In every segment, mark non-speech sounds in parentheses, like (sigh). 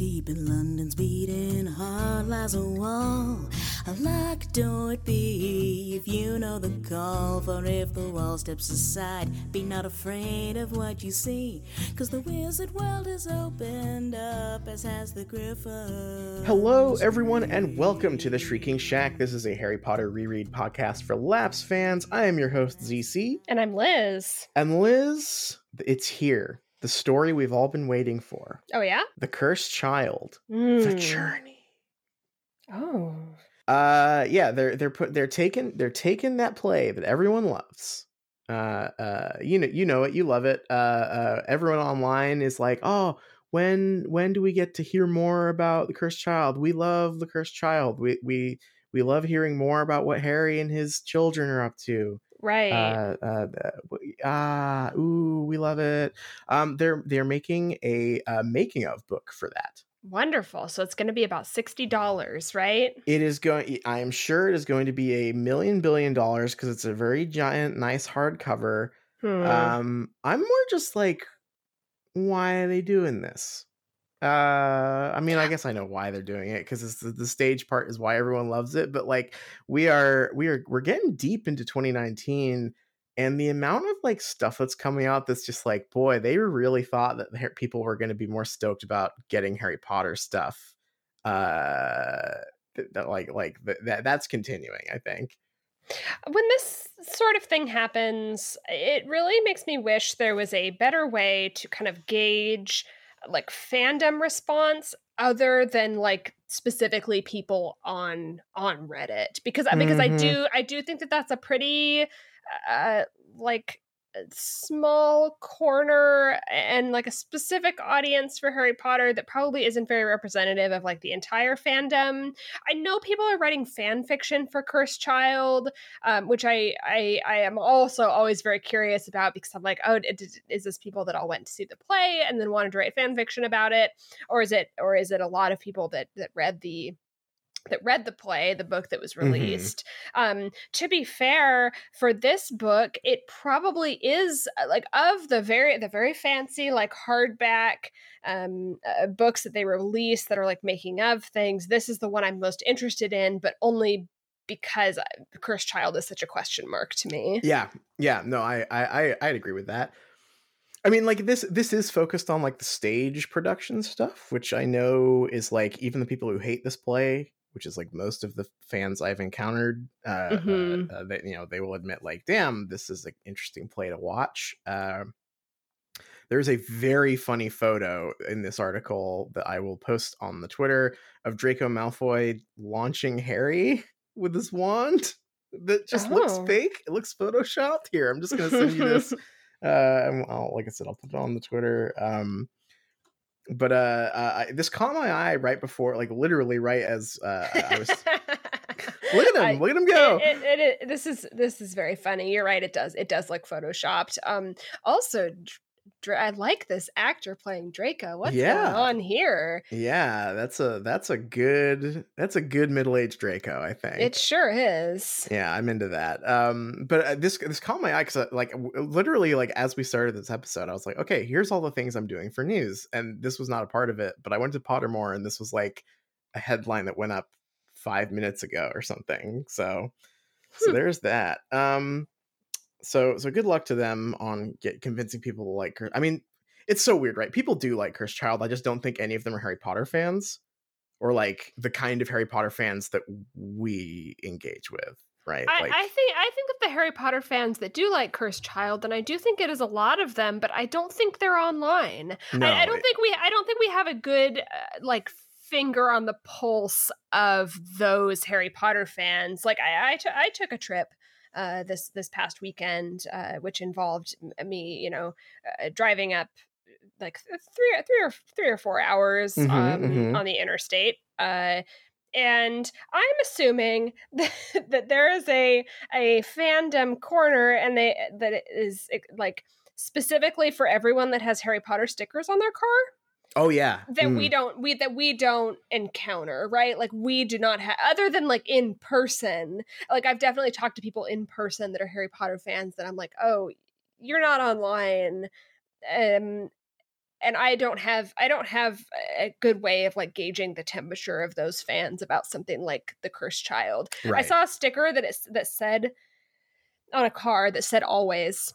deep in London's beating heart lies a wall. A locked door it be if you know the call. For if the wall steps aside, be not afraid of what you see. Cause the wizard world is opened up, as has the griffin. Hello, everyone, and welcome to the Shrieking Shack. This is a Harry Potter reread podcast for Laps fans. I am your host, ZC. And I'm Liz. And Liz, it's here. The story we've all been waiting for. Oh, yeah? The Cursed Child. The Mm. Journey. Oh. Uh yeah, they're they're put they're taking they're taking that play that everyone loves. Uh uh you know you know it, you love it. Uh uh everyone online is like, "Oh, when when do we get to hear more about the cursed child? We love the cursed child. We we we love hearing more about what Harry and his children are up to." Right. Uh, uh, ah, ooh, we love it. Um, they're they're making a uh, making of book for that. Wonderful. So it's going to be about $60, right? It is going. I am sure it is going to be a million billion dollars because it's a very giant, nice hardcover. Hmm. Um, I'm more just like, why are they doing this? Uh, I mean, I guess I know why they're doing it because the, the stage part is why everyone loves it. But like, we are we are we're getting deep into 2019, and the amount of like stuff that's coming out that's just like, boy, they really thought that people were going to be more stoked about getting Harry Potter stuff. Uh, th- that like like th- that that's continuing. I think. when this sort of thing happens, it really makes me wish there was a better way to kind of gauge like fandom response other than like specifically people on on Reddit because because I Mhm. do I do think that that's a pretty uh like small corner and like a specific audience for Harry Potter that probably isn't very representative of like the entire fandom. I know people are writing fan fiction for Cursed Child, um, which I, I I am also always very curious about because I'm like, oh, it- it- is this people that all went to see the play and then wanted to write fan fiction about it, or is it or is it a lot of people that that read the that read the play, the book that was Mhm. released. Um, to be fair, for this book, it probably is uh, like of the very the very fancy like hardback um, uh, books that they release that are like making of things. This is the one I'm most interested in, but only because uh, Cursed Child is such a question mark to me. Yeah, yeah, no, I, I, I, I'd agree with that. I mean, like this, this is focused on like the stage production stuff, which I know is like even the people who hate this play, which is like most of the fans I've encountered, uh, Mhm. uh, uh, that you know they will admit like, damn, this is an interesting play to watch. Uh, there's a very funny photo in this article that I will post on the Twitter of Draco Malfoy launching Harry with his wand that just looks Oh. fake. It looks photoshopped. Here, I'm just gonna send you this. (laughs) uh, I'll, like I said, I'll put it on the Twitter. Um, but uh, uh, I- this caught my eye right before, like literally right as uh, I was. (laughs) look at him! Look at him go! It, it, it, this is this is very funny. You're right. It does it does look photoshopped. Um. Also, I like this actor playing Draco. What's Yeah. going on here? yeah, that's a that's a good that's a good middle aged Draco. I think It sure is. Yeah, I'm into that. Um, but uh, this this caught my eye because like w- literally like as we started this episode, I was like, okay, here's all the things I'm doing for news, and this was not a part of it. But I went to Pottermore, and this was like a headline that went up five minutes ago or something. So, so Hmm. there's that. Um, so so good luck to them on get convincing people to like. Cur- I mean, it's so weird, right? People do like Cursed Child. I just don't think any of them are Harry Potter fans, or like the kind of Harry Potter fans that we engage with. Right? I, like, I think I think of the Harry Potter fans that do like Cursed Child, and I do think it is a lot of them, but I don't think they're online. no, I, I don't it- think we I don't think we have a good uh, like finger on the pulse of those Harry Potter fans. Like I I I took a trip uh, this this past weekend, uh, which involved me, you know, uh, driving up like three three or three or four hours Mhm, um, mhm. on the interstate. Uh, and I'm assuming (laughs) that, that there is a a fandom corner, and they that is like specifically for everyone that has Harry Potter stickers on their car Oh yeah. that Mm. we don't we that we don't encounter right like we do not have other than like in person like i've definitely talked to people in person that are harry potter fans that i'm like oh you're not online um and I don't have I don't have a good way of like gauging the temperature of those fans about something like The Cursed Child. I saw a sticker that is that said on a car that said always.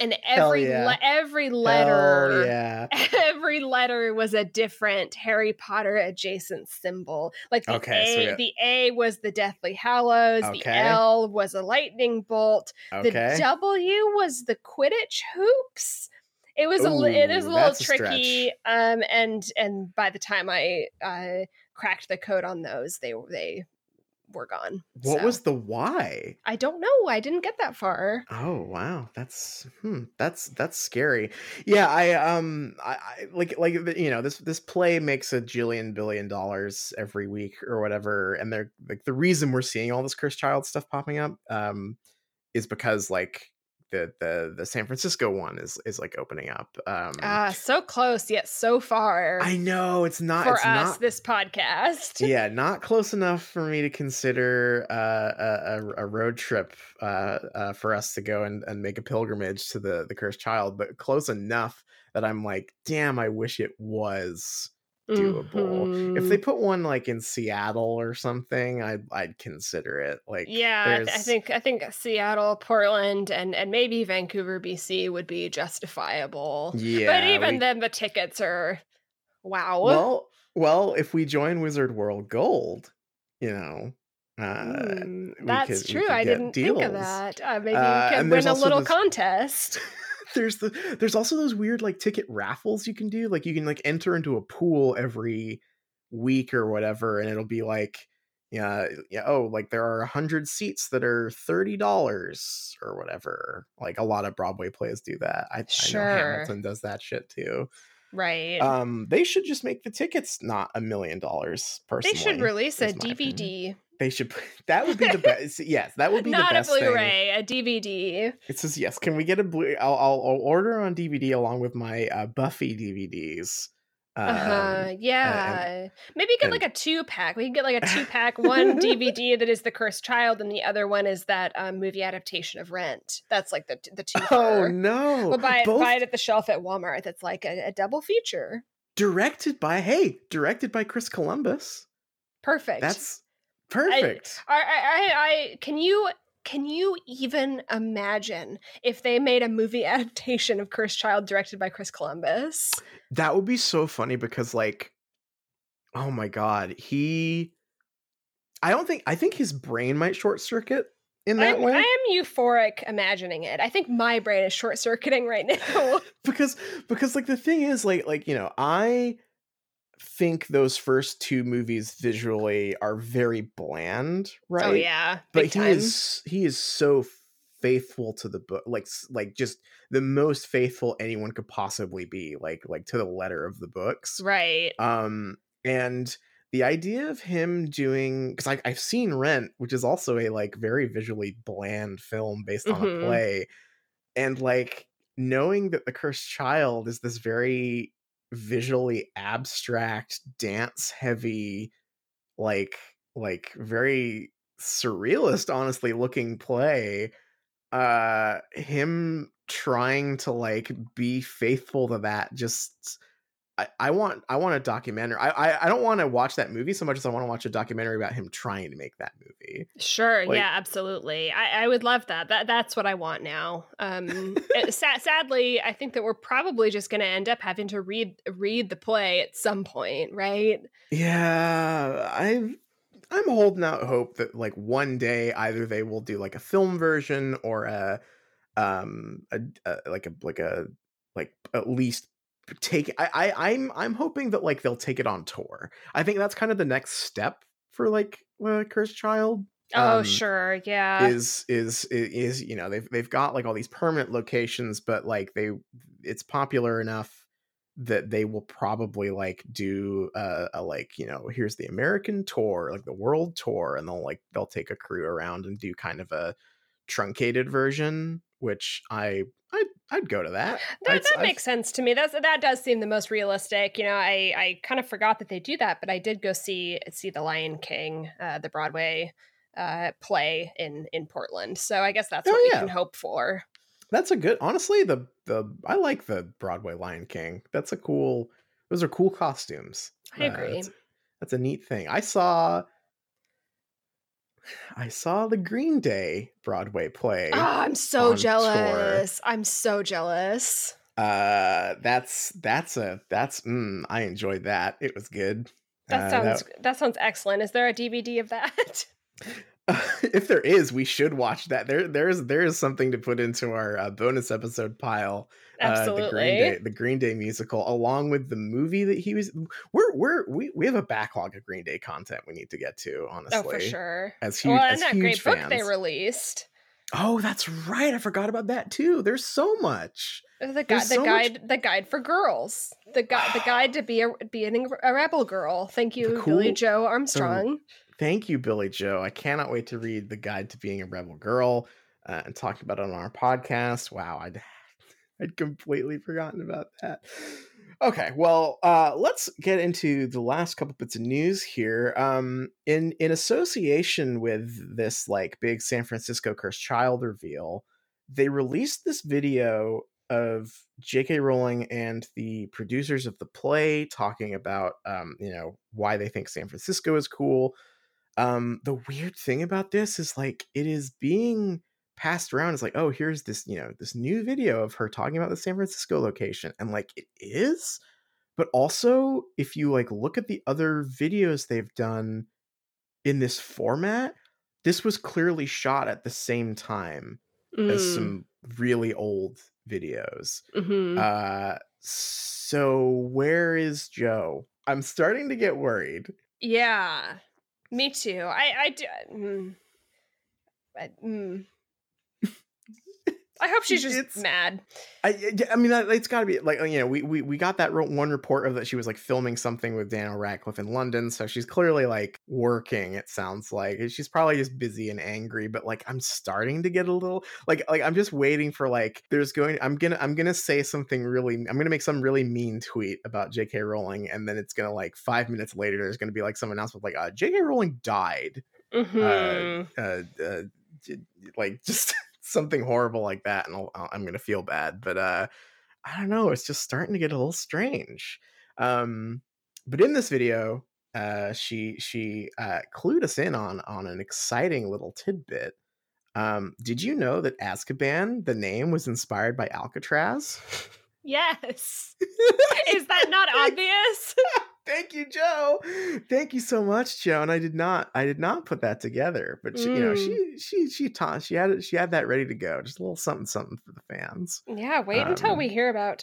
And (laughs) every yeah. le- every letter yeah. (laughs) every letter was a different Harry Potter adjacent symbol. Like the Okay, A, got- the A was the Deathly Hallows, the L was a lightning bolt, Okay. the W was the Quidditch hoops. It was a li- it was a little that's a tricky, um, and and by the time I uh, cracked the code on those, they were they were gone. what So, was the why? I don't know. I didn't get that far. Oh wow, that's hmm, that's that's scary. Yeah, I um, I, I like like you know this this play makes a jillion billion dollars every week or whatever, and they're like the reason we're seeing all this cursed child stuff popping up um is because like the the the San Francisco one is is like opening up. Um, Ah, so close yet so far I know it's not for it's us. not This podcast. (laughs) yeah, not close enough for me to consider uh, a, a, a road trip uh, uh, for us to go and, and make a pilgrimage to the the cursed child, but close enough that I'm like, damn, I wish it was doable. If they Mhm. put one like in Seattle or something, I'd I'd consider it. Like, yeah, I, th- I think I think Seattle, Portland, and and maybe Vancouver, BC would be justifiable. yeah, but even we- then, the tickets are wow. well, well, if we join Wizard World Gold, you know, uh, we that's could- true. I didn't think of that. Uh, maybe Uh, we could and win a little this- contest. (laughs) there's the there's also those weird like ticket raffles you can do like you can like enter into a pool every week or whatever and it'll be like yeah yeah oh like there are a hundred seats that are thirty dollars or whatever like a lot of broadway plays do that i, I know Sure. hamilton does that shit too Right. um they should just make the tickets not a million dollars Personally, they should release a DVD opinion. They should (laughs) that would be the best yes that would be not the best thing Blu-ray, a DVD. it says yes. Can we get a blue? I'll, I'll, I'll order on DVD along with my uh, Buffy DVDs. Um, Uh-huh. Yeah. Maybe get and- like a two pack. We can get like a (laughs) two pack, one DVD that is The Cursed Child, and the other one is that um, movie adaptation of Rent. That's like the the two. Oh no! We'll buy it, Both buy it at the shelf at Walmart. That's like a, a double feature. directed by hey, directed by Chris Columbus. Perfect. That's perfect. I, I, I, I can you can you even imagine if they made a movie (laughs) adaptation of Cursed Child directed by Chris Columbus? that would be so funny because like, oh my god, he. I don't think I think his brain might short circuit in that I'm, way. I am euphoric imagining it. I think my brain is short circuiting right (laughs) now. because because like the thing is like like you know i think those first two movies visually are very bland right Oh yeah, but he is he is so faithful to the book like like just the most faithful anyone could possibly be like like to the letter of the books right. um and the idea of him doing because i've seen rent which is also a like very visually bland film based on Mhm. a play and like knowing that the cursed child is this very visually abstract dance heavy like like very surrealist honestly looking play uh him trying to like be faithful to that just I, I want I want a documentary. I I, I don't want to watch that movie so much as I want to watch a documentary about him trying to make that movie. Sure. like- yeah. Absolutely. I, I would love that. That that's what I want now. Um, (laughs) sa- sadly, I think that we're probably just going to end up having to read read the play at some point, right? Yeah, I I'm holding out hope that like one day either they will do like a film version or a um a, a like a like a like at least take I, I I'm I'm hoping that like they'll take it on tour. I think that's kind of the next step for like uh, Cursed Child. Oh, um, sure. Yeah. is is i- is you know they've they've got like all these permanent locations but like they it's popular enough that they will probably like do a, a like you know here's the american tour like the world tour and they'll like they'll take a crew around and do kind of a truncated version which i i'd, I'd go to that That, I'd- that I'd- makes sense to me. That's that does seem the most realistic. You know, I I kind of forgot that they do that, but I did go see see the Lion King, uh, the Broadway uh, play in in Portland. So I guess that's Oh, what we yeah. can hope for. That's a good. Honestly, the the I like the Broadway Lion King. That's a cool. Those are cool costumes. I Uh, agree. that's, that's a neat thing. I saw. I saw the Green Day Broadway play. Oh, I'm so on tour. jealous. I'm so jealous. Uh, that's that's a that's. Mm, I enjoyed that. It was good. That Uh, sounds that sounds excellent. Is there a DVD of that? (laughs) (laughs) if there is, we should watch that. There, there's, there is something to put into our uh, bonus episode pile. Uh, the Green Day, Absolutely. the Green Day musical, along with the movie that he was. We're, we're, we, we have a backlog of Green Day content we need to get to. Honestly, oh, for sure. As huge, well, as and that huge great fans. book they released. oh, that's right. I forgot about that too. There's so much. Uh, The guide, the so much- guide, the guide for girls. The guide, the guide to be a being a rebel girl. Thank you, Billie Joe Armstrong. Thank you, Billie Joe. I cannot wait to read the guide to being a rebel girl uh, and talk about it on our podcast. Wow, I'd I'd completely forgotten about that. Okay, well, uh, let's get into the last couple bits of news here. Um, in in association with this like big San Francisco cursed child reveal, they released this video of J.K. Rowling and the producers of the play talking about um, you know why they think San Francisco is cool. Um, the weird thing about this is like it is being passed around is like, oh, here's this, you know, this new video of her talking about the San Francisco location. And like it is, but also if you like look at the other videos they've done in this format, this was clearly shot at the same time as Mm, some really old videos. mhm. Uh so where is Joe? I'm starting to get worried. yeah, me too. I, I do. Mm, I, mm. I hope she's just It's- mad. I, I mean, it's got to be like you know, we, we we got that one report of that she was like filming something with Daniel Radcliffe in London, so she's clearly like working. It sounds like she's probably just busy and angry. But like, I'm starting to get a little like like I'm just waiting for like there's going. I'm gonna I'm gonna say something really. I'm gonna make some really mean tweet about J.K. Rowling, and then it's gonna like five minutes later, there's gonna be like some announcement like uh, J.K. Rowling died. Mhm. Uh, uh, j- like just (laughs) something horrible like that, and I'll, I'll- I'm gonna feel bad. But uh, I don't know. It's just starting to get a little strange. Um, but in this video, uh, she she uh, clued us in on on an exciting little tidbit. Um, did you know that Azkaban, the name, was inspired by Alcatraz? yes. (laughs) Is that not obvious? Thank you, Joe. Thank you so much, Joe. And I did not, I did not put that together, but she, you know, Mm. she, she, she taught, she had it, she had that ready to go. Just a little something, something for the fans. Yeah, wait until Um, we hear about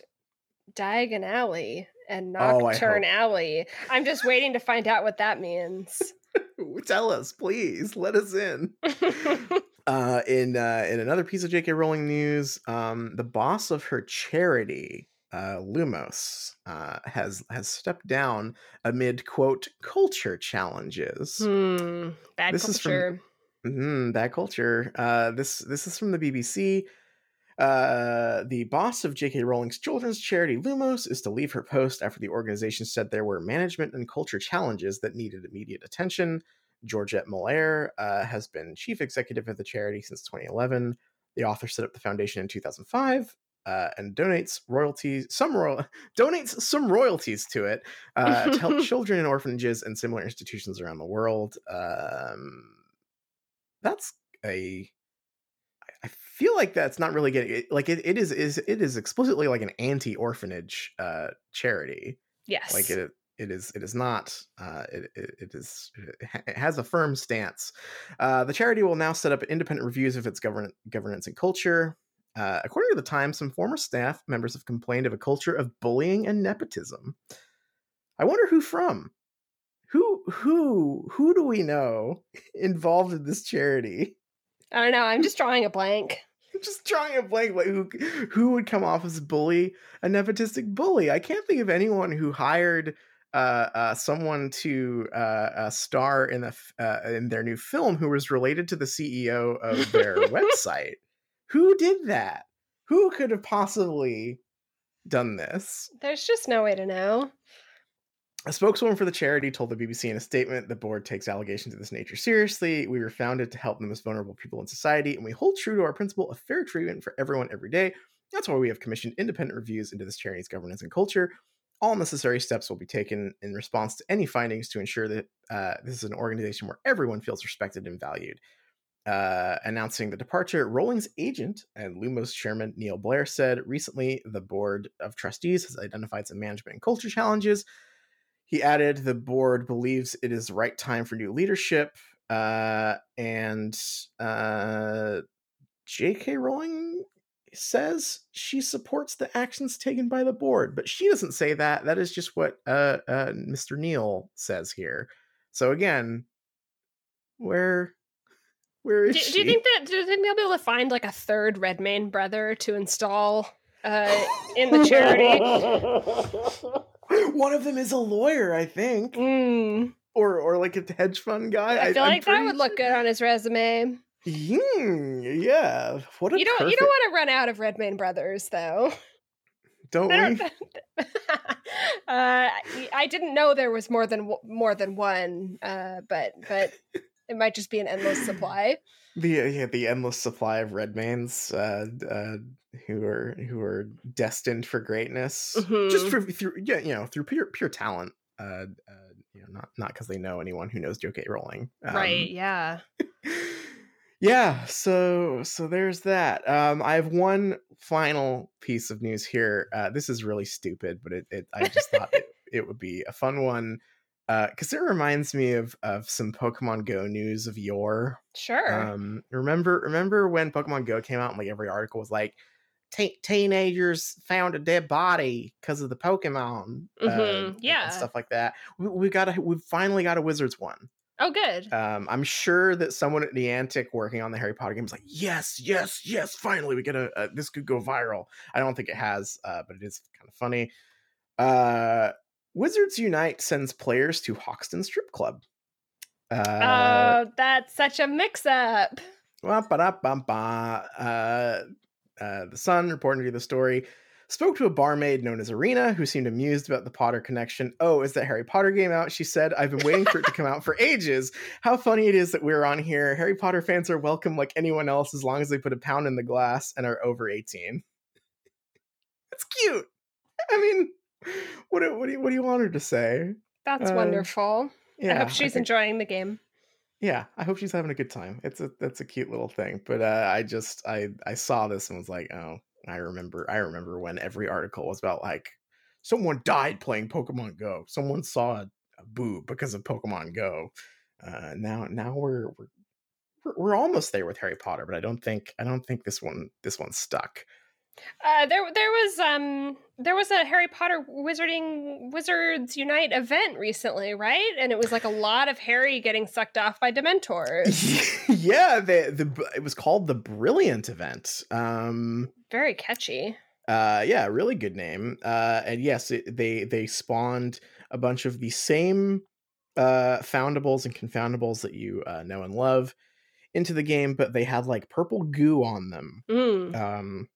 Diagon Alley and Oh, Knockturn hope. Alley. I'm just waiting to find out what that means. (laughs) Tell us, please. Let us in. (laughs) Uh, in uh, in another piece of J.K. Rowling news, um, the boss of her charity, uh, Lumos, uh, has has stepped down amid quote culture challenges. hmm. Bad This is from- culture. Mm, bad culture. Uh, this this is from the BBC. Uh, the boss of J.K. Rowling's children's charity Lumos is to leave her post after the organization said there were management and culture challenges that needed immediate attention. Georgette Mulheir uh, has been chief executive of the charity since 2011. The author set up the foundation in 2005 uh, and donates royalties, some royal (laughs) donates some royalties to it uh, to help (laughs) children in orphanages and similar institutions around the world. Um, that's a I feel like that's not really getting like it, it is is it is explicitly like an anti-orphanage uh charity yes. like it it is it is not uh it, it, it is it it has a firm stance uh the charity will now set up independent reviews of its govern- governance and culture uh, according to the Times, some former staff members have complained of a culture of bullying and nepotism. I wonder who from. Who who who do we know (laughs) involved in this charity? I don't know. I'm just drawing a blank. I'm (laughs) just drawing a blank like who who would come off as a bully a nepotistic bully i can't think of anyone who hired uh, uh, someone to uh, uh, star in the uh, in their new film who was related to the CEO of their (laughs) website. Who did that? Who could have possibly done this? There's just no way to know. A spokeswoman for the charity told the BBC in a statement the board takes allegations of this nature seriously. We were founded to help the most vulnerable people in society, and we hold true to our principle of fair treatment for everyone every day. That's why we have commissioned independent reviews into this charity's governance and culture. All necessary steps will be taken in response to any findings to ensure that uh, this is an organization where everyone feels respected and valued. Uh, announcing the departure, Rowling's agent and Lumos chairman Neil Blair said recently the board of trustees has identified some management and culture challenges. He added the board believes it is the right time for new leadership. Uh, and uh, J.K. Rowling says she supports the actions taken by the board, but she doesn't say that. That is just what uh, uh, Mr. Neil says here. So again, where where is Do, she? do you think that do you think they'll be able to find like a third Redmayne brother to install uh, in the charity? (laughs) One of them is a lawyer, I think, Mm, or or like a hedge fund guy. I feel I'm like that would look good on his resume. Mm, yeah. What a You don't you don't want to run out of Redmayne brothers though. don't we? don't- (laughs) uh, I I didn't know there was more than more than one, uh, but but it might just be an endless supply. the uh, yeah the endless supply of Redmaynes uh, uh, who are who are destined for greatness just Mhm. for through yeah you know through pure pure talent. Uh, uh, you know, not not because they know anyone who knows J.K. Rowling. right? Um, Yeah. (laughs) yeah so so there's that um i have one final piece of news here uh this is really stupid but it, it i just thought it, (laughs) it would be a fun one uh because it reminds me of of some pokemon go news of yore Sure. um remember remember when pokemon go came out and like every article was like teenagers found a dead body because of the pokemon uh, Mhm, and- yeah. stuff like that we, we got a we finally got a wizards one oh, good. um, I'm sure that someone at Niantic working on the Harry Potter game is like, yes, yes, yes, finally we get a, a this could go viral. I don't think it has, uh, but it is kind of funny. Uh, Wizards Unite sends players to Hoxton Strip Club. Uh, oh, that's such a mix-up. wah, ba-da, bum, ba. uh, uh, the Sun, reporting to the story, spoke to a barmaid known as Arena, who seemed amused about the Potter connection. Oh, is that Harry Potter game out? She said, I've been waiting for it to come out for ages. How funny it is that we're on here. Harry Potter fans are welcome like anyone else as long as they put a pound in the glass and are over 18. That's cute. I mean, (laughs) what, do- what, do, you, what do you want her to say? That's Uh, wonderful. Yeah, I hope she's think- enjoying the game. yeah i hope she's having a good time it's a that's a cute little thing but uh i just i i saw this and was like oh i remember i remember when every article was about like someone died playing pokemon go someone saw a, a boob because of pokemon go uh now now we're we're we're, we're almost there with harry potter but i don't think i don't think this one this one stuck Uh, there, there was um, there was a Harry Potter Wizarding Wizards Unite event recently, right? And it was like a lot of Harry getting sucked off by (laughs) Dementors. yeah the the it was called the brilliant event um Very catchy. uh yeah really good name uh and yes it, they they spawned a bunch of the same uh foundables and confoundables that you uh, know and love into the game but they had like purple goo on them Mm. um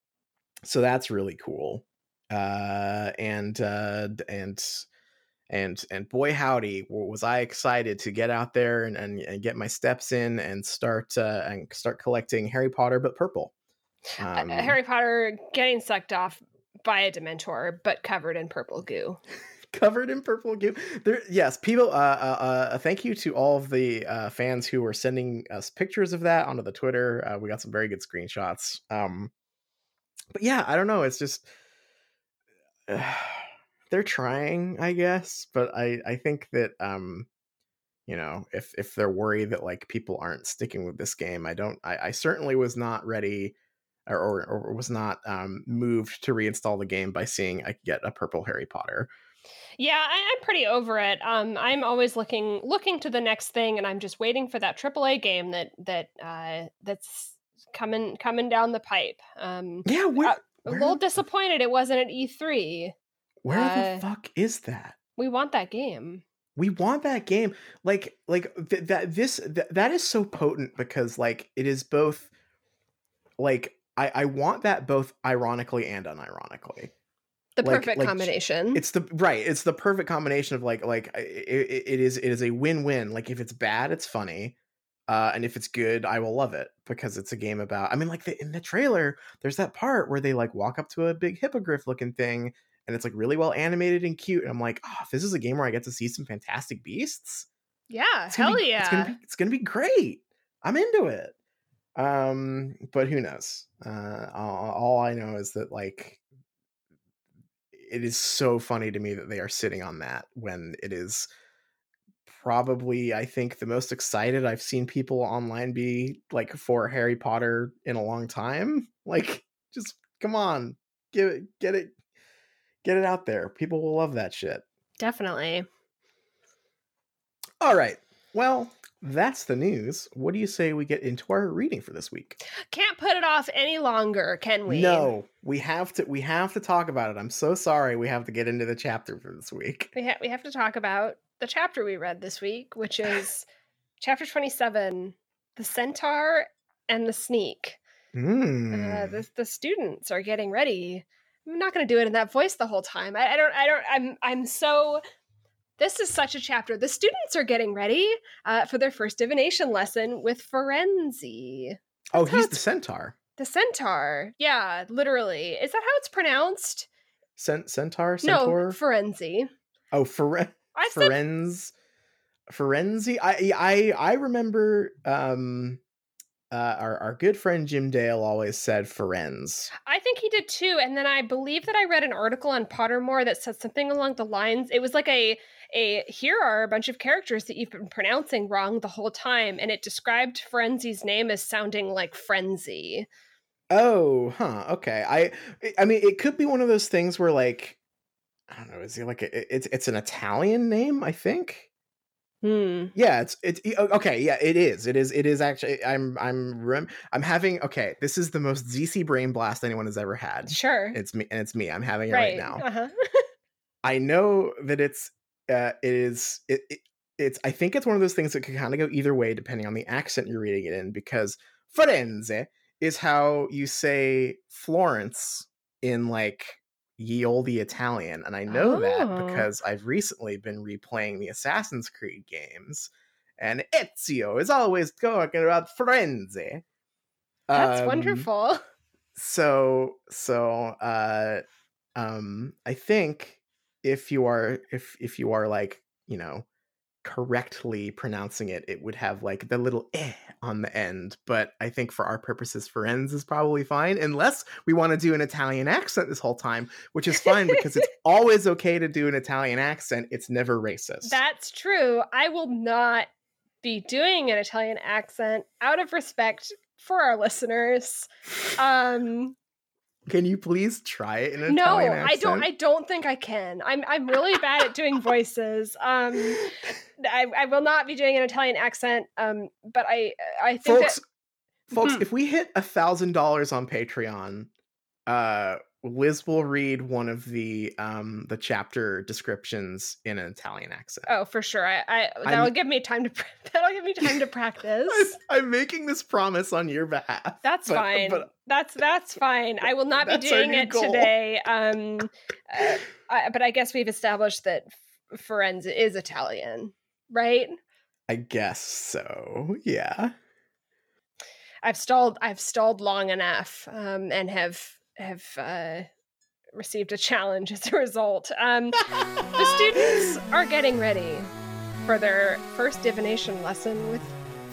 so that's really cool uh and uh and and and boy howdy was i excited to get out there and and, and get my steps in and start uh and start collecting harry potter but purple (laughs) Uh, um, Harry Potter getting sucked off by a Dementor, but covered in purple goo. (laughs) covered in purple goo. There, yes, people. Uh, uh, uh, thank you to all of the uh, fans who were sending us pictures of that onto the Twitter. Uh, we got some very good screenshots. Um, but yeah, I don't know. It's just (sighs) they're trying, I guess. But I, I think that um, you know, if if they're worried that like people aren't sticking with this game, I don't. I, I certainly was not ready. Or, or, or was not um, moved to reinstall the game by seeing I could get a purple Harry Potter. Yeah, I, I'm pretty over it. Um, I'm always looking looking to the next thing, and I'm just waiting for that AAA game that that uh, that's coming coming down the pipe. Um, Yeah, where, Uh, a little disappointed it wasn't at E3. where uh, the fuck is that? We want that game. We want that game. Like, like th- that. This th- that is so potent because like it is both. Like I I want that both ironically and unironically. The Like- perfect like, combination. it's the right it's the perfect combination of like like it, it is it is a win-win like if it's bad it's funny uh and if it's good i will love it because it's a game about i mean like the, in the trailer there's that part where they like walk up to a big hippogriff looking thing and it's like really well animated and cute and i'm like oh if this is a game where i get to see some fantastic beasts yeah, hell be, yeah. it's gonna be it's gonna be great. I'm into it. Um but who knows? Uh all, all i know is that like it is so funny to me that they are sitting on that when it is probably i think the most excited i've seen people online be like for harry potter in a long time. (laughs) Like just come on give it get it get it out there. People will love that shit. Definitely. all right. Well that's the news. What do you say we get into our reading for this week? Can't put it off any longer, can we? no. We have to we have to talk about it. I'm so sorry we have to get into the chapter for this week. We, ha- we have to talk about the chapter we read this week, which is chapter 27 The Centaur and the Sneak. Hmm. Uh, the, the students are getting ready. I'm not going to do it in that voice the whole time. I, I don't, I don't, I'm, I'm so. This is such a chapter. The students are getting ready uh, for their first divination lesson with Ferenzi. oh he's the centaur The centaur. Yeah, literally. Is that how it's pronounced? Cent- centaur centaur No, Ferenzi. oh Feren- Said Ferenz Ferenzi I I I remember um uh our, our good friend Jim Dale always said Ferenz I think he did too. And then I believe that I read an article on Pottermore that said something along the lines. It was like a a here are a bunch of characters that you've been pronouncing wrong the whole time, and it described Frenzy's name as sounding like frenzy. Oh, huh. Okay. I I mean it could be one of those things where like I don't know, is he like a, it's it's an Italian name, I think. Hmm. Yeah, it's it's okay. Yeah, it is. It is. It is actually. I'm I'm rem- I'm having. Okay, this is the most ZC brain blast anyone has ever had. Sure. It's me, and it's me. I'm having it right, now. Uh-huh. I know that it's. Uh, it is. It, it. It's. I think it's one of those things that could kind of go either way depending on the accent you're reading it in. Because Firenze is how you say Florence in like ye olde Italian, and I know Oh. that because I've recently been replaying the Assassin's Creed games, and Ezio is always talking about Frenzy. That's Um, wonderful. (laughs) So so uh um I think if you are if if you are like, you know, correctly pronouncing it, it would have like the little eh on the end. But I think for our purposes, Firenze is probably fine, unless we want to do an Italian accent this whole time, which is fine because it's (laughs) always okay to do an Italian accent. It's never racist. That's true. I will not be doing an Italian accent out of respect for our listeners. (laughs) Um Can you please try it in an no, Italian I don't I don't think I can. I'm I'm really bad at doing voices. Um I, I will not be doing an Italian accent. Um but I I think folks that folks Mhm. if we hit a thousand dollars on patreon uh liz will read one of the um the chapter descriptions in an italian accent Oh, for sure. I, I that'll I'm- give me time to that'll give me time to (laughs) (laughs) practice. I'm, I'm making this promise on your behalf That's but- fine. but- that's that's fine. I will not be doing it goal. today. Um, uh, I, but I guess we've established that F- Firenze is Italian, right? i guess so yeah I've stalled. I've stalled long enough, um, and have have uh, received a challenge as a result. Um, the (laughs) students are getting ready for their first divination lesson with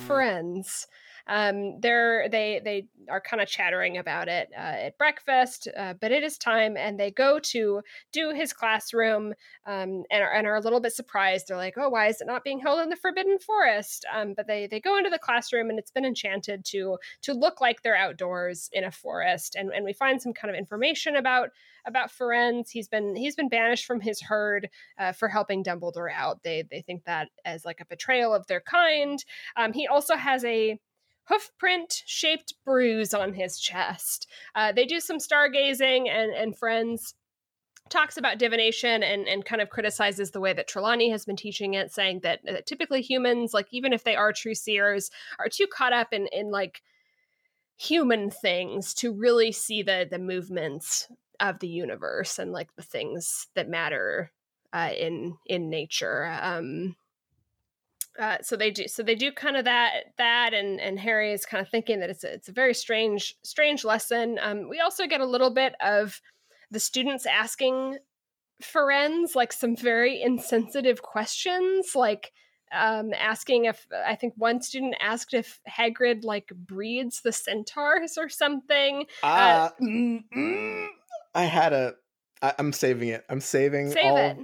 friends. Um, they're they they are kind of chattering about it uh, at breakfast, uh, but it is time, and they go to do his classroom, um, and are, and are a little bit surprised. They're like, "Oh, why is it not being held in the Forbidden Forest?" Um, but they they go into the classroom, and it's been enchanted to to look like they're outdoors in a forest, and and we find some kind of information about about Ferenz. He's been he's been banished from his herd uh, for helping Dumbledore out. They they think that as like a betrayal of their kind. Um, he also has a hoofprint shaped bruise on his chest. Uh, they do some stargazing, and and friends talks about divination and, and kind of criticizes the way that Trelawney has been teaching it, saying that, that typically humans, like even if they are true seers, are too caught up in in like human things to really see the the movements of the universe and like the things that matter uh, in in nature. Um, uh, so they do so they do kind of that that and and harry is kind of thinking that it's a, it's a very strange strange lesson um, we also get a little bit of the students asking Firenze like some very insensitive questions like um, asking if I think one student asked if Hagrid like breeds the centaurs or something. Uh, uh mm, mm, I had a. I, I'm saving it. I'm saving save all, it.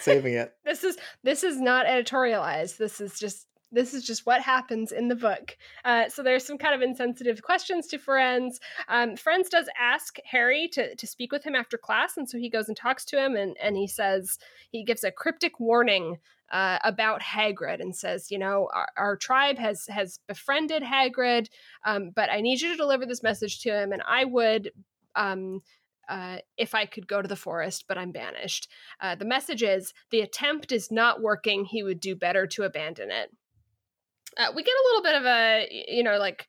Saving it. (laughs) this is this is not editorialized. This is just this is just what happens in the book. Uh, so there's some kind of insensitive questions to Firenze. Um, Firenze does ask Harry to, to speak with him after class, and so he goes and talks to him, and, and he says he gives a cryptic warning uh, about Hagrid and says, you know, our, our, tribe has has befriended Hagrid, um, but I need you to deliver this message to him, and I would. Um, uh, if I could go to the forest, but I'm banished. Uh, the message is the attempt is not working. He would do better to abandon it. Uh, we get a little bit of a, you know, like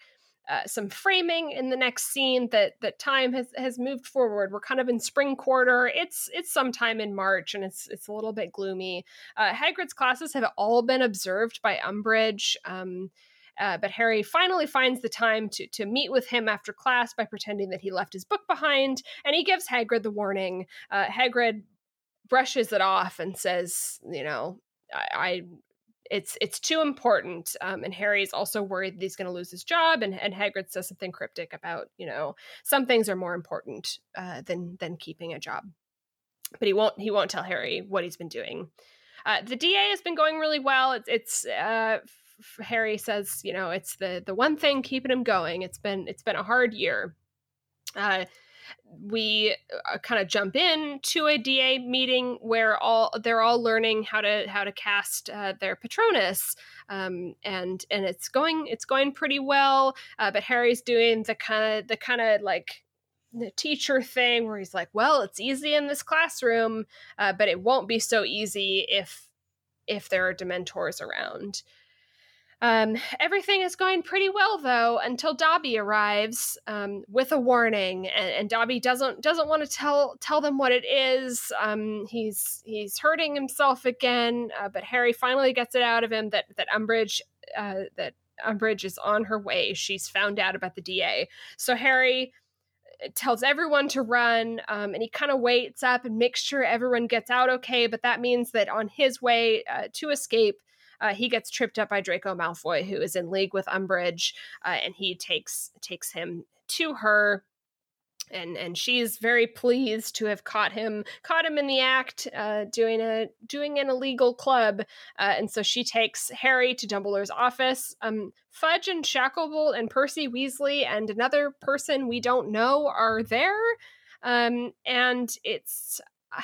uh, some framing in the next scene that that time has has moved forward. We're kind of in spring quarter. It's it's sometime in March, and it's it's a little bit gloomy. Uh, Hagrid's classes have all been observed by Umbridge. Um, uh, but Harry finally finds the time to, to meet with him after class by pretending that he left his book behind, and he gives Hagrid the warning. Uh, Hagrid brushes it off and says, "You know, I, I it's it's too important." Um, and Harry's also worried that he's going to lose his job. And, and Hagrid says something cryptic about, you know, some things are more important uh, than than keeping a job. But he won't he won't tell Harry what he's been doing. Uh, the DA has been going really well. It's, it's uh, Harry says, you know, it's the the one thing keeping him going. It's been it's been a hard year. Uh, we uh, kind of jump in to a DA meeting where all they're all learning how to how to cast uh, their Patronus, um, and and it's going it's going pretty well. Uh, but Harry's doing the kind of the kind of like the teacher thing where he's like, well, it's easy in this classroom, uh, but it won't be so easy if if there are Dementors around. Um, everything is going pretty well though until Dobby arrives um, with a warning, and, and, Dobby doesn't doesn't want to tell tell them what it is. Um, he's he's hurting himself again, uh, but Harry finally gets it out of him that that Umbridge uh, that Umbridge is on her way. She's found out about the DA, so Harry uh, tells everyone to run um, and he kind of waits up and makes sure everyone gets out okay but that means that on his way uh, to escape uh, he gets tripped up by Draco Malfoy, who is in league with Umbridge, uh, and he takes takes him to her and and she's very pleased to have caught him caught him in the act uh, doing a doing an illegal club uh, and so she takes harry to dumbledore's office. Um, fudge and shacklebolt and percy weasley and another person we don't know are there um, and it's uh,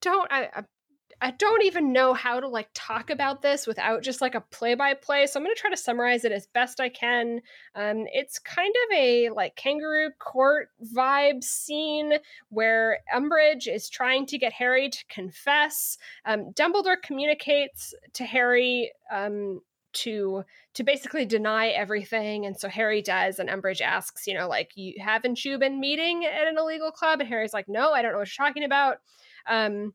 don't I, I don't even know how to like talk about this without just like a play by play. So I'm going to try to summarize it as best I can. Um, it's kind of a like kangaroo court vibe scene where Umbridge is trying to get Harry to confess. Um, Dumbledore communicates to Harry um, to to basically deny everything and so harry does and umbridge asks you know like you haven't you been meeting at an illegal club and harry's like no i don't know what you're talking about um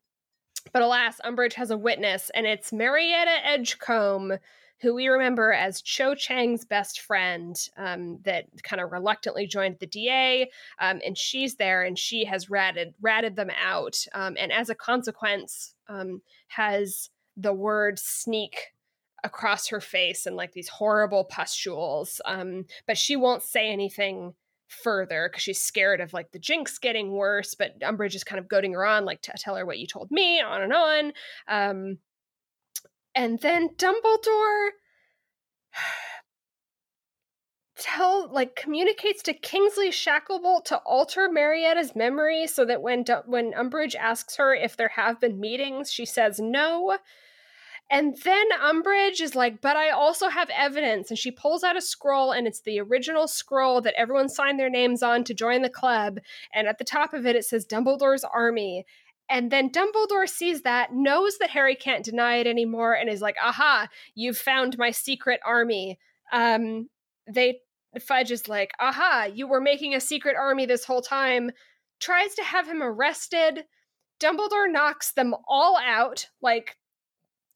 but alas, Umbridge has a witness, and it's Marietta Edgecombe, who we remember as Cho Chang's best friend, um, that kind of reluctantly joined the DA. Um, and she's there, and she has ratted ratted them out, um, and as a consequence, um, has the word sneak across her face and like these horrible pustules. Um, but she won't say anything further because she's scared of like the jinx getting worse but umbridge is kind of goading her on like to tell her what you told me on and on um and then dumbledore (sighs) tell like communicates to kingsley shacklebolt to alter marietta's memory so that when when umbridge asks her if there have been meetings she says no and then Umbridge is like, but I also have evidence. And she pulls out a scroll, and it's the original scroll that everyone signed their names on to join the club. And at the top of it, it says Dumbledore's Army. And then Dumbledore sees that, knows that Harry can't deny it anymore, and is like, aha, you've found my secret army. Um, they Fudge is like, aha, you were making a secret army this whole time tries to have him arrested. Dumbledore knocks them all out, like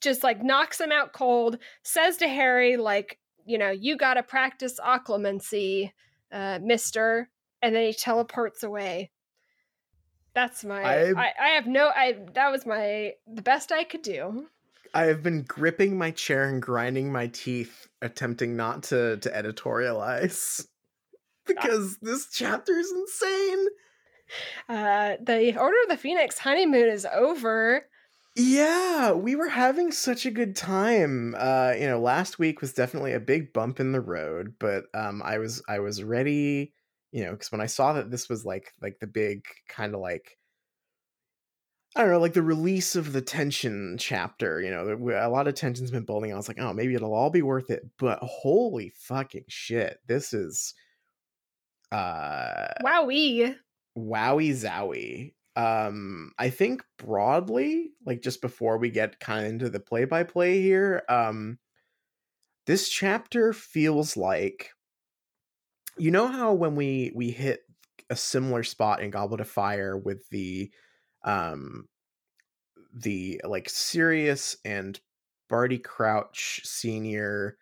just like knocks him out cold, says to Harry, like, you know, you gotta practice occlumency, uh, mister, and then he teleports away. That's my I- I, I have no I that was my the best I could do. I have been gripping my chair and grinding my teeth, attempting not to to editorialize (laughs) because this chapter is insane. Uh the Order of the Phoenix honeymoon is over. Yeah, we were having such a good time. Uh, you know, last week was definitely a big bump in the road, but um I was I was ready, you know, cuz when I saw that this was like like the big kind of like I don't know, like the release of the tension chapter, you know, a lot of tension's been building. I was like, "Oh, maybe it'll all be worth it." But holy fucking shit. This is uh Wowee. wowie zowie um i think broadly like just before we get kind of into the play by play here um this chapter feels like you know how when we we hit a similar spot in goblet of fire with the um the like Sirius and barty crouch senior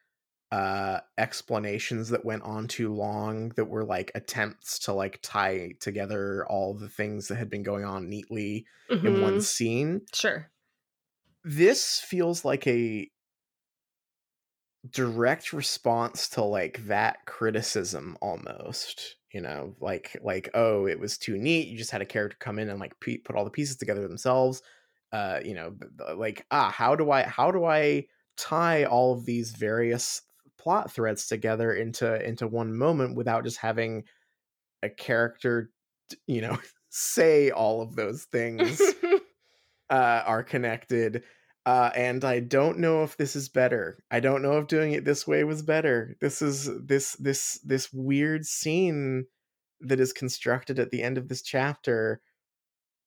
uh explanations that went on too long that were like attempts to like tie together all the things that had been going on neatly in one Mhm. scene Sure. this feels like a direct response to like that criticism almost you know like like oh it was too neat you just had a character come in and like pe- put all the pieces together themselves uh you know like ah how do i how do i tie all of these various plot threads together into into one moment without just having a character you know (laughs) say all of those things (laughs) uh, are connected. Uh, and I don't know if this is better. I don't know if doing it this way was better. This is this this this weird scene that is constructed at the end of this chapter.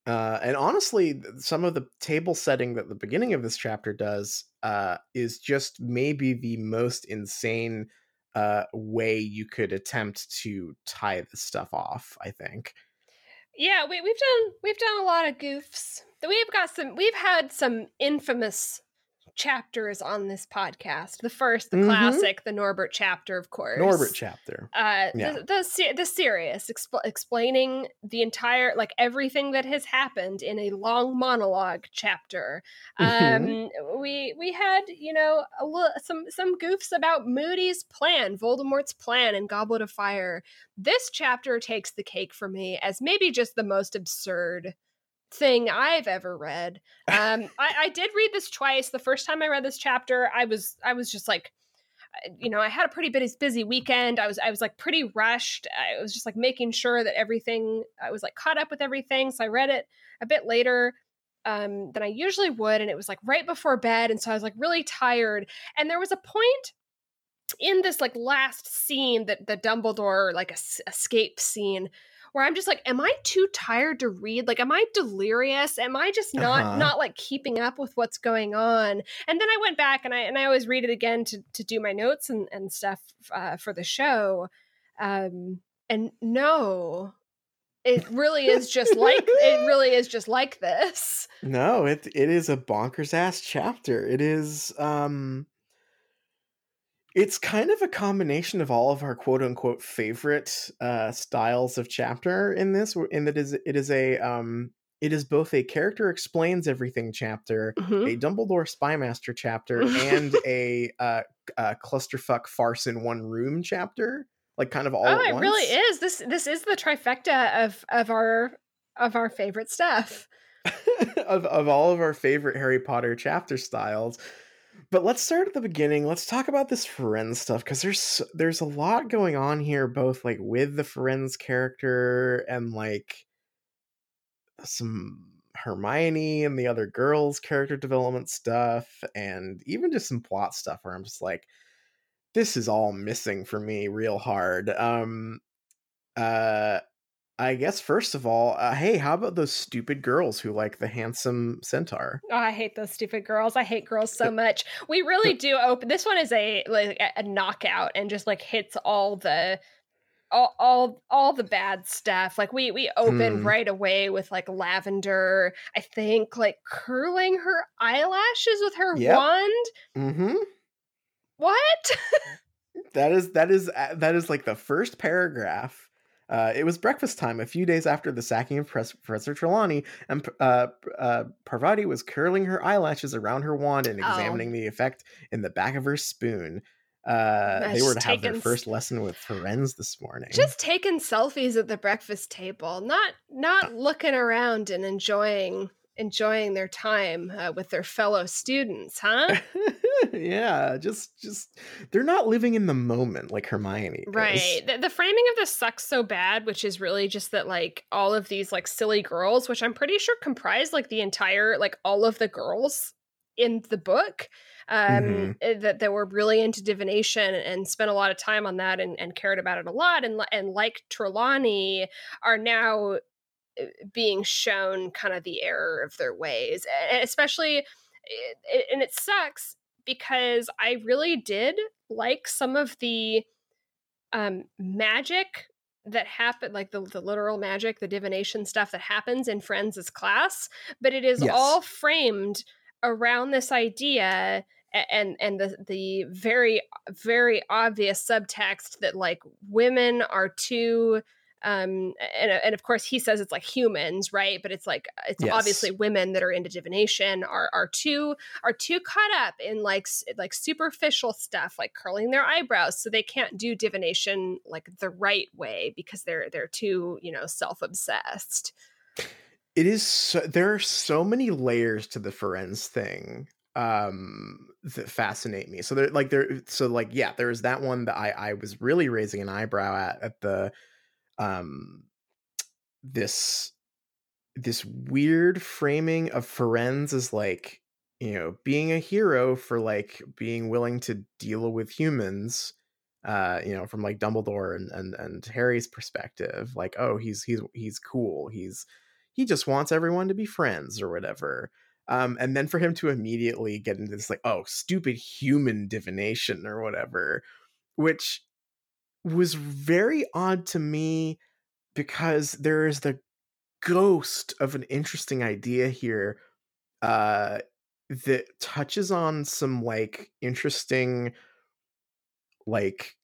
Uh, and honestly, some of the table setting that the beginning of this chapter does uh, is just maybe the most insane uh, way you could attempt to tie this stuff off. I think. Yeah, we, we've done we've done a lot of goofs. We've got some. We've had some infamous chapters on this podcast. The first, the Mhm. classic, the Norbert chapter, of course. Norbert chapter. Uh, Yeah. the the, the Sirius expl- explaining the entire like everything that has happened in a long monologue chapter. Um, we we had you know a little some some goofs about Moody's plan, Voldemort's plan, and Goblet of Fire. This chapter takes the cake for me as maybe just the most absurd thing I've ever read. Um, I, I did read this twice. The first time I read this chapter, I was I was just like you know, I had a pretty busy, busy weekend. I was, I was like pretty rushed. I was just like making sure that everything, I was like caught up with everything. So I read it a bit later um, than I usually would, and it was like right before bed, and so I was like really tired. And there was a point in this like last scene that the Dumbledore like es- escape scene where I'm just like, am I too tired to read? Like, am I delirious? Am I just not Uh-huh. not like keeping up with what's going on? And then I went back and I and I always read it again to to do my notes and and stuff uh, for the show. Um, and no, it really is just like it (laughs) really is just like this. No, it it is a bonkers ass chapter. It is um it's kind of a combination of all of our quote unquote favorite uh styles of chapter in this in that is it is a um it is both a character explains everything chapter, Mhm. a Dumbledore spymaster chapter, and (laughs) a uh, uh clusterfuck farce in one room chapter. Like kind of all oh, it really is. This this is the trifecta of of our of our favorite stuff. (laughs) of of all of our favorite Harry Potter chapter styles. But let's start at the beginning. Let's talk about this Firenze stuff because there's there's a lot going on here, both like with the Firenze character and like some Hermione and the other girls' character development stuff, and even just some plot stuff where I'm just like, this is all missing for me real hard. Um, uh, I guess first of all, uh, hey, how about those stupid girls who like the handsome centaur? Oh, I hate those stupid girls. I hate girls so much. We really do open. This one is a like a- knockout and just like hits all the all, all all the bad stuff like we we open Mm. right away with like lavender i think like curling her eyelashes with her Yep. wand Mm-hmm. what (laughs) That is that is uh, that is like the first paragraph. Uh, it was breakfast time a few days after the sacking of Professor Trelawney, and uh, uh, Parvati was curling her eyelashes around her wand and Oh. examining the effect in the back of her spoon. Uh, they were to have their first lesson with Firenze this morning. just taking selfies at the breakfast table not not looking around and enjoying enjoying their time uh, with their fellow students huh (laughs) (laughs) yeah, just just they're not living in the moment like Hermione. Right. The, the framing of this sucks so bad, which is really just that like all of these like silly girls, which I'm pretty sure comprise like the entire like all of the girls in the book. Um, Mhm. eh, that that were really into divination and spent a lot of time on that and, and cared about it a lot and and like Trelawney are now eh, being shown kind of the error of their ways, and especially eh, and it sucks because I really did like some of the um magic that happened like the, the literal magic the divination stuff that happens in Firenze's class but it is Yes. all framed around this idea and and the the very very obvious subtext that like women are too um and, and of course he says it's like humans right? But it's like it's Yes. obviously women that are into divination are are too are too caught up in like like superficial stuff like curling their eyebrows so they can't do divination like the right way because they're they're too you know self-obsessed. It is so, there are so many layers to the Firenze thing um that fascinate me. So there like there so like yeah there's that one that i i was really raising an eyebrow at at the um this this weird framing of Firenze as like you know being a hero for like being willing to deal with humans uh you know from like Dumbledore and and and Harry's perspective like oh he's he's he's cool. He's he just wants everyone to be friends or whatever. Um and then for him to immediately get into this like oh stupid human divination or whatever which was very odd to me because there is the ghost of an interesting idea here uh that touches on some like interesting like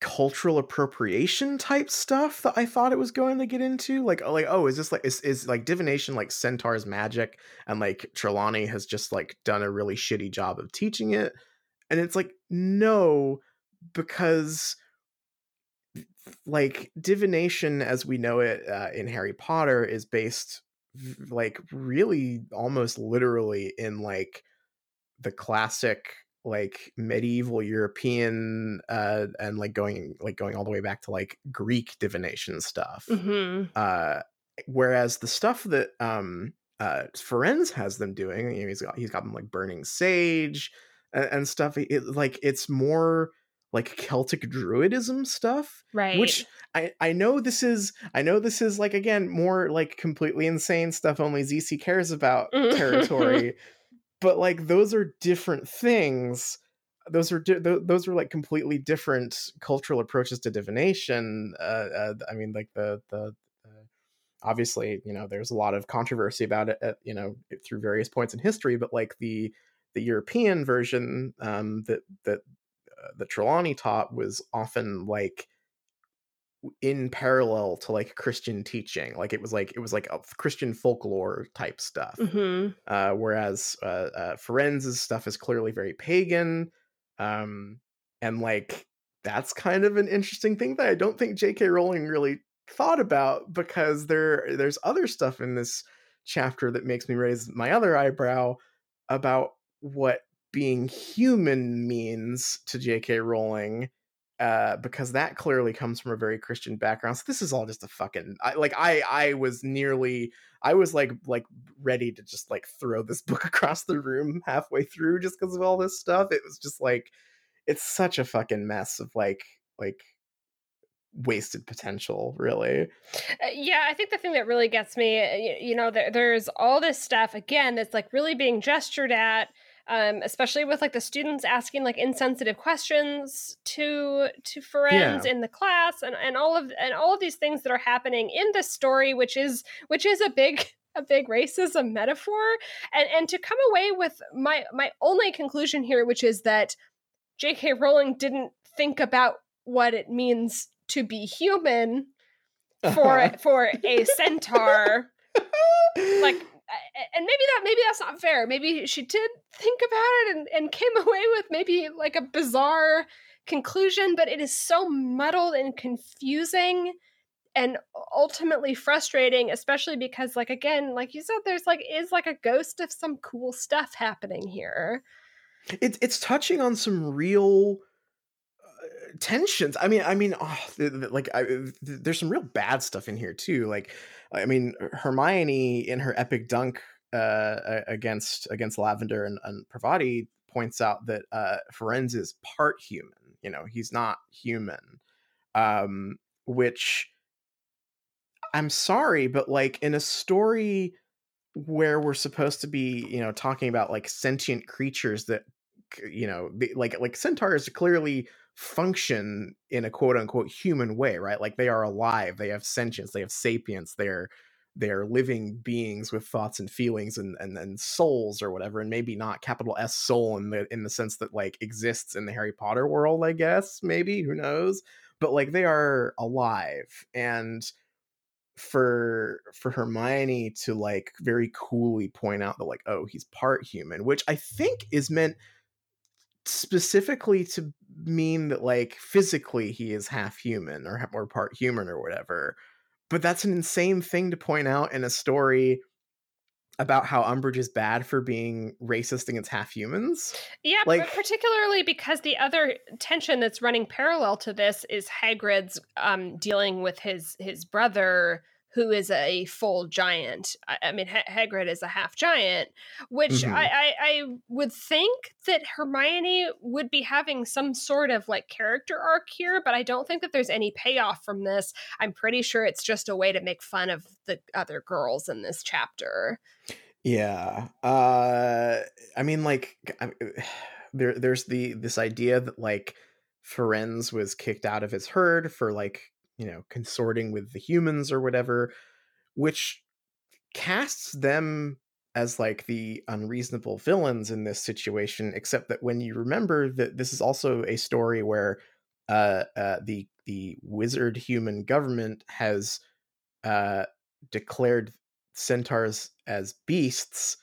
cultural appropriation type stuff that I thought it was going to get into like like oh is this like is, is like divination like centaur's magic and like Trelawney has just like done a really shitty job of teaching it and it's like no because like divination as we know it uh, in harry potter is based like really almost literally in like the classic like medieval european uh and like going like going all the way back to like greek divination stuff mm-hmm. uh whereas the stuff that um uh Firenze has them doing you know, he's got he's got them like burning sage and, and stuff it, like it's more like celtic druidism stuff right which I, I know this is I know this is like again more like completely insane stuff only ZC cares about (laughs) territory, but like those are different things. Those are di- tho- those are like completely different cultural approaches to divination. Uh, uh, I mean, like the the obviously you know there's a lot of controversy about it at, you know through various points in history, but like the the European version um, that that that Trelawney taught was often like in parallel to like Christian teaching. Like it was like it was like a Christian folklore type stuff. mm-hmm. Uh, whereas uh, uh, Firenze's stuff is clearly very pagan, um, and like that's kind of an interesting thing that I don't think J.K. Rowling really thought about because there there's other stuff in this chapter that makes me raise my other eyebrow about what being human means to J.K. Rowling uh, because that clearly comes from a very Christian background. So this is all just a fucking I, like I I was nearly I was like like ready to just like throw this (laughs) book across the room halfway through just because of all this stuff. It was just like it's such a fucking mess of like like wasted potential, really. Uh, yeah, I think the thing that really gets me, you, you know, there, there's all this stuff again that's like really being gestured at um, especially with like the students asking like insensitive questions to to Firenze yeah. in the class and, and all of and all of these things that are happening in this story, which is which is a big (laughs) a big racism metaphor and and to come away with my my only conclusion here which is that J.K. Rowling didn't think about what it means to be human for uh-huh. for a (laughs) centaur like and maybe that maybe that's not fair. Maybe she did think about it and, and came (laughs) away with maybe like a bizarre conclusion but it is so muddled and confusing and ultimately frustrating especially because like again like you said there's like is like a ghost of some cool stuff happening here. It's it's touching on some real tensions. I mean, I mean, oh, like I, there's some real bad stuff in here too. Like, I mean, Hermione in her epic dunk uh, against against Lavender and, and Parvati points out that uh, Firenze is part human. You know, he's not human. Um, which I'm sorry, but like in a story where we're supposed to be, you know, talking about like sentient creatures that you know like like centaurs clearly function in a quote unquote human way, right? Like they are alive, they have sentience, they have sapience, they're they're living beings with thoughts and feelings and, and and souls or whatever and maybe not capital s soul in the in the sense that like exists in the harry potter world i guess maybe who knows but like they are alive and for for hermione to like very coolly point out that like oh he's part human which i think is meant specifically to mean that like physically he is half human or or part human or whatever. But that's an insane thing to point out in a story about how Umbridge is bad for being racist against half humans. Yeah, like, particularly because the other tension that's running parallel to this is Hagrid's um, dealing with his his brother who is a full giant. I, I mean, ha- Hagrid is a half giant, which mm-hmm. I, I, I, would think that Hermione would be having some sort of like character arc here, but I don't think that there's any payoff from this. I'm pretty sure it's just a way to make fun of the other girls in this chapter. Yeah. Uh, I mean, like, (sighs) there, there's the this idea that like Firenze was kicked out of his herd for like you know consorting with the humans or whatever which casts them as like the unreasonable villains in this situation except that when you remember that this is also a story where uh, uh the the wizard human government has uh declared centaurs as beasts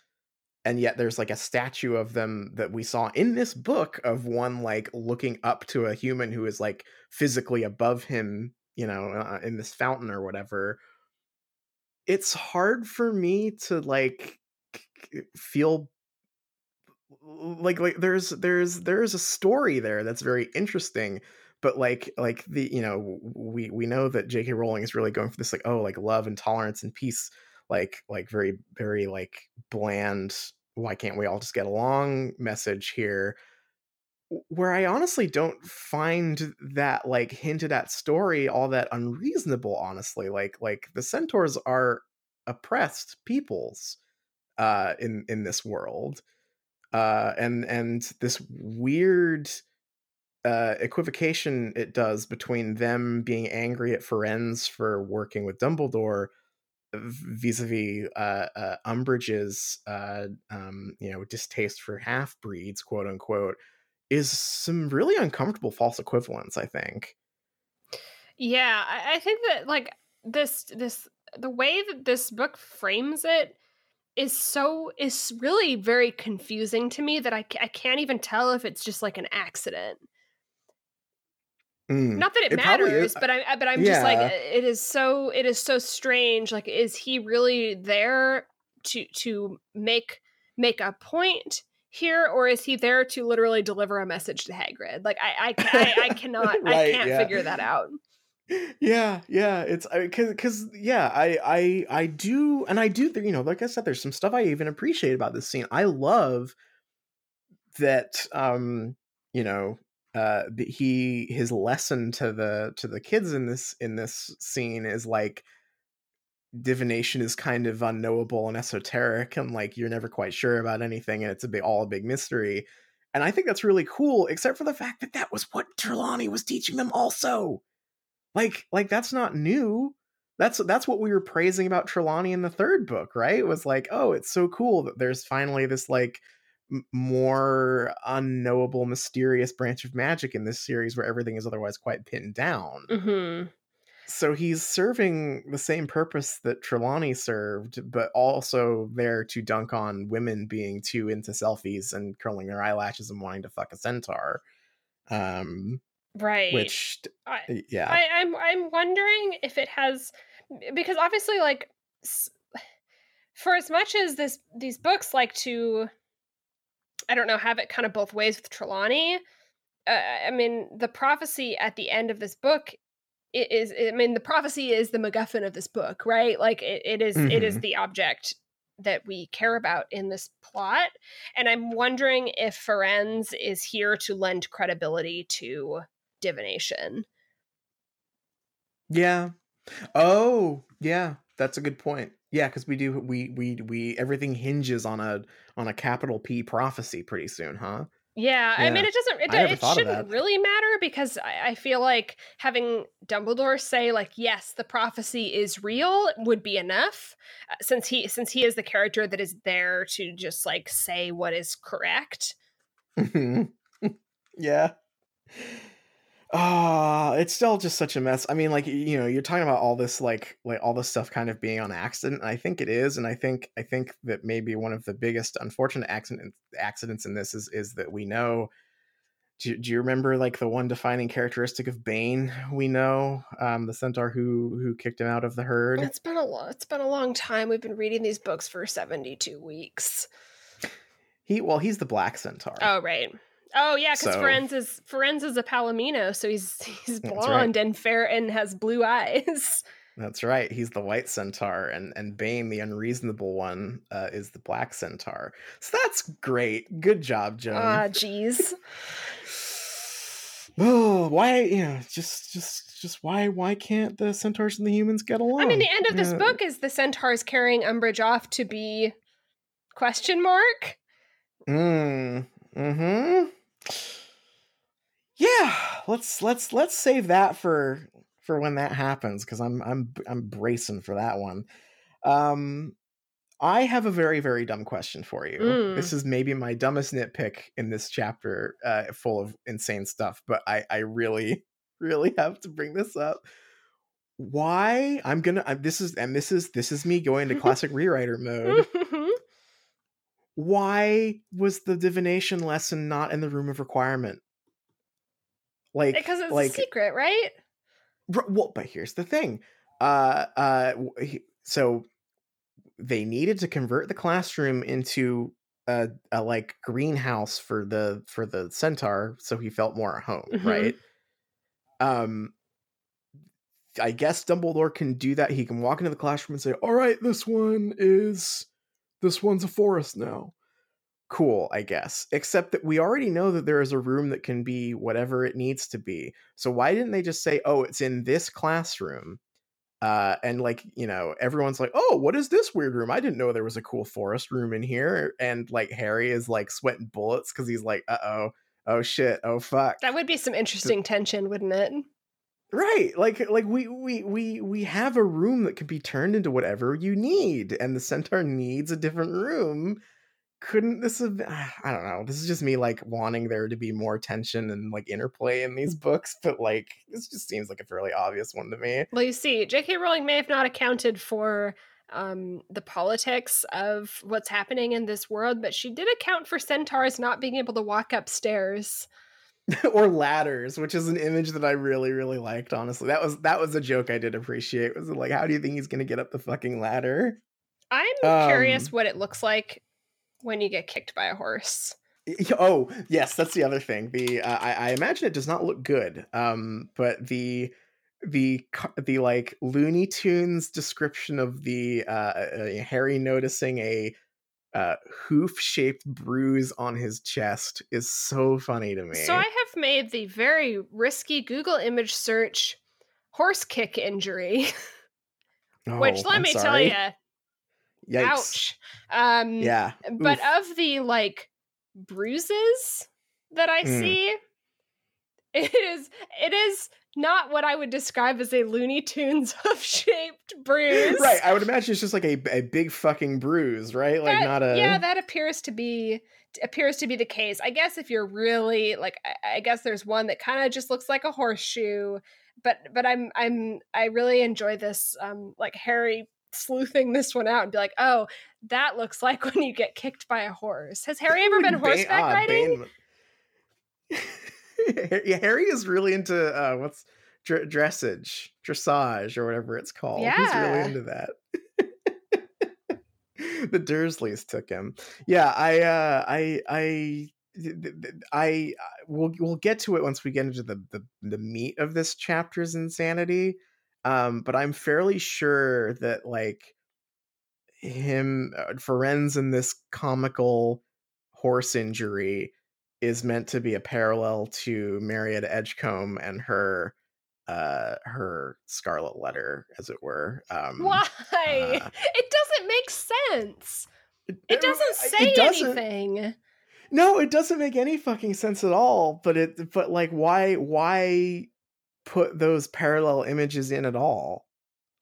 and yet there's like a statue of them that we saw in this book of one like looking up to a human who is like physically above him you know uh, in this fountain or whatever it's hard for me to like feel like like there's there's there's a story there that's very interesting but like like the you know we we know that jk rowling is really going for this like oh like love and tolerance and peace like like very very like bland why can't we all just get along? message here where I honestly don't find that like hinted at story all that unreasonable honestly like like the centaurs are oppressed peoples uh in in this world uh and and this weird uh equivocation it does between them being angry at Firenze for working with Dumbledore vis-a-vis uh, uh Umbridge's uh um you know distaste for half breeds quote unquote is some really uncomfortable false equivalence, I think. Yeah, I, I think that like this this the way that this book frames it is so is really very confusing to me that I, I can't even tell if it's just like an accident. Mm, Not that it, it matters, but I but I'm yeah. just like it is so it is so strange. Like, is he really there to to make make a point? Here or is he there to literally deliver a message to Hagrid? Like I I, I, I (laughs) cannot right, I can't yeah. figure that out. Yeah, yeah, it's because because yeah, I I I do and I do you know like I said, there's some stuff I even appreciate about this scene. I love that um you know uh he his lesson to the to the kids in this in this scene is like divination is kind of unknowable and esoteric and like you're never quite sure about anything and it's a big all a big mystery. And i think that's really cool except for the fact that that was what Trelawney was teaching them also. Like like that's not new. That's that's what we were praising about Trelawney in the third book right? It was like oh it's so cool that there's finally this like m- more unknowable mysterious branch of magic in this series where everything is otherwise quite pinned down. Hmm so he's serving the same purpose that Trelawney served, but also there to dunk on women being too into selfies and curling their eyelashes and wanting to fuck a centaur. Um, Right. which, I, yeah, I, I'm I'm wondering if it has because obviously like for as much as this these books like to I don't know have it kind of both ways with Trelawney. Uh, I mean, the prophecy at the end of this book i- is I mean the prophecy is the MacGuffin of this book, right? Like it, it is it is Mhm. the object that we care about in this plot, and I'm wondering if Firenze is here to lend credibility to divination. yeah. Oh, yeah, that's a good point. Yeah, because we do we we we everything hinges on a on a capital P prophecy pretty soon, huh? Yeah, I mean, it doesn't. It, it shouldn't really matter because I, I feel like having Dumbledore say like, "Yes, the prophecy is real," would be enough, uh, since he since he is the character that is there to just like say what is correct. (laughs) yeah. Ah, it's still just such a mess. I mean, like you know, you're talking about all this, like, like all this stuff kind of being on accident. And I think it is, and I think I think that maybe one of the biggest unfortunate accident accidents in this is is that we know. Do, you- do you remember like the one defining characteristic of Bane? We know um, the centaur who who kicked him out of the herd. It's been a long. It's been a long time. We've been reading these books for seventy two weeks. He well, he's the black centaur. Oh right. Oh yeah, because So- Firenze is Firenze is a Palomino, so he's (laughs) he's blonde right. and fair and has blue eyes. (laughs) That's right. He's the white centaur, and and Bane, the unreasonable one, uh, is the black centaur. So that's great. Good job, Joan. Ah, (laughs) jeez. (sighs) oh, why? You know, just just just why why can't the centaurs and the humans get along? I mean, the end of this Yeah. book is the centaurs carrying Umbridge off to be question mark. Mm. Hmm. Yeah. Let's let's let's save that for for when that happens because I'm I'm I'm bracing for that one. Um, I have a very very dumb question for you. Mm. This is maybe my dumbest nitpick in this chapter, uh, full of insane stuff. But I I really really have to bring this up. Why I'm gonna I'm, this is and this is this is me going to (laughs) classic rewriter mode (laughs) why was the divination lesson not in the room of requirement? Like, because it's like, a secret, right? well, but here's the thing. Uh, uh, so they needed to convert the classroom into a, a like greenhouse for the for the centaur, so he felt more at home, Mhm. right? Um, I guess Dumbledore can do that. He can walk into the classroom and say, "All right, this one is this one's a forest now." Cool, I guess. Except that we already know that there is a room that can be whatever it needs to be. So why didn't they just say, "Oh, it's in this classroom"? Uh, and like you know, everyone's like, "Oh, what is this weird room? I didn't know there was a cool forest room in here." And like Harry is like sweating bullets because he's like, "Uh oh, oh shit, oh fuck." That would be some interesting tension, wouldn't it? Right. Like like we we we we have a room that can be turned into whatever you need and the centaur needs a different room. Couldn't this have I don't know. This is just me like wanting there to be more tension and like interplay in these books, but like this just seems like a fairly obvious one to me. Well, you see, J.K. Rowling may have not accounted for um, the politics of what's happening in this world, but she did account for centaurs not being able to walk upstairs. (laughs) or ladders, which is an image that I really really liked honestly. That was that was a joke I did appreciate. Was like how do you think he's going to get up the fucking ladder? I'm curious Um, what it looks like when you get kicked by a horse. Oh yes, that's the other thing. The uh, I, I imagine it does not look good. Um, but the the the like Looney Tunes description of the uh, uh, Harry noticing a uh, hoof shaped bruise on his chest is so funny to me. So I have made the very risky Google image search horse kick injury. which Oh, let I'm me tell you, Yikes. ouch. Um, Yeah. but of the like bruises that I Mm. see, it is it is not what I would describe as a Looney Tunes (laughs) of shaped bruise. right. I would imagine it's just like a, a big fucking bruise, right? Like That- not a yeah that appears to be appears to be the case i guess if you're really like i, I guess there's one that kind of just looks like a horseshoe but but i'm i'm i really enjoy this um like harry sleuthing this one out and be like oh that looks like when you get kicked by a horse has harry ever been Bane- horseback ah, riding Bane- (laughs) (laughs) Harry is really into uh, what's dr- dressage, dressage, or whatever it's called. He's really into that. (laughs) the Dursleys took him. Yeah, I, uh, I, I, I, uh, we'll we'll get to it once we get into the the, the meat of this chapter's insanity. Um, but I'm fairly sure that like him, uh, Firenze in this comical horse injury is meant to be a parallel to Marietta Edgecombe and her uh her scarlet letter as it were um why? uh, (laughs) it doesn't make sense. Uh, it doesn't say it doesn't- anything. No it doesn't make any fucking sense at all but it but like why why put those parallel images in at all?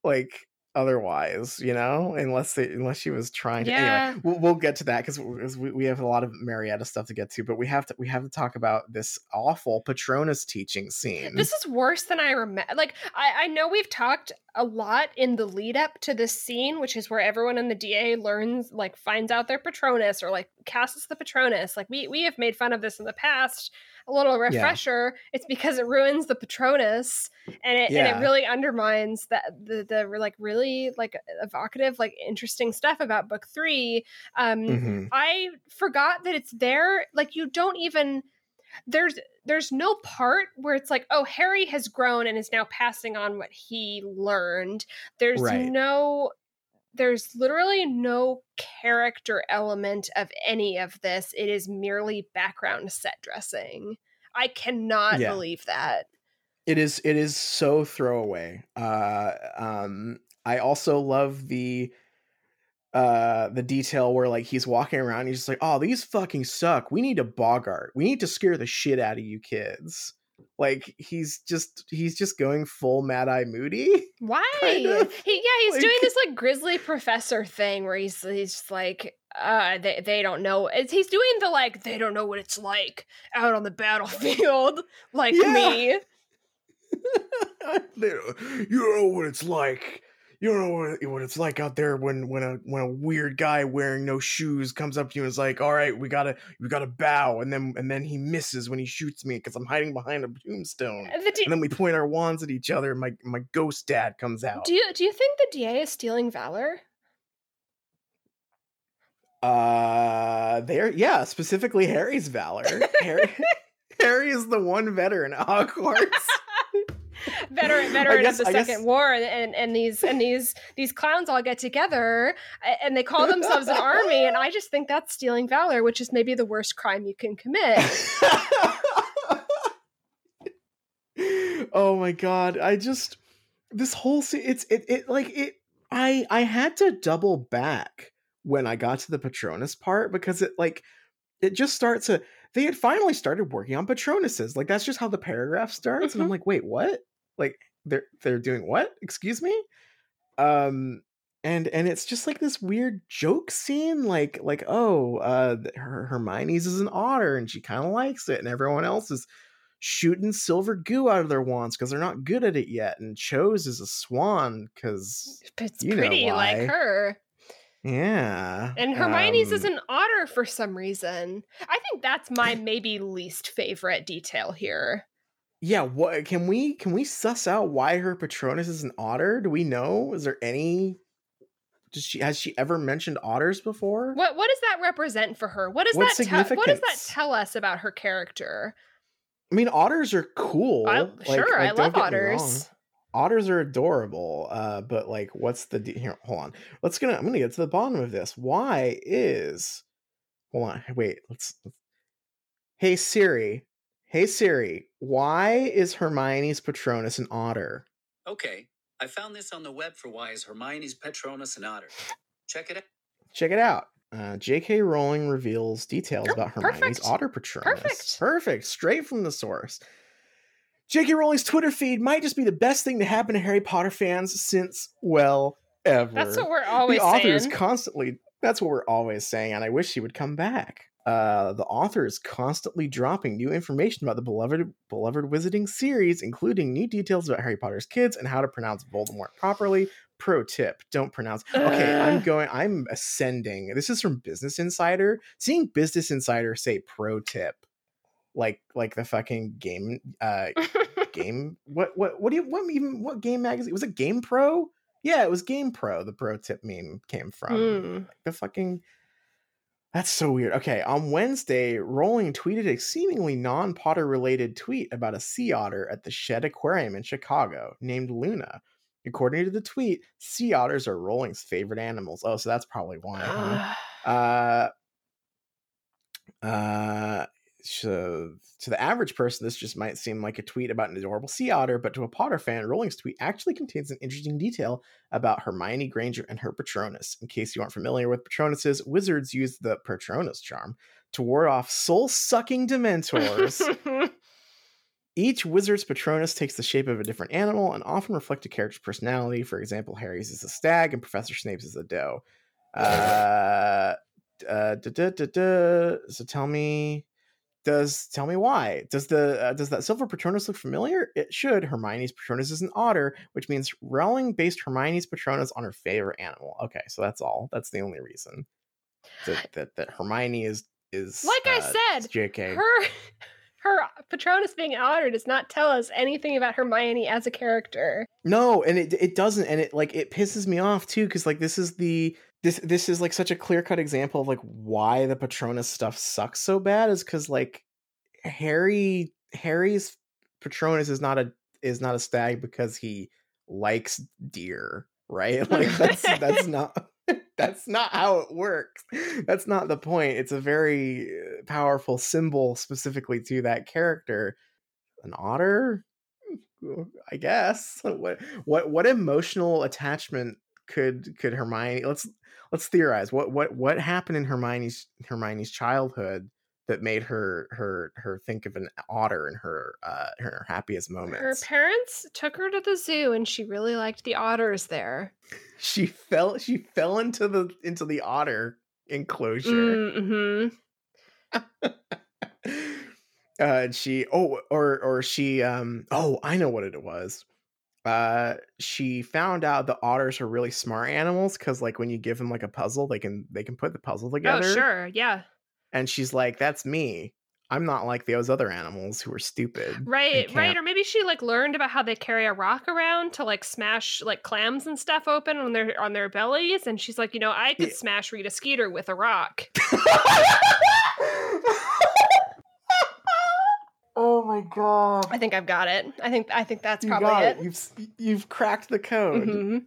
Like otherwise you know unless they unless she was trying to Yeah. anyway we'll, we'll get to that because we, we have a lot of marietta stuff to get to but we have to we have to talk about this awful patronus teaching scene This is worse than I remember. Like, I, I know we've talked a lot in the lead up to this scene, which is where everyone in the DA learns, like, finds out their Patronus or, like, casts the Patronus. Like, we, we have made fun of this in the past. A little refresher. It's because it ruins the Patronus and it, and it really undermines that the, the, like, really, like, evocative, like, interesting stuff about book three. Um, Mhm. I forgot that it's there. Like you don't even there's there's no part where it's like, oh, Harry has grown and is now passing on what he learned. There's Right. no there's literally no character element of any of this. It is merely background set dressing. I cannot Yeah. believe that. it is it is so throwaway uh um i also love the uh the detail where like he's walking around he's just like oh these fucking suck we need a boggart we need to scare the shit out of you kids like he's just he's just going full mad eye moody (laughs) Why? Kind of, he yeah, he's like- doing this like grizzly professor thing where he's he's just like uh they they don't know it's, he's doing the like they don't know what it's like out on the battlefield (laughs) like Yeah. me. (laughs) You don't know what it's like you don't know what, it's like out there when when a when a weird guy wearing no shoes comes up to you and is like all right we gotta we gotta bow and then and then he misses when he shoots me because i'm hiding behind a tombstone. The D- and then we point our wands at each other and my my ghost dad comes out. Do you do you think the DA is stealing valor? uh there yeah specifically harry's valor. Harry (laughs) (laughs) harry is the one veteran at hogwarts (laughs) veteran veteran guess- of the I guess- second war and and these and these these clowns all get together and they call themselves an army and I just think that's stealing valor which is maybe the worst crime you can commit. (laughs) oh my god i just this whole scene it's it, it like it i i had to double back when i got to the patronus part because it like it just starts to they had finally started working on patronuses like that's just how the paragraph starts and i'm Mhm. like wait what like they're they're doing what excuse me um and and it's just like this weird joke scene like like oh uh her hermione's is an otter and she kind of likes it and everyone else is shooting silver goo out of their wands because they're not good at it yet and Cho's is a swan because It's You know pretty why. like her. Yeah And Hermione's is um, an otter for some reason. I think that's my maybe least favorite detail here. yeah what can we can we suss out why her patronus is an otter do we know is there any does she has she ever mentioned otters before What what does that represent for her? What does What that tell what does that tell us about her character? i mean otters are cool I, like- sure, I love don't get me wrong. otters. Otters are adorable uh but like what's the de- here hold on let's gonna i'm gonna get to the bottom of this why is hold on wait let's, let's hey siri hey siri why is hermione's patronus an otter Okay, I found this on the web for why is Hermione's Patronus an otter. Check it out. Check it out. Uh, J.K. Rowling reveals details Oh, about Hermione's perfect. otter Patronus. Perfect. Perfect. Straight from the source. J.K. Rowling's Twitter feed might just be the best thing to happen to Harry Potter fans since, well, ever. That's what we're always the author saying. is constantly that's what we're always saying and i wish she would come back uh, the author is constantly dropping new information about the beloved beloved wizarding series including new details about harry potter's kids and how to pronounce voldemort properly pro tip don't pronounce okay i'm going i'm ascending this is from business insider seeing business insider say pro tip like like the fucking game uh (laughs) game what what what do you what even what game magazine was it GamePro? Yeah it was GamePro the pro tip meme came from. Mm. like the fucking that's so weird. Okay on wednesday rowling tweeted a seemingly non-potter related tweet about a sea otter at the Shedd aquarium in chicago named luna. According to the tweet sea otters are rowling's favorite animals. Oh so that's probably why huh? (sighs) uh uh so to the average person this just might seem like a tweet about an adorable sea otter but to a potter fan rowling's tweet actually contains an interesting detail about hermione granger and her patronus. In case you aren't familiar with patronuses wizards use the patronus charm to ward off soul-sucking dementors. (laughs) Each wizard's patronus takes the shape of a different animal and often reflect a character's personality. For example harry's is a stag and professor snape's is a doe. (laughs) Uh uh, duh, duh, duh. So tell me, does tell me why? Does the uh, does that silver Patronus look familiar? It should. Hermione's Patronus is an otter, which means Rowling based Hermione's Patronus on her favorite animal. Okay, so that's all. That's the only reason that that, that Hermione is is Like I uh, said, J.K. her (laughs) her Patronus being an otter does not tell us anything about Hermione as a character. No, and it it doesn't, and it like it pisses me off too, because like this is the this this is like such a clear cut example of like why the Patronus stuff sucks so bad is because like Harry Harry's Patronus is not a is not a stag because he likes deer, right? (laughs) Like that's that's (laughs) not (laughs) that's not how it works. That's not the point. It's a very uh, powerful symbol specifically to that character. An otter, I guess. What what what emotional attachment could could Hermione? Let's let's theorize. What what what happened in Hermione's Hermione's childhood that made her her her think of an otter in her uh her happiest moments. Her parents took her to the zoo and she really liked the otters there. (laughs) she fell she fell into the into the otter enclosure. Mm-hmm. (laughs) uh and she oh or or she um oh i know what it was uh she found out the otters are really smart animals because like when you give them like a puzzle they can they can put the puzzle together Oh, sure. Yeah. and she's like that's me i'm not like those other animals who are stupid Right, right. Or maybe she like learned about how they carry a rock around to like smash like clams and stuff open on their on their bellies, and she's like, you know, I could Yeah. smash Rita Skeeter with a rock. (laughs) (laughs) oh my god I think I've got it. I think I think that's you probably got it. it. You've you've cracked the code. Mhm.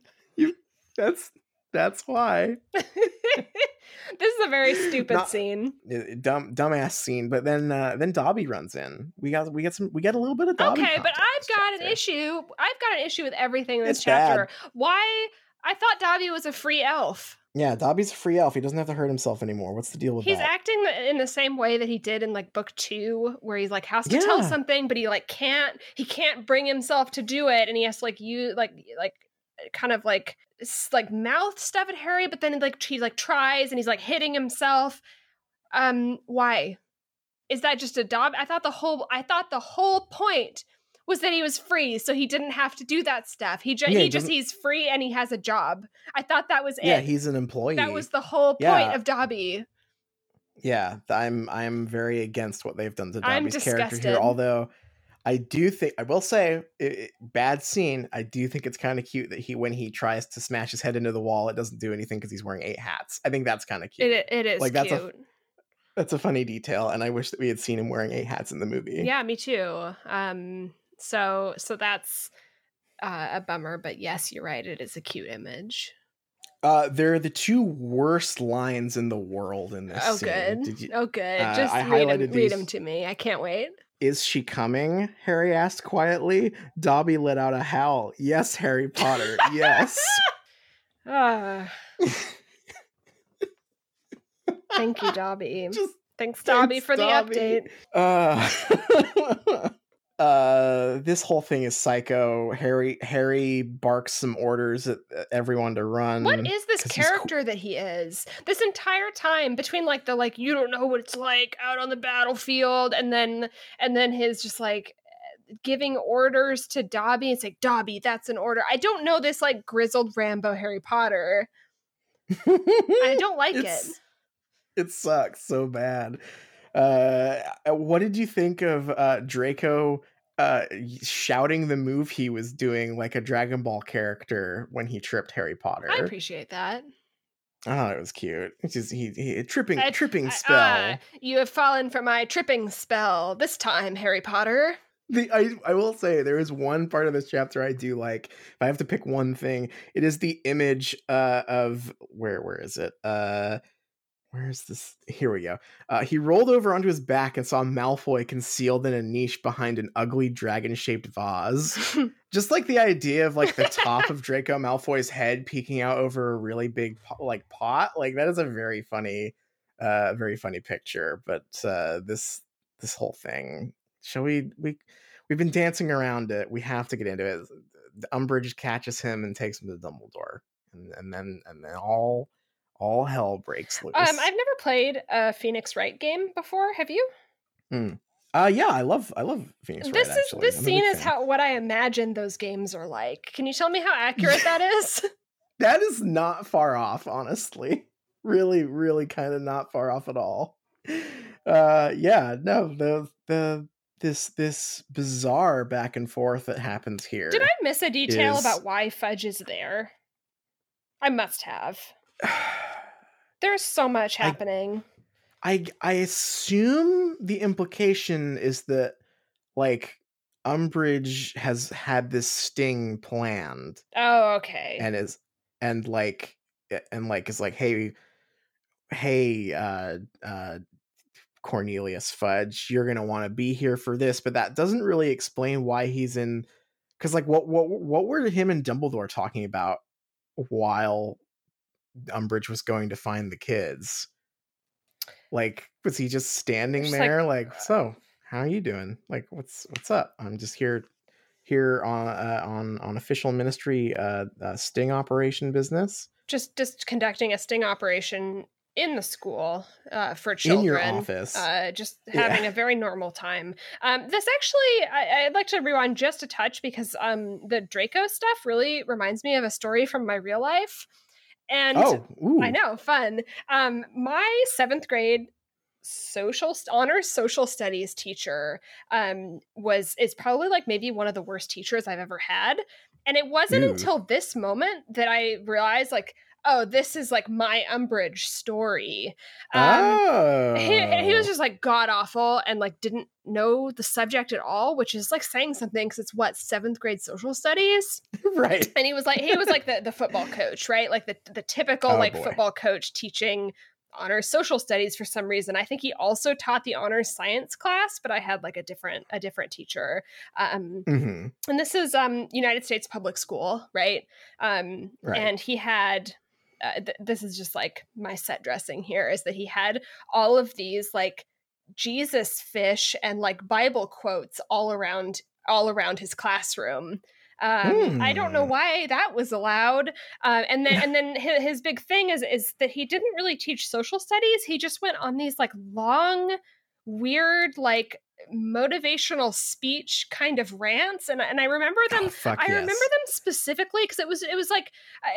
That's that's why. (laughs) this is a very stupid Not- scene. Dumb dumbass scene, but then uh, then Dobby runs in. We got we got some we got a little bit of Dobby. Okay, but I've got an issue. I've got an issue with everything in this It's bad. chapter. Why? I thought Dobby was a free elf. Yeah, Dobby's a free elf. He doesn't have to hurt himself anymore. What's the deal with He's that? acting in the same way that he did in like book two, where he's like has to tell something, but he like can't. He can't bring himself to do it, and he has to like you like like kind of like like mouth stuff at Harry, but then like he like tries and he's like hitting himself. Um, why? Is that just a Dobby? I thought the whole I thought the whole point was that he was free, so he didn't have to do that stuff. He just Yeah, he, he just he's free and he has a job. I thought that was yeah, it. Yeah, he's an employee. that was the whole point Yeah. of Dobby. yeah. I'm I'm very against what they've done to Dobby's character here. Although I do think I will say it, it- bad scene. I do think it's kind of cute that he when he tries to smash his head into the wall, it doesn't do anything because he's wearing eight hats. I think that's kind of cute. It it is Like, that's a- That's a funny detail, and I wish that we had seen him wearing eight hats in the movie. yeah, me too. Um, so so that's uh, a bummer, but yes, you're right. It is a cute image. Uh, they're the two worst lines in the world in this Oh, scene. good. Did you, oh, good. uh, Just I read them, read them to me. I can't wait. Is she coming? Harry asked quietly. Dobby let out a howl. Yes, Harry Potter. Yes. (laughs) Ah. Thank you, (laughs) Dobby. Just Thanks, Dobby, thanks, for the update. uh, (laughs) uh this whole thing is psycho. Harry Harry barks some orders at at everyone to run. What is this character that he is? This entire time between like the like you don't know what it's like out on the battlefield and then and then his just like giving orders to Dobby. It's like Dobby, that's an order. I don't know this like grizzled Rambo Harry Potter. I don't (laughs) like it. It sucks so bad. Uh what did you think of uh Draco uh shouting the move he was doing like a Dragon Ball character when he tripped Harry Potter? I appreciate that. Thought it was cute. It's just he, he tripping I- tripping I- spell. ah, you have fallen for my tripping spell this time, Harry Potter. The, I, I will say there is one part of this chapter I do like. If I have to pick one thing, it is the image uh, of where where is it? Uh, where's this? Here we go. Uh, he rolled over onto his back and saw Malfoy concealed in a niche behind an ugly dragon shaped vase. (laughs) Just like the idea of like the top of Draco Malfoy's head peeking out over a really big po- like pot, like that is a very funny, uh, very funny picture. But uh, this this whole thing, shall we we we've been dancing around it. We have to get into it. The Umbridge catches him and takes him to Dumbledore, and, and then and then all all hell breaks loose. Um, I've never played a Phoenix Wright game before. Have you? uh yeah, I love I love Phoenix. this Wright, is actually. this I'm scene is how what I imagine those games are like. Can you tell me how accurate that is? (laughs) that is not far off, honestly. (laughs) Really, really kind of not far off at all. Uh yeah, no, the the this this bizarre back and forth that happens here. Did I miss a detail is- about why Fudge is there? I must have. (sighs) (sighs) (sighs) There's so much happening. I I assume the implication is that like Umbridge has had this sting planned oh, okay. and is and like and like is like hey hey uh uh Cornelius Fudge you're going to want to be here for this but that doesn't really explain why he's in cuz like what what what were him and Dumbledore talking about while Umbridge was going to find the kids like was he just standing Just there like, so how are you doing like what's what's up i'm just here here on uh, on on official ministry uh, uh sting operation business just just conducting a sting operation in the school uh, for in children. your office Uh, just Yeah. having a very normal time. Um, this actually, I, I'd like to rewind just a touch because um, the Draco stuff really reminds me of a story from my real life. And oh. I know, fun. Um, my seventh grade social honors social studies teacher um was is probably like maybe one of the worst teachers I've ever had. And it wasn't Ew. until this moment that I realized like, oh, this is like my Umbridge story. Um, oh he, he was just like god awful and like didn't know the subject at all, which is like saying something because it's what seventh grade social studies? (laughs) Right. And he was like he was like the, the football (laughs) coach right? Like the, the typical Oh, like boy. football coach teaching honors social studies for some reason. I think he also taught the honors science class but i had like a different a different teacher. Um hmm and this is um united states public school right? Um Right. and he had uh, th- this is just like my set dressing here is that he had all of these like jesus fish and like bible quotes all around all around his classroom um, I don't know Hmm. why that was allowed. Uh, and then, (laughs) and then his, his big thing is is that he didn't really teach social studies. He just went on these like long, weird, like motivational speech kind of rants. And and I remember them Oh, I yes. remember them specifically because it was it was like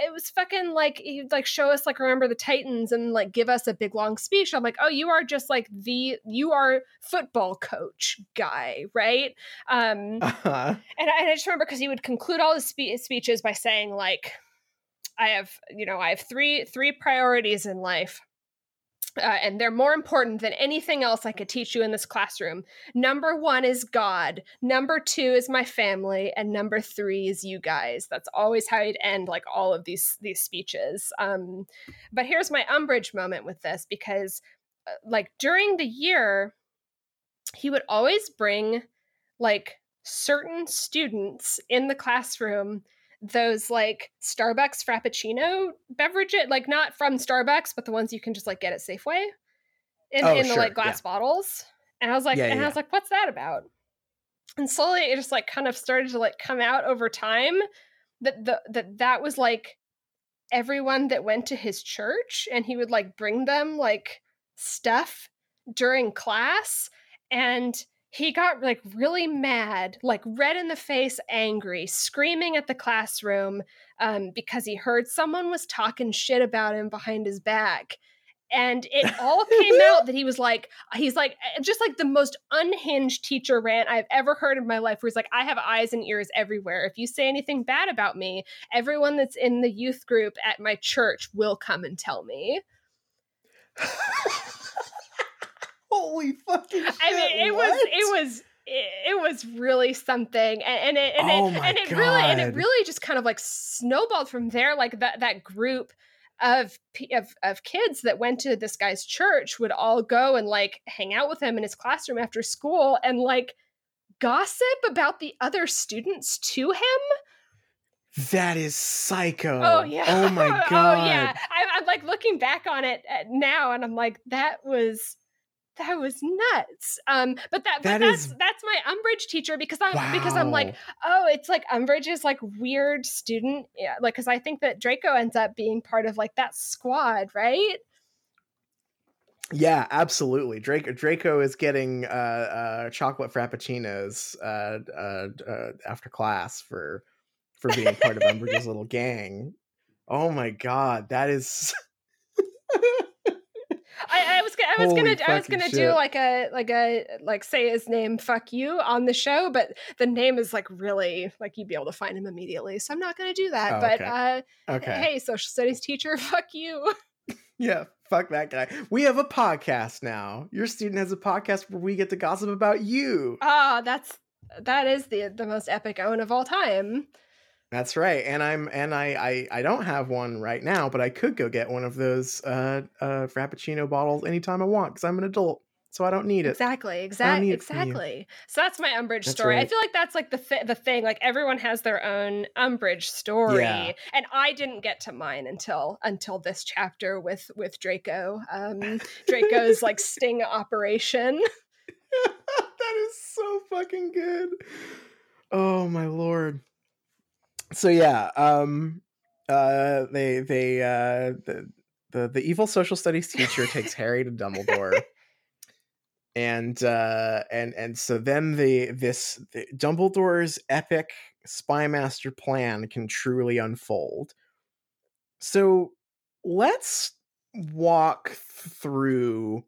it was fucking like he'd like show us like remember the Titans and like give us a big long speech. I'm like, oh, you are just like the you are football coach guy, right? Um, Uh-huh. and I, and I just remember because he would conclude all his spe- speeches by saying like, I have you know I have three three priorities in life. Uh, and they're more important than anything else I could teach you in this classroom. Number one is God. Number two is my family, and number three is you guys. That's always how he'd end like all of these these speeches. Um, but here's my Umbridge moment with this because, uh, like during the year, he would always bring like certain students in the classroom those like Starbucks Frappuccino beverages, like not from Starbucks, but the ones you can just like get at Safeway in, Oh, in the like glass bottles. And I was like, Yeah, and yeah, I was like, what's that about? And slowly it just like kind of started to like come out over time that the that that was like everyone that went to his church and he would like bring them like stuff during class and he got like really mad like red in the face angry screaming at the classroom um, because he heard someone was talking shit about him behind his back. And it all came (laughs) out that he was like he's like eh, just like the most unhinged teacher rant i've ever heard in my life where he's like i have eyes and ears everywhere. If you say anything bad about me everyone that's in the youth group at my church will come and tell me (laughs) Holy fucking shit! I mean, it was it was it, it was really something, and, and it and, Oh it, and it really and it really just kind of like snowballed from there. Like that that group of of of kids that went to this guy's church would all go and like hang out with him in his classroom after school and like gossip about the other students to him. That is psycho. Oh yeah. Oh my god. (laughs) oh yeah. I'm, I'm like looking back on it uh, now, and I'm like, that was that was nuts. Um, but that, That but that's is- that's my Umbridge teacher because I'm because I'm like, oh, it's like Umbridge is like weird student, yeah, like because I think that Draco ends up being part of like that squad, right? Yeah, absolutely. Draco Draco is getting uh, uh, chocolate frappuccinos uh, uh, uh, after class for for being part of Umbridge's (laughs) little gang. Oh my god, that is (laughs) (laughs) I, I was gonna, I was Holy gonna I was gonna do like a like a like say his name fuck you on the show, but the name is like really like you'd be able to find him immediately, so I'm not gonna do that. Oh, but okay. uh, okay. hey, social studies teacher, (laughs) fuck you. Yeah, fuck that guy. We have a podcast now. Your student has a podcast where we get to gossip about you. Ah, that's that is the the most epic own of all time. That's right. And I'm and I, I I don't have one right now, but I could go get one of those uh uh frappuccino bottles anytime I want because I'm an adult, so I don't need it. Exactly, exactly, it from you. exactly. So that's my Umbridge That's story. I feel like that's like the th- the thing. Like everyone has their own Umbridge story, Yeah. and I didn't get to mine until until this chapter with with Draco. Um, (laughs) Draco's like sting operation. (laughs) (laughs) that is so fucking good. Oh my lord. So yeah, um uh they they uh the the, the evil social studies teacher takes (laughs) Harry to Dumbledore. And uh and and so then the this the, Dumbledore's epic spy master plan can truly unfold. So let's walk through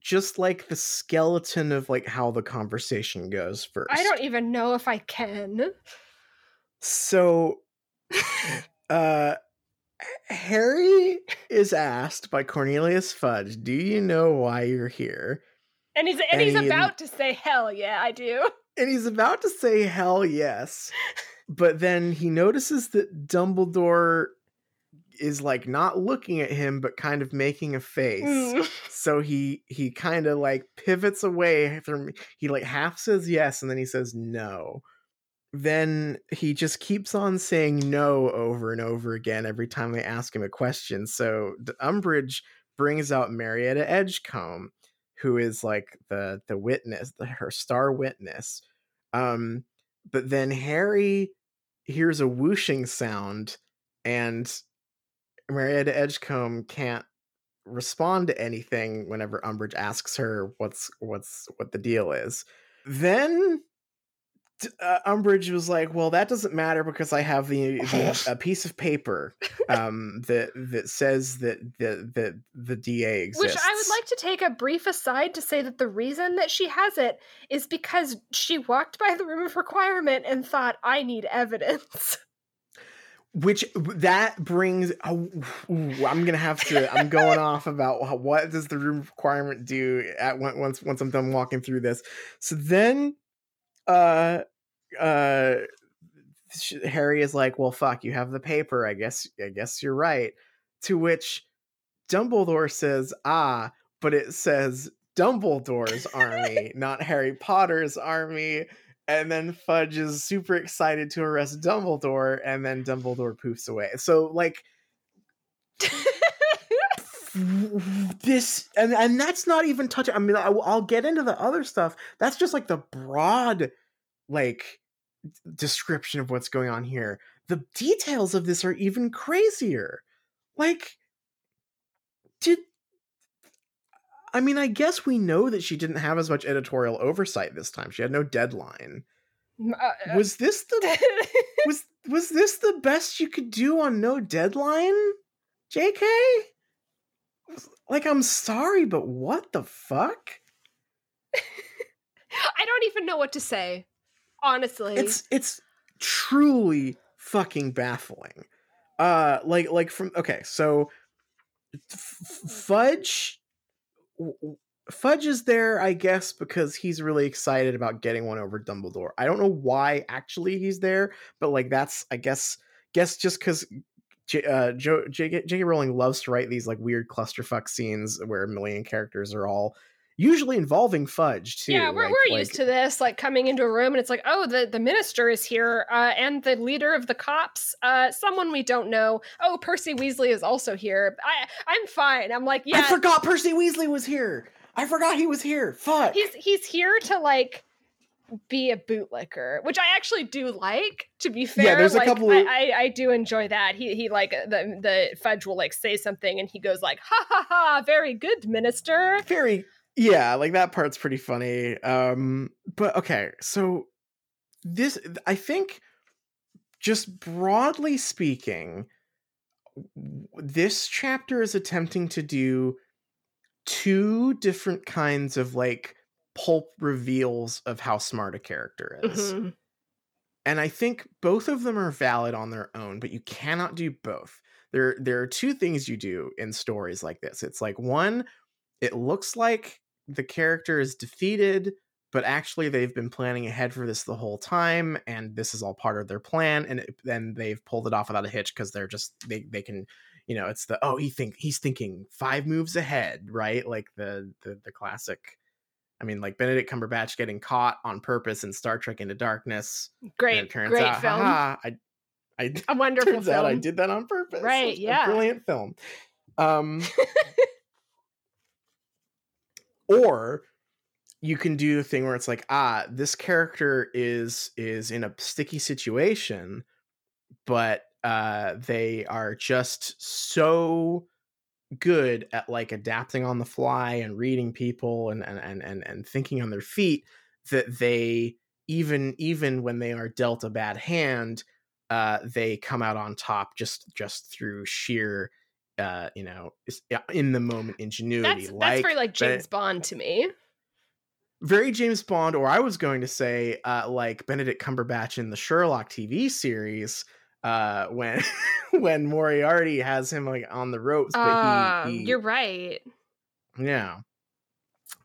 just like the skeleton of like how the conversation goes first. I don't even know if I can. So uh Harry is asked by Cornelius Fudge, "Do you know why you're here?" And he's and, And he's he- about to say, "Hell yeah, I do." And he's about to say hell yes. But then he notices that Dumbledore is like not looking at him but kind of making a face. Mm. so he he kind of like pivots away from he like half says yes and then he says no then he just keeps on saying no over and over again every time they ask him a question so umbridge brings out marietta edgecombe who is like the the witness the, her star witness um but then harry hears a whooshing sound and marietta edgecombe can't respond to anything whenever Umbridge asks her what's what's what the deal is. Then uh, Umbridge was like, "Well, that doesn't matter because I have the, (laughs) the a piece of paper um, that that says that the that the DA exists." Which I would like to take a brief aside to say that the reason that she has it is because she walked by the room of requirement and thought, I need evidence. (laughs) which that brings oh, ooh, i'm gonna have to i'm going off (laughs) about what does the room of requirement do at once once i'm done walking through this so then uh uh harry is like well fuck you have the paper i guess i guess you're right to which dumbledore says ah but it says Dumbledore's army, not Harry Potter's army. And then Fudge is super excited to arrest Dumbledore, and then Dumbledore poofs away. So, like, (laughs) this and and that's not even touching i mean I, will get into the other stuff. That's just like the broad like description of what's going on here. The details of this are even crazier. Like did i mean i guess we know that she didn't have as much editorial oversight this time. She had no deadline. Uh, was this the (laughs) was was this the best you could do on no deadline jk like i'm sorry but what the fuck I don't even know what to say. Honestly. it's it's truly fucking baffling uh like like from okay so F- fudge fudge is there i guess because he's really excited about getting one over dumbledore i don't know why actually he's there but like that's i guess guess just because J- uh, Joe, J.K. J.K. Rowling loves to write these like weird clusterfuck scenes where a million characters are all usually involving Fudge too. yeah, we're, like- we're like- used to this, like coming into a room and it's like, oh, the, the minister is here, uh, and the leader of the cops, uh, someone we don't know. Oh, Percy Weasley is also here. I I'm fine. I'm like, yeah. I forgot Percy Weasley was here. I forgot he was here. Fuck. he's he's here to like be a bootlicker, which I actually do like. To be fair, yeah, there's a like, couple I, of- I I do enjoy that. He he like the the Fudge will like say something and he goes like, ha ha ha, very good, minister. very yeah like that part's pretty funny um but okay so this i think just broadly speaking this chapter is attempting to do two different kinds of like pulp reveals of how smart a character is Mhm. and I think both of them are valid on their own, but you cannot do both. There, there are two things you do in stories like this. It's like one, it looks like the character is defeated, but actually they've been planning ahead for this the whole time, and this is all part of their plan, and then they've pulled it off without a hitch because they're just they they can, you know, it's the oh he think he's thinking five moves ahead, right? Like the the the classic. I mean, like Benedict Cumberbatch getting caught on purpose in Star Trek Into Darkness. Great, great out, film. I, I A (laughs) wonderful turns film. out I did that on purpose. Right, yeah. brilliant film. (laughs) Um, or you can do the thing where it's like, ah, this character is is in a sticky situation, but uh, they are just so good at like adapting on the fly and reading people and and and and, and thinking on their feet that they even even when they are dealt a bad hand uh they come out on top just just through sheer uh you know in the moment ingenuity That's that's very like Ben- James Bond to me. very James Bond, or I was going to say, uh, like Benedict Cumberbatch in the Sherlock TV series, uh, when (laughs) when Moriarty has him like on the ropes, but Uh, he, he you're right. yeah.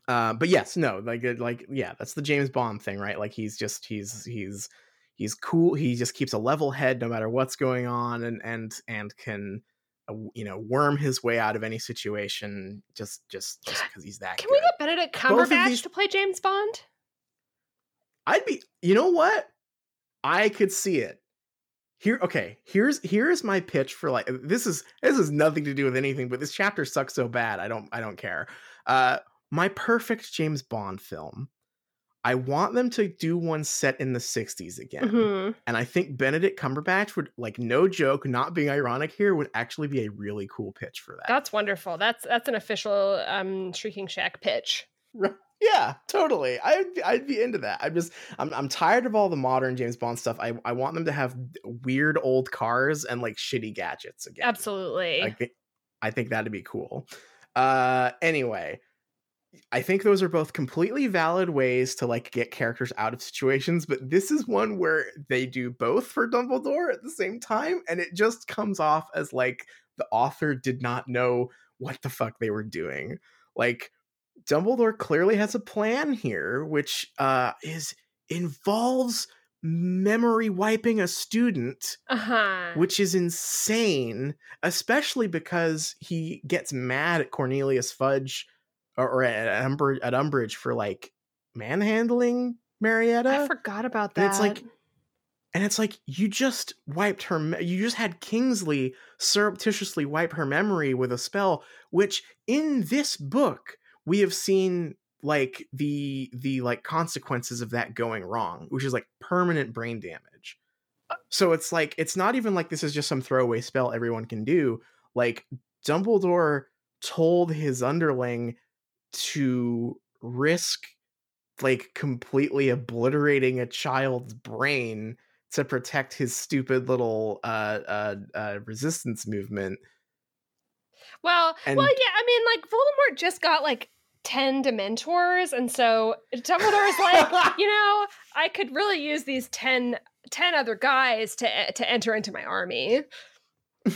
Uh, but yes, no, like it- like yeah, that's the James Bond thing, right? Like he's just he's he's he's cool. He just keeps a level head no matter what's going on, and and and can uh, you know worm his way out of any situation just just just (gasps) because he's that Can good. we get Benedict Cumberbatch these- to play James Bond? I'd be you know what? I could see it. Here okay, here's here's my pitch for like this is this is nothing to do with anything, but this chapter sucks so bad. I don't I don't care. Uh my perfect James Bond film. I want them to do one set in the 60s again. Mhm. And I think Benedict Cumberbatch would like no joke, not being ironic here, would actually be a really cool pitch for that. That's wonderful. That's that's an official um Shrieking Shack pitch. (laughs) Yeah, totally. I'd be- I'd be into that. I'm just I'm I'm tired of all the modern James Bond stuff. I I want them to have weird old cars and like shitty gadgets again. Absolutely. I think I think that'd be cool. Uh anyway, I think those are both completely valid ways to like get characters out of situations, but this is one where they do both for Dumbledore at the same time and it just comes off as like the author did not know what the fuck they were doing. Like Dumbledore clearly has a plan here which uh is involves memory wiping a student uh-huh. which is insane, especially because he gets mad at Cornelius Fudge or, or at, Umber, at Umbridge for like manhandling Marietta. I forgot about that. And it's like, and it's like you just wiped her. me- You just had Kingsley surreptitiously wipe her memory with a spell, which in this book we have seen like the the like consequences of that going wrong, which is like permanent brain damage. So it's like it's not even like this is just some throwaway spell everyone can do. Like Dumbledore told his underling to risk like completely obliterating a child's brain to protect his stupid little uh uh, uh resistance movement well, and- well, yeah. I mean, like Voldemort just got like ten Dementors, and so Dumbledore's like, (laughs) you know, I could really use these 10, 10 other guys to e, to enter into my army. (laughs)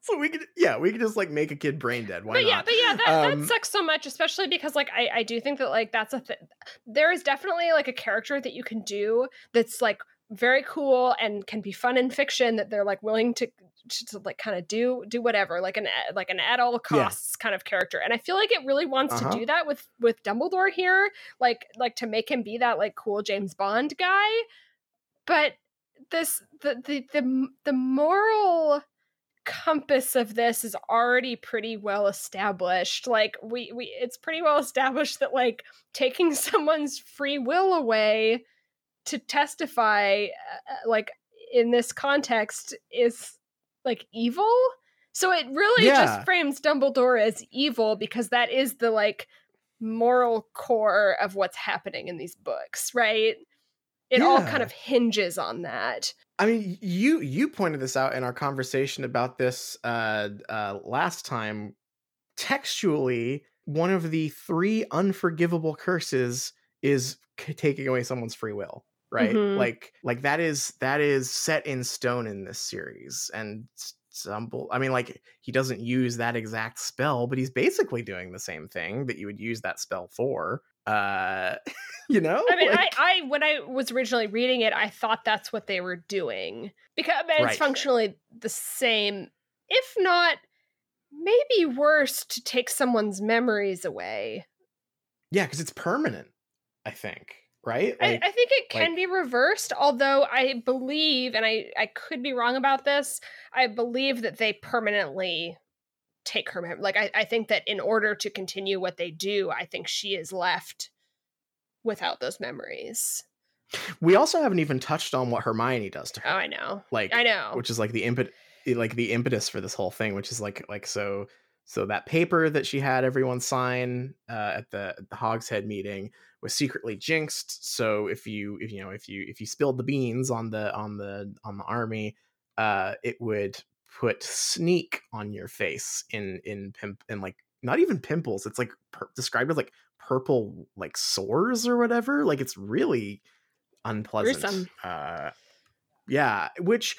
so we could yeah we could just like make a kid brain dead why but not yeah, but yeah, that, Um, that sucks so much, especially because like I, I do think that like that's a th- there is definitely like a character that you can do that's like very cool and can be fun in fiction that they're like willing to to, like kind of do do whatever like an like an at all Yeah. costs kind of character and i feel like it really wants Uh-huh. to do that with with dumbledore here like like to make him be that like cool james bond guy but this the the the, the moral compass of this is already pretty well established like we we it's pretty well established that like taking (laughs) someone's free will away to testify uh, like in this context is like evil so it really Yeah. just frames dumbledore as evil because that is the like moral core of what's happening in these books right it all kind of hinges on that I mean, you you pointed this out in our conversation about this uh, uh, last time. Textually, one of the three unforgivable curses is taking away someone's free will. Right, Mhm. like like that is that is set in stone in this series, and Dumble. I mean, like he doesn't use that exact spell, but he's basically doing the same thing that you would use that spell for. Uh, (laughs) you know, I mean, Like- I, I when I was originally reading it, I thought that's what they were doing because I mean, it's Right. functionally the same, if not maybe worse, to take someone's memories away. yeah, because it's permanent. I think, right? I, I think it can like- be reversed, although I believe, and I I could be wrong about this. I believe that they permanently take her like I, I think that in order to continue what they do, I think she is left without those memories. We also haven't even touched on what Hermione does to oh, her. Oh, I know. like I know. which is like the impet like the impetus for this whole thing, which is like like so so that paper that she had everyone sign uh, at the, at the Hog's Head meeting was secretly jinxed. So if you if you know if you if you spilled the beans on the on the on the army, uh, it would put sneak on your face in in pimp in like not even pimples. It's like per- described as like purple like sores or whatever. Like it's really unpleasant. Uh, yeah, which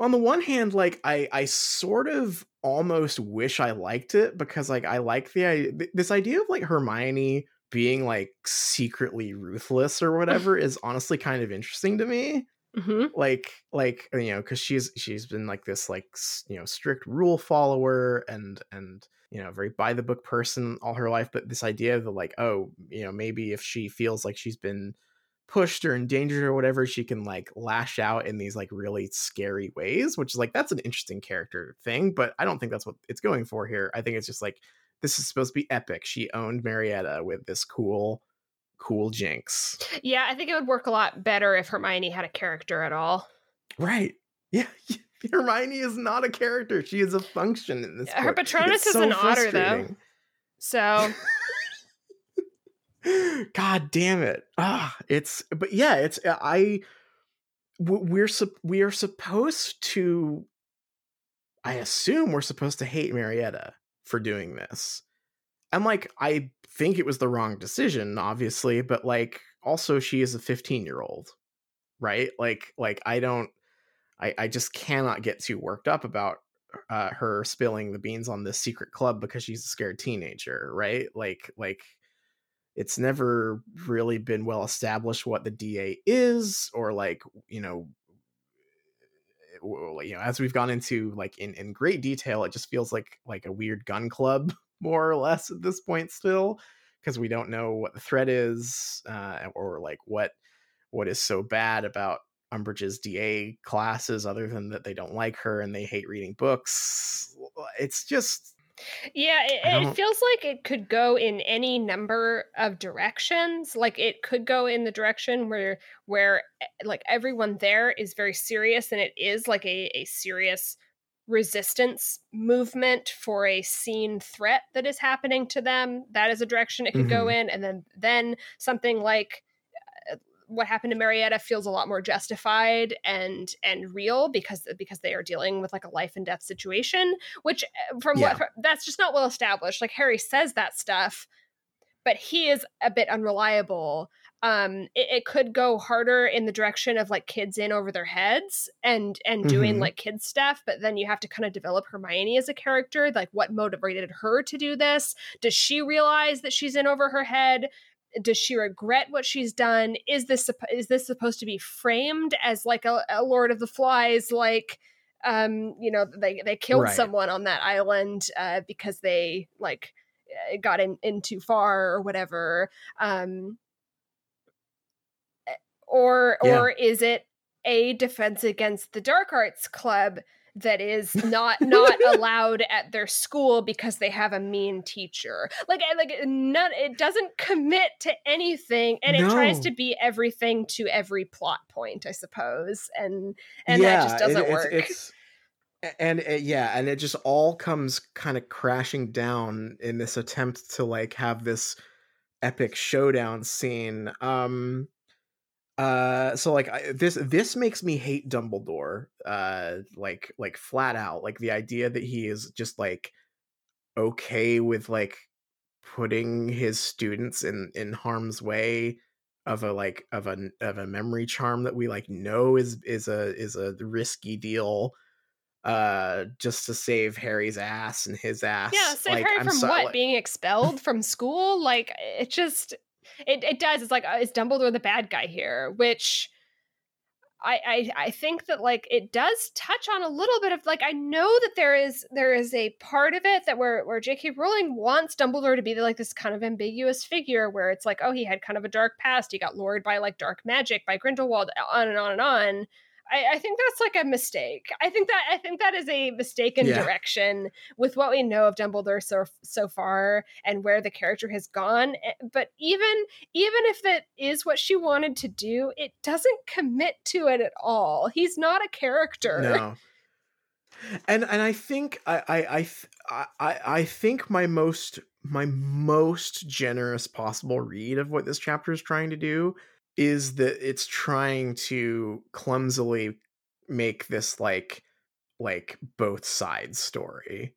on the one hand, like I I sort of almost wish I liked it because like I like the i- th- this idea of like Hermione being like secretly ruthless or whatever (laughs) is honestly kind of interesting to me. Hmm like like you know because she's she's been like this like s- you know strict rule follower and and you know very by the book person all her life but this idea of the like oh you know maybe if she feels like she's been pushed or endangered or whatever she can like lash out in these like really scary ways which is like that's an interesting character thing but i don't think that's what it's going for here i think it's just like this is supposed to be epic she owned marietta with this cool cool jinx Yeah, I think it would work a lot better if Hermione had a character at all. Right. Yeah. (laughs) Hermione is not a character. She is a function in this. Her book. Patronus is an otter, though. So. (laughs) God damn it. Ah, it's but yeah, it's I we're we are supposed to I assume we're supposed to hate Marietta for doing this. And like I think it was the wrong decision obviously, but like also she is a 15-year-old, right? Like like I don't I I just cannot get too worked up about uh, her spilling the beans on this secret club because she's a scared teenager, right? Like like it's never really been well established what the DA is or like, you know, you know, as we've gone into like in in great detail, it just feels like like a weird gun club (laughs) more or less at this point still because we don't know what the threat is uh, or like what what is so bad about Umbridge's DA classes other than that they don't like her and they hate reading books. It's just Yeah, it, it feels like it could go in any number of directions. Like it could go in the direction where where eh, like everyone there is very serious and it is like a, a serious resistance movement for a seen threat that is happening to them. That is a direction it could go in. And then then something like what happened to Marietta feels a lot more justified and and real because because they are dealing with like a life and death situation which uh, from Yeah. what that's just not well established like harry says that stuff but he is a bit unreliable um it, it could go harder in the direction of like kids in over their heads and and doing Mhm. like kids stuff but then you have to kind of develop hermione as a character like what motivated her to do this does she realize that she's in over her head does she regret what she's done is this is this supposed to be framed as like a, a lord of the flies like um you know they they killed Right. someone on that island uh because they like uh, got in in too far or whatever um eh, or Yeah. or is it a defense against the dark arts club that is (laughs) not not allowed at their school because they have a mean teacher. Like eh, like none it doesn't commit to anything and it tries to be everything to every plot point i suppose and and that just doesn't it's- work. It's, and uh, yeah, and it just all comes kind of crashing down in this attempt to like have this epic showdown scene. Um, uh, so like I, this this makes me hate Dumbledore. Uh, like like flat out. Like the idea that he is just like okay with like putting his students in in harm's way of a like of a of a memory charm that we like know is is a is a risky deal uh just to save harry's ass and his ass Yeah, save like, Harry I'm from so- what? like- Being expelled from school? Like it just it, it does. It's like uh, is Dumbledore the bad guy here? Which I, I I think that like it does touch on a little bit of like I know that there is there is a part of it that where where J.K. Rowling wants Dumbledore to be like this kind of ambiguous figure where it's like oh he had kind of a dark past he got lured by like dark magic by Grindelwald on and on and on. I, I think that's like a mistake. I think that I think that is a mistaken Yeah. direction with what we know of Dumbledore so so far and where the character has gone. Eh, But even even if that is what she wanted to do, it doesn't commit to it at all. He's not a character. no and and i think i i I, I I- I think my most my most generous possible read of what this chapter is trying to do is that it's trying to clumsily make this like like both sides story.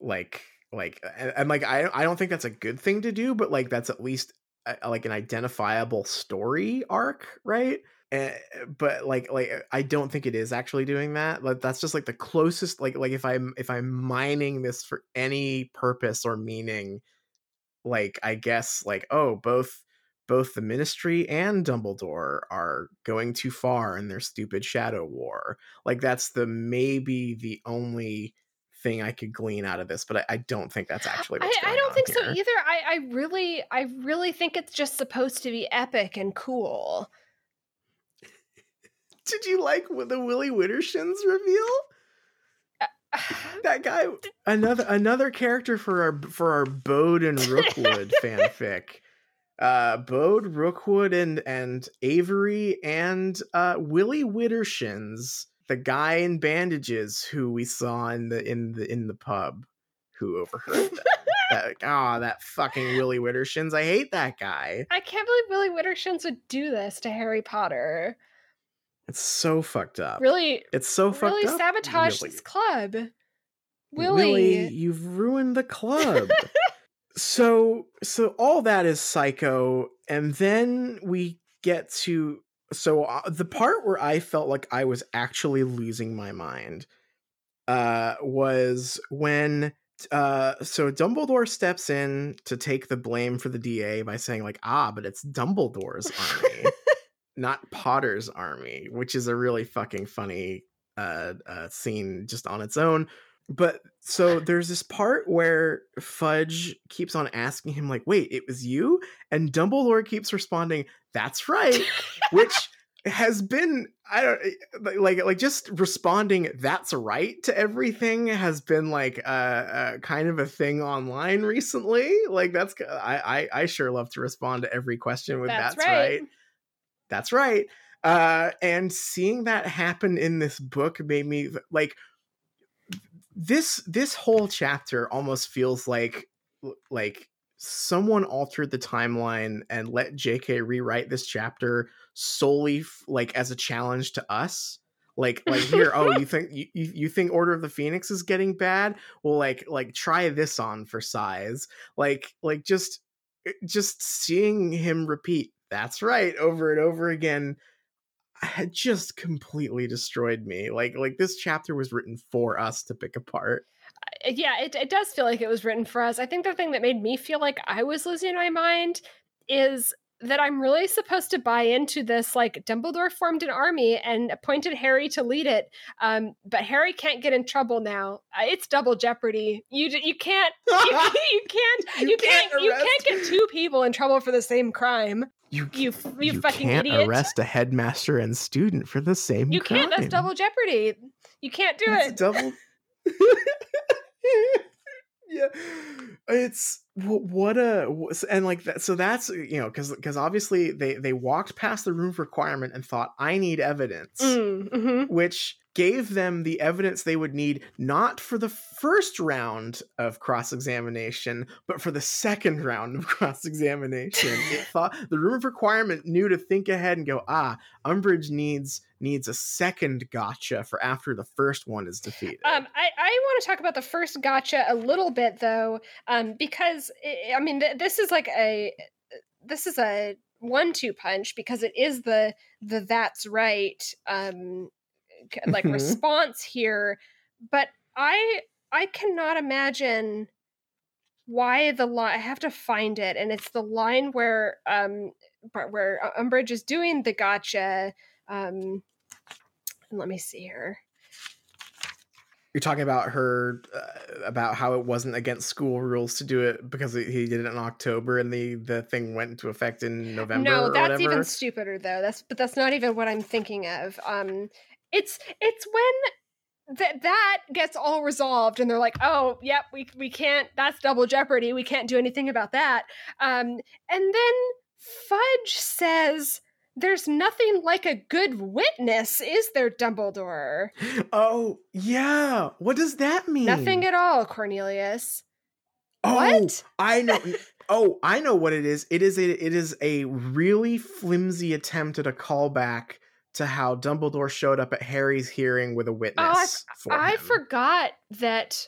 Like like and, and like i i don't think that's a good thing to do but like that's at least a, like an identifiable story arc right? Eh, eh but like like uh, i don't think it is actually doing that like that's just like the closest like like if i'm if i'm mining this for any purpose or meaning like i guess like oh both both the ministry and dumbledore are going too far in their stupid shadow war like that's the maybe the only thing i could glean out of this but i, I don't think that's actually I, I don't on think so either. I, I really I really think it's just supposed to be epic and cool. (laughs) did you like the willy widdershins reveal uh, (laughs) (sighs) that guy another another character for our for our Bode and Rookwood (laughs) fanfic. Uh Bode, Rookwood, and and Avery and uh Willy Widdershins, the guy in bandages who we saw in the in the in the pub who overheard that, (laughs) oh, that fucking Willy Widdershins. I hate that guy. I can't believe Willy Widdershins would do this to Harry Potter. It's so fucked up. Really, It's so fucked really up. sabotage Willie. this club. Willie, Willie. you've ruined the club. (laughs) so so all that is psycho and then we get to so uh, the part where I felt like I was actually losing my mind uh was when uh so Dumbledore steps in to take the blame for the DA by saying like ah but it's Dumbledore's army (laughs) not Potter's army which is a really fucking funny uh, uh scene just on its own but so there's this part where Fudge keeps on asking him, like, wait, it was you? And Dumbledore keeps responding, that's right, which (laughs) has been I don't eh, like like just responding that's right to everything has been like a, uh, kind of a thing online recently. Like that's I, I I sure love to respond to every question with that's, that's right. right. That's right. Uh and seeing that happen in this book made me like this this whole chapter almost feels like like someone altered the timeline and let JK rewrite this chapter solely f- like as a challenge to us. Like like (laughs) here oh you think you, you think order of the phoenix is getting bad? Well like like try this on for size. Like like just eh, just seeing him repeat that's right over and over again had just completely destroyed me like like this chapter was written for us to pick apart yeah, it, it does feel like it was written for us. I think the thing that made me feel like I was losing my mind is that I'm really supposed to buy into this. Like Dumbledore formed an army and appointed Harry to lead it, um, but Harry can't get in trouble now. Uh, it's double jeopardy. You you can't (laughs) you, you can't you, you can't, can't you can't get two people in trouble for the same crime. You you you, you fucking can't idiot. arrest a headmaster and student for the same. You crime. can't. That's double jeopardy. You can't do that's it. Double. (laughs) (laughs) yeah it's what a and like that so that's you know because because obviously they they walked past the room requirement and thought i need evidence mm, mm-hmm. which gave them the evidence they would need not for the first round of cross examination, but for the second (laughs) round of cross examination. it (laughs) thought the room of requirement knew to think ahead and go, ah, Umbridge needs needs a second gotcha for after the first one is defeated. Um, I, I want to talk about the first gotcha a little bit though, um, because I mean th- this is like a this is a one-two punch because it is the the that's right um like mm-hmm. response here but i i cannot imagine why the line i have to find it and it's the line where um where umbridge is doing the gotcha um let me see here you're talking about her uh, about how it wasn't against school rules to do it because he did it in October and the the thing went into effect in November. No, that's whatever. even stupider though. That's but that's not even what I'm thinking of. Um, it's it's when that that gets all resolved and they're like oh yep we we can't that's double jeopardy we can't do anything about that um and then fudge says there's nothing like a good witness is there dumbledore oh yeah what does that mean nothing at all cornelius oh what? i know (laughs) oh i know what it is it is a it is a really flimsy attempt at a callback to how Dumbledore showed up at Harry's hearing with a witness. Oh, I, I forgot that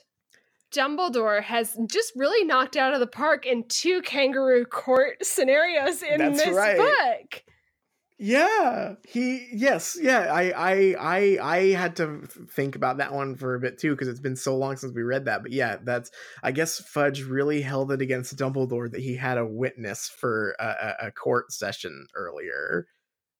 Dumbledore has just really knocked out of the park in two kangaroo court scenarios in That's this right. book. Yeah, he yes, yeah. I I I I had to think about that one for a bit too because it's been so long since we read that. But yeah, that's I guess Fudge really held it against Dumbledore that he had a witness for a, a court session earlier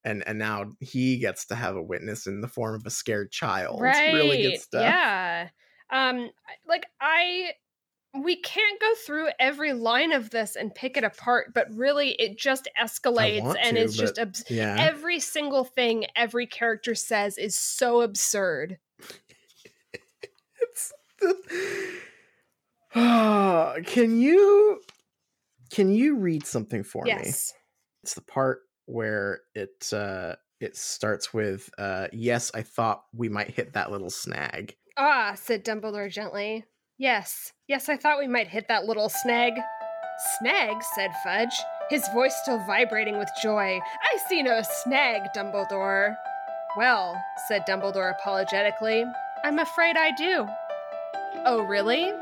and and now he gets to have a witness in the form of a scared child. Right. Really good stuff. Yeah. Um like I we can't go through every line of this and pick it apart, but really it just escalates and to, it's just abs- yeah. every single thing every character says is so absurd. (laughs) it's the oh, (sighs) can you can you read something for yes. me? It's the part where it uh it starts with uh yes i thought we might hit that little snag ah said dumbledore gently yes yes i thought we might hit that little snag snag said fudge his voice still vibrating with joy. I see no snag dumbledore. Well said dumbledore apologetically i'm afraid i do. Oh really?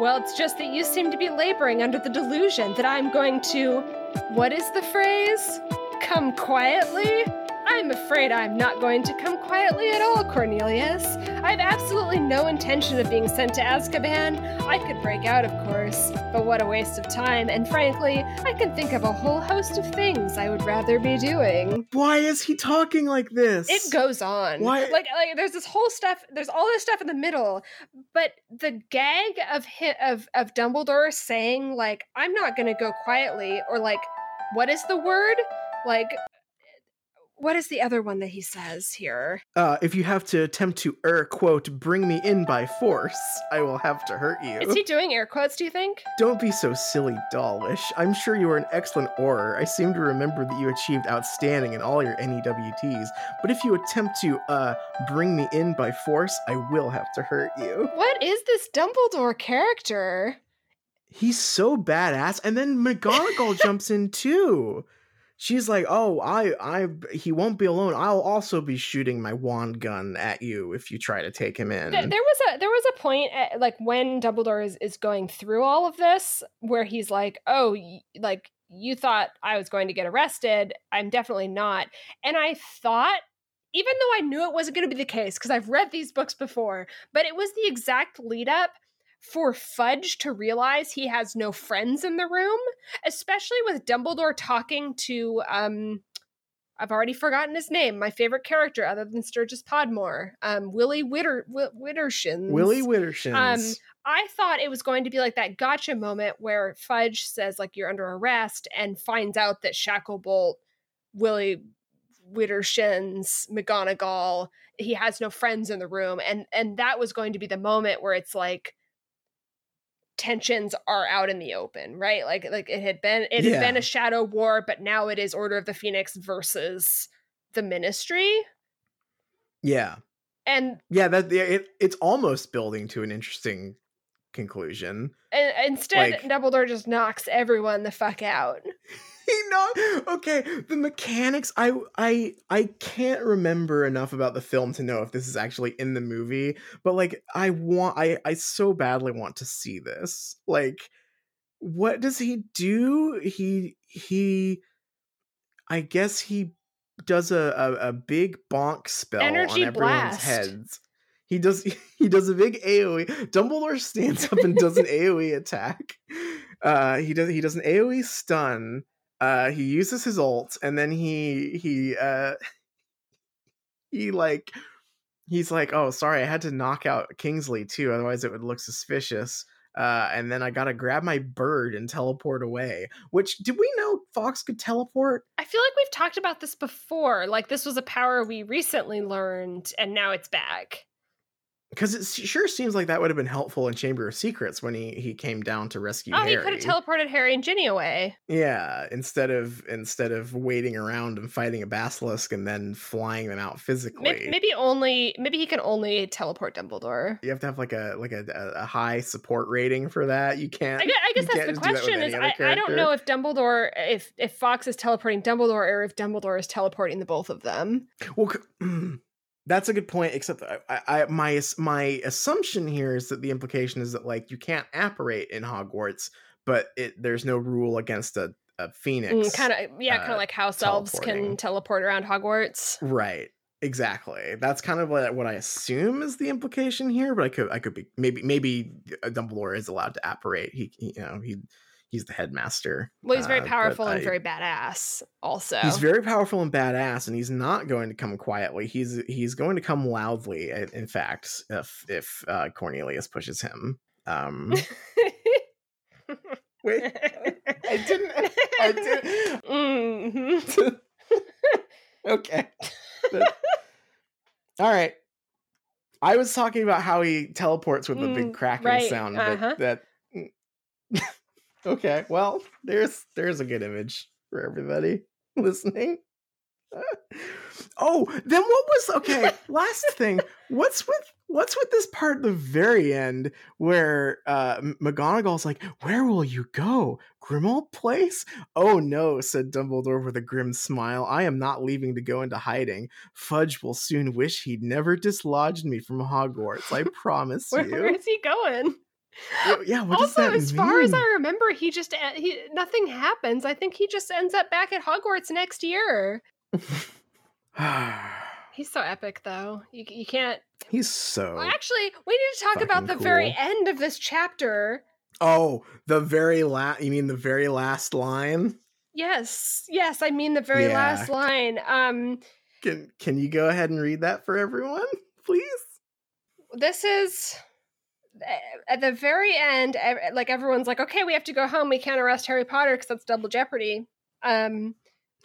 Well it's just that you seem to be laboring under the delusion that i'm going to what is the phrase? Come quietly? I'm afraid I'm not going to come quietly at all, Cornelius. I have absolutely no intention of being sent to Azkaban. I could break out, of course, but what a waste of time, and frankly, I can think of a whole host of things I would rather be doing. Why is he talking like this? It goes on. Why- Like, like there's this whole stuff, there's all this stuff in the middle, but the gag of hi- of of Dumbledore saying like I'm not going to go quietly or like what is the word? Like what is the other one that he says here? Uh, if you have to attempt to er quote bring me in by force, I will have to hurt you. Is he doing air quotes, do you think? Don't be so silly, Dawlish. I'm sure you are an excellent Auror. I seem to remember that you achieved outstanding in all your NEWTs. But if you attempt to uh bring me in by force, I will have to hurt you. What is this Dumbledore character? He's so badass, and then McGonagall (laughs) jumps in too. She's like, "Oh, I, I, he won't be alone. I'll also be shooting my wand gun at you if you try to take him in." There was a there was a point at, like when Dumbledore is, is going through all of this where he's like, "Oh, like you thought I was going to get arrested. I'm definitely not." And I thought even though I knew it wasn't going to be the case because I've read these books before, but it was the exact lead up for Fudge to realize he has no friends in the room, especially with Dumbledore talking to um I've already forgotten his name. My favorite character, other than Sturgis Podmore, um, Willy Widder Wi- Widdershins. Willy Widdershins. Um, I thought it was going to be like that gotcha moment where Fudge says like you're under arrest and finds out that Shacklebolt, Willy Widdershins, McGonagall, he has no friends in the room, and and that was going to be the moment where it's like tensions are out in the open, right? Like like it had been it had been a shadow war, but now it is Order of the Phoenix versus the Ministry, yeah, and yeah. That yeah, it, it's almost building to an interesting conclusion. And instead, Like- Dumbledore just knocks everyone the fuck out. (laughs) he know okay the mechanics i i i can't remember enough about the film to know if this is actually in the movie but like i want i i so badly want to see this like what does he do he he i guess he does a a, a big bonk spell Energy on everyone's blast. heads he does (laughs) he does a big AoE. Dumbledore stands up and does an (laughs) AoE attack. Uh he does he does an AoE stun. Uh he uses his ult and then he he uh (laughs) he like he's like, "Oh, sorry, I had to knock out Kingsley too, otherwise it would look suspicious." Uh, and then I gotta grab my bird and teleport away. Which did we know Fawkes could teleport? I feel like we've talked about this before. Like this was a power we recently learned, and now it's back. Because it sure seems like that would have been helpful in Chamber of Secrets when he he came down to rescue oh, Harry. he could have teleported Harry and Ginny away. Yeah, instead of instead of waiting around and fighting a basilisk and then flying them out physically. Maybe, maybe only, maybe he can only teleport Dumbledore. You have to have like a like a, a high support rating for that. You can't. I guess, I guess that's the that question. any Is I, I don't know if Dumbledore, if if Fawkes is teleporting Dumbledore, or if Dumbledore is teleporting the both of them. Well, c- (clears throat) that's a good point. Except I, I my my assumption here is that the implication is that like you can't apparate in Hogwarts, but it there's no rule against a a phoenix. kind of, yeah, kind uh, of like house elves can teleport around Hogwarts. Right. Exactly. That's kind of what, what I assume is the implication here, but I could I could be maybe maybe uh, Dumbledore is allowed to apparate. He, he you know he he's the headmaster. Well, he's very uh, powerful and I- very badass. Also, He's very powerful and badass, and he's not going to come quietly. He's he's going to come loudly. In fact, if if uh, Cornelius pushes him. Um, (laughs) wait, I didn't. I didn't. Mhm. (laughs) okay. All right. I was talking about how he teleports with a big Mm, cracking right, sound. uh-huh. That, that (laughs) okay. Well, there's there's a good image for everybody (laughs) listening. (laughs) oh, then what was okay? (laughs) Last thing. What's with what's with this part at the very end where uh McGonagall's like, "Where will you go, Grimmauld Place?" Oh no, said Dumbledore with a grim smile. I am not leaving to go into hiding. Fudge will soon wish he'd never dislodged me from Hogwarts. I promise where, you. where is he going? Yeah, yeah, what does also, as far as? I remember, he just e- he nothing happens. I think he just ends up back at Hogwarts next year. (sighs) He's so epic, though. You you can't. He's so. Well, actually, we need to talk about the fucking very end of this chapter. Oh, the very last. You mean the very last line? Yes, yes. I mean the very Yeah. last line. Um, Can Can you go ahead and read that for everyone, please? this is eh, at the very end. Like everyone's like, okay, we have to go home. We can't arrest Harry Potter because that's double jeopardy. Um,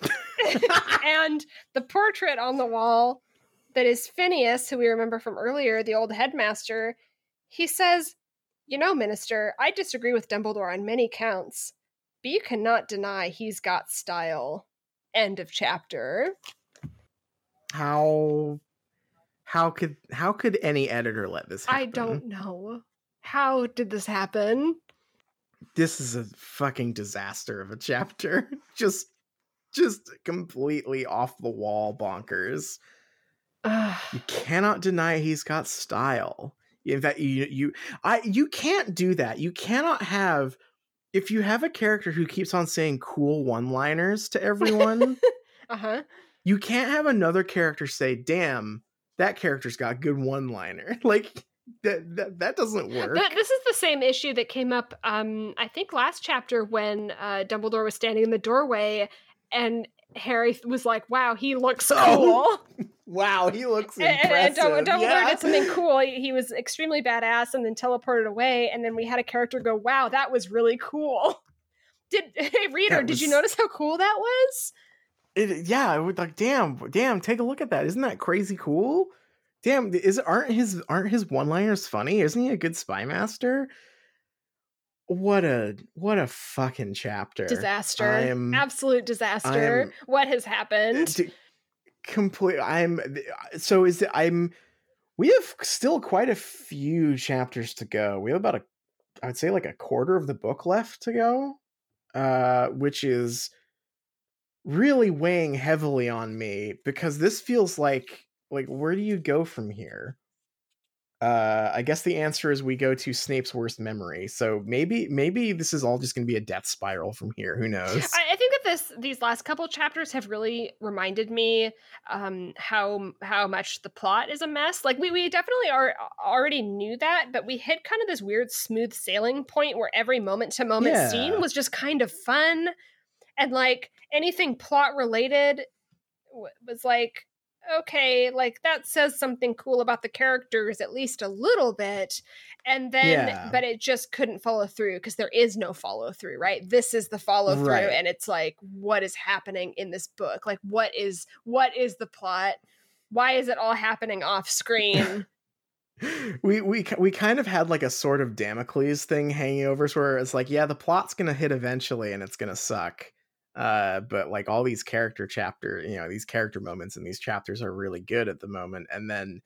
(laughs) and the portrait on the wall that is Phineas, who we remember from earlier, the old headmaster, he says, You know, Minister, I disagree with Dumbledore on many counts, but you cannot deny he's got style. End of chapter. How how could how could any editor let this happen? I don't know. How did this happen? This is a fucking disaster of a chapter. (laughs) just just completely off the wall bonkers. (sighs) You cannot deny he's got style. In fact, you you I you can't do that. You cannot have if you have a character who keeps on saying cool one-liners to everyone, (laughs) Uh huh. you can't have another character say, "Damn, that character's got good one-liner." (laughs) Like that that, that doesn't work. Th- this is the same issue that came up, um, I think, last chapter when uh, Dumbledore was standing in the doorway and Harry was like, "Wow, he looks cool." Oh, (laughs) wow, he looks And, and, and impressive. Dumbledore yeah. did something (laughs) cool. He, he was extremely badass, and then teleported away. And then we had a character go, "Wow, that was really cool." Did hey reader? That Did you notice how cool that was? It, yeah, I would like, damn, damn, take a look at that. Isn't that crazy cool? Damn, is aren't his aren't his one-liners funny? Isn't he a good spy master? What a what a fucking chapter. Disaster, I'm- absolute disaster. I'm- what has happened? D- complete I'm so is it I'm we have still quite a few chapters to go. We have about a I'd say like a quarter of the book left to go. Uh which is really weighing heavily on me because this feels like like where do you go from here? Uh I guess the answer is we go to Snape's worst memory. So maybe maybe this is all just going to be a death spiral from here. Who knows? I, I think that this these last couple chapters have really reminded me um, how how much the plot is a mess. Like we we definitely are already knew that, but we hit kind of this weird smooth sailing point where every moment to moment scene was just kind of fun, and like anything plot related was like okay, like that says something cool about the characters at least a little bit. And then, Yeah. but it just couldn't follow through because there is no follow through, right? This is the follow through, Right. and it's like, what is happening in this book? Like, what is what is the plot? Why is it all happening off screen? (laughs) we we we kind of had like a sort of Damocles thing hanging over us where it's like, yeah, the plot's gonna hit eventually and it's gonna suck. Uh, but like all these character chapter, you know, these character moments in these chapters are really good at the moment, and then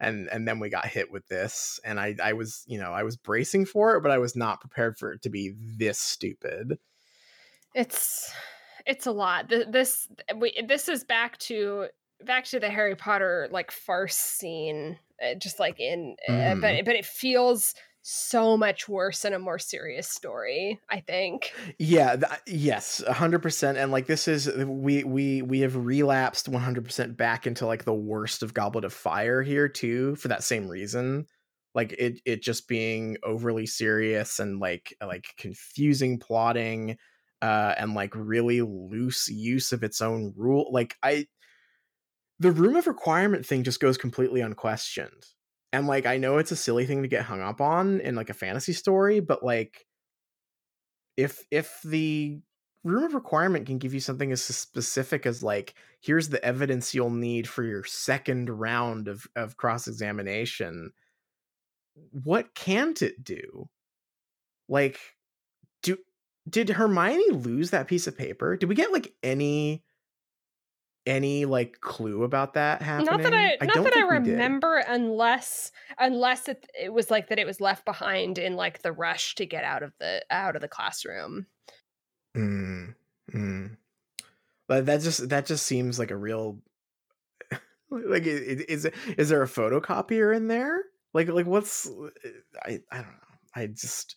and and then we got hit with this, and I I was you know I was bracing for it, but I was not prepared for it to be this stupid. it's it's a lot. This we, this is back to back to the Harry Potter like farce scene, uh, just like in, uh, Mhm. but but it feels so much worse in a more serious story. I think. Yeah, th- yes, hundred percent. And like this is we we we have relapsed one hundred percent back into like the worst of Goblet of Fire here too, for that same reason. Like it it just being overly serious and like like confusing plotting, uh, and like really loose use of its own rule. Like I, the room of requirement thing just goes completely unquestioned. And like I know it's a silly thing to get hung up on in like a fantasy story, but like if if the room of requirement can give you something as specific as like here's the evidence you'll need for your second round of of cross examination what can't it do? Like do did hermione lose that piece of paper? Did we get like any any like clue about that happening Not that I, not that I remember, unless unless it, it was like that it was left behind in like the rush to get out of the out of the classroom. Mm, mm. But that just that just seems like a real (laughs) like i- i- is is there a photocopier in there? Like like what's I I don't know. I just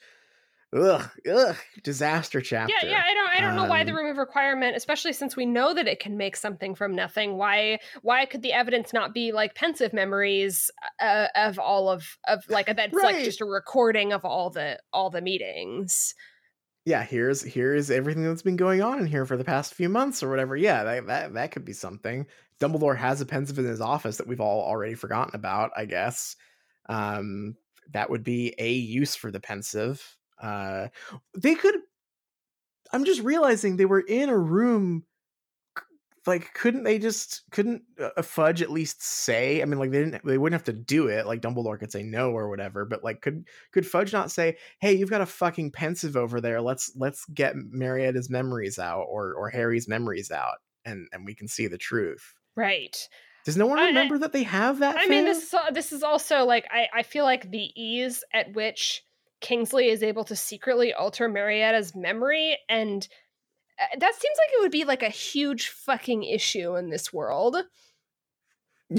ugh, ugh, disaster chapter. Yeah, yeah, I don't I don't know why the Um, room of requirement, especially since we know that it can make something from nothing. Why why could the evidence not be like Pensieve memories uh, of all of of like that's like just a recording of all the all the meetings. yeah, here's here's everything that's been going on in here for the past few months or whatever. Yeah, that that, that could be something. Dumbledore has a Pensieve in his office that we've all already forgotten about, I guess. Um, that would be a use for the Pensieve. Uh, they could. I'm just realizing they were in a room. Like, couldn't they just couldn't uh, Fudge at least say? I mean, like they didn't. They wouldn't have to do it. Like Dumbledore could say no or whatever. But like, could could Fudge not say, "Hey, you've got a fucking Pensieve over there. Let's let's get Marietta's memories out or or Harry's memories out, and and we can see the truth." Right. Does no one I- I- remember that they have that? I mean, this is this is also like I I feel like the ease at which Kingsley is able to secretly alter Marietta's memory and uh, that seems like it would be like a huge fucking issue in this world. (laughs)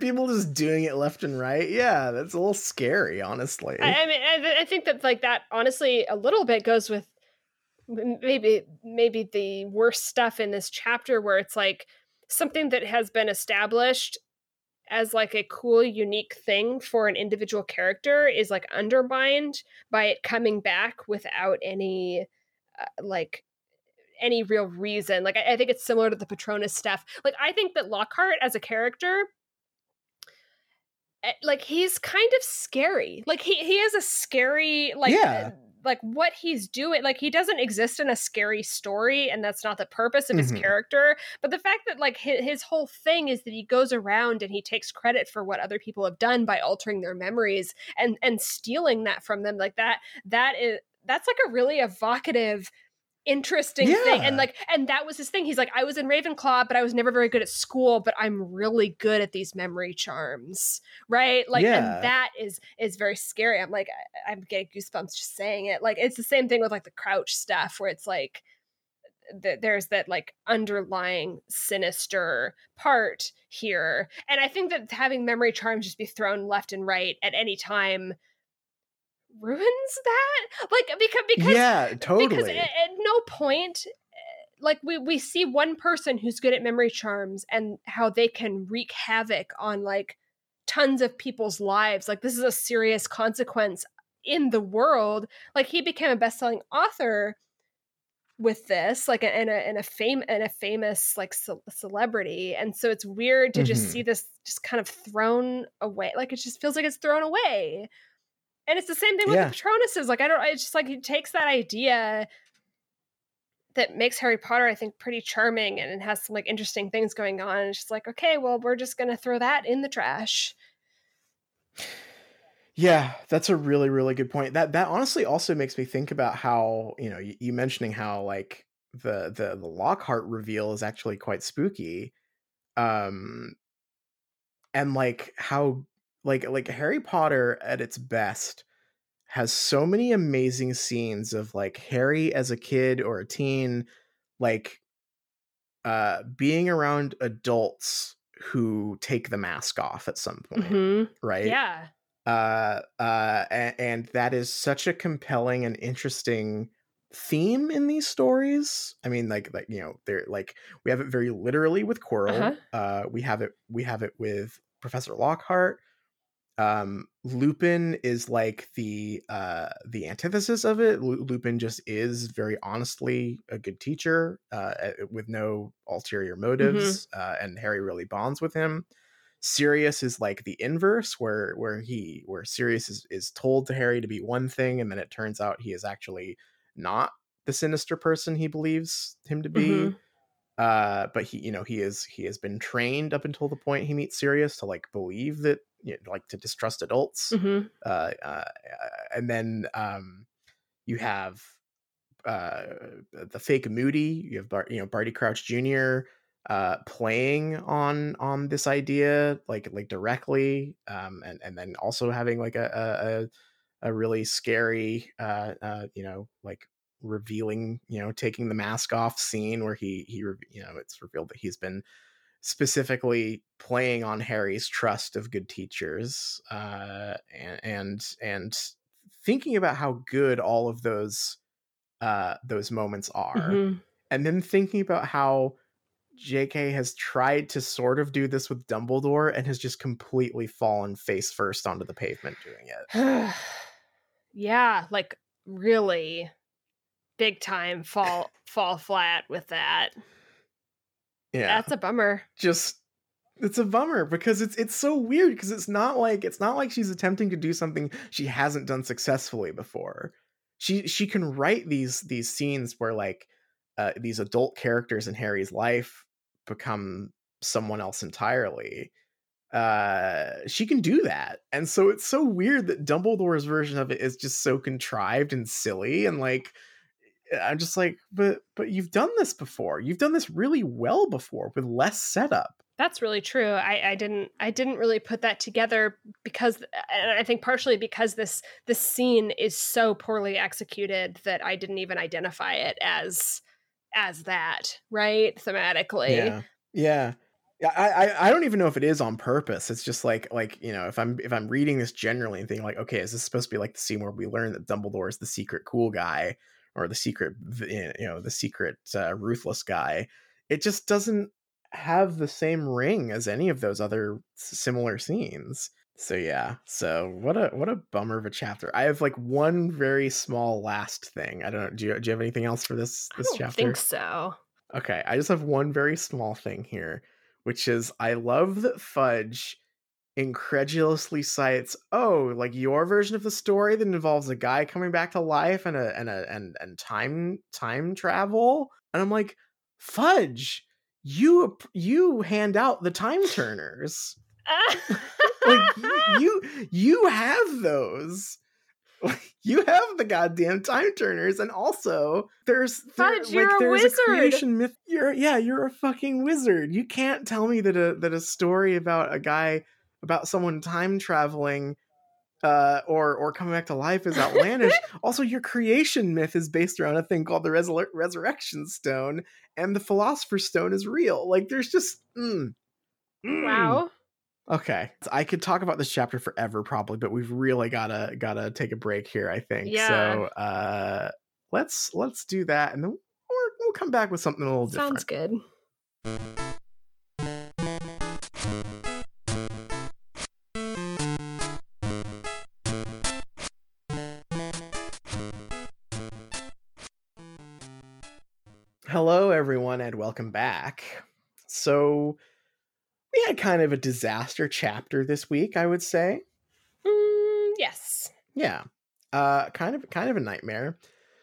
People just doing it left and right. Yeah, that's a little scary, honestly. I, I mean, I, I think that like that honestly a little bit goes with maybe maybe the worst stuff in this chapter where it's like something that has been established as like a cool unique thing for an individual character is like undermined by it coming back without any uh, like any real reason. Like I, I think it's similar to the patronus stuff. Like i think that lockhart as a character eh, like he's kind of scary. Like he he is a scary like Yeah. Like what he's doing like he doesn't exist in a scary story and that's not the purpose of his Mhm. character but the fact that like his, his whole thing is that he goes around and he takes credit for what other people have done by altering their memories and and stealing that from them like that that is that's like a really evocative interesting thing and like and that was his thing. He's like i was in ravenclaw but i was never very good at school but i'm really good at these memory charms right? Like Yeah. and that is is very scary. I'm like I, i'm getting goosebumps just saying it. Like it's the same thing with like the crouch stuff where it's like th- there's that like underlying sinister part here. And i think that having memory charms just be thrown left and right at any time ruins that? Like because because yeah, because totally. at, at no point uh, like we we see one person who's good at memory charms and how they can wreak havoc on like tons of people's lives. Like this is a serious consequence in the world. Like he became a best-selling author with this like in a in a fame in a famous like ce- celebrity. And so it's weird to just Mhm. see this just kind of thrown away. Like it just feels like it's thrown away and it's the same thing with Yeah. the patronuses like i don't it's just like he takes that idea that makes harry potter i think pretty charming and it has some like interesting things going on and it's just like okay well we're just gonna throw that in the trash Yeah, that's a really really good point. That that honestly also makes me think about how, you know, you, you mentioning how like the the the Lockhart reveal is actually quite spooky. Um and like how like like Harry Potter at its best has so many amazing scenes of like Harry as a kid or a teen like uh being around adults who take the mask off at some point, right? yeah uh uh and, and that is such a compelling and interesting theme in these stories i mean like like you know they're like we have it very literally with quirrell Uh-huh. uh we have it we have it with professor lockhart um lupin is like the uh the antithesis of it Lu- lupin just is very honestly a good teacher uh uh, with no ulterior motives uh and harry really bonds with him Sirius is like the inverse, where where he where Sirius is, is told to Harry to be one thing, and then it turns out he is actually not the sinister person he believes him to be. Mhm. Uh, but he, you know, he is he has been trained up until the point he meets Sirius to like believe that, you know, like to distrust adults. Mhm. Uh, uh, and then um, you have uh, the fake Moody. You have Bar- you know Barty Crouch Jr. Uh, playing on on this idea like like directly, um, and and then also having like a a, a really scary uh, uh, you know like revealing you know taking the mask off scene where he he you know it's revealed that he's been specifically playing on Harry's trust of good teachers uh, and and and thinking about how good all of those uh those moments are Mhm. and then thinking about how JK has tried to sort of do this with Dumbledore and has just completely fallen face first onto the pavement doing it. (sighs) yeah, like really big time fall fall flat with that. Yeah. That's a bummer. just it's a bummer because it's it's so weird because it's not like it's not like she's attempting to do something she hasn't done successfully before. She she can write these these scenes where like uh, these adult characters in Harry's life become someone else entirely. Uh, she can do that, and so it's so weird that Dumbledore's version of it is just so contrived and silly, and like I'm just like, but but you've done this before. You've done this really well before with less setup. That's really true. I, I didn't I didn't really put that together because and I think partially because this this scene is so poorly executed that I didn't even identify it as as that, right? Thematically. Yeah, yeah. I, I I don't even know if it is on purpose. It's just like like you know if I'm if I'm reading this generally and thinking like okay is this supposed to be like the scene where we learn that Dumbledore is the secret cool guy or the secret you know the secret uh, ruthless guy? It just doesn't have the same ring as any of those other similar scenes. So yeah, so what a what a bummer of a chapter. I have like one very small last thing. I don't know. Do you do you have anything else for this I this don't chapter? think so. Okay, I just have one very small thing here, which is I love that Fudge incredulously cites, "Oh, like your version of the story that involves a guy coming back to life and a and a and and time time travel." And I'm like, "Fudge, you you hand out the time turners. (laughs) Like (laughs) you you, have those." Like, (laughs) you have the goddamn time turners, and also there's there, Fudge, a there's wizard. creation myth. You're yeah, you're a fucking wizard. You can't tell me that a that a story about a guy about someone time traveling uh or or coming back to life is outlandish. (laughs) also, your creation myth is based around a thing called the Resur- resurrection stone, and the philosopher's stone is real. Like there's just mm, mm. wow. Okay, I could talk about this chapter forever, probably, but we've really gotta gotta take a break here. I think Yeah. so. Uh, let's let's do that, and then we'll, we'll come back with something a little different. Sounds good. Welcome back. So, we had kind of a disaster chapter this week, I would say. Mm, yes. Yeah, uh, kind of, kind of a nightmare.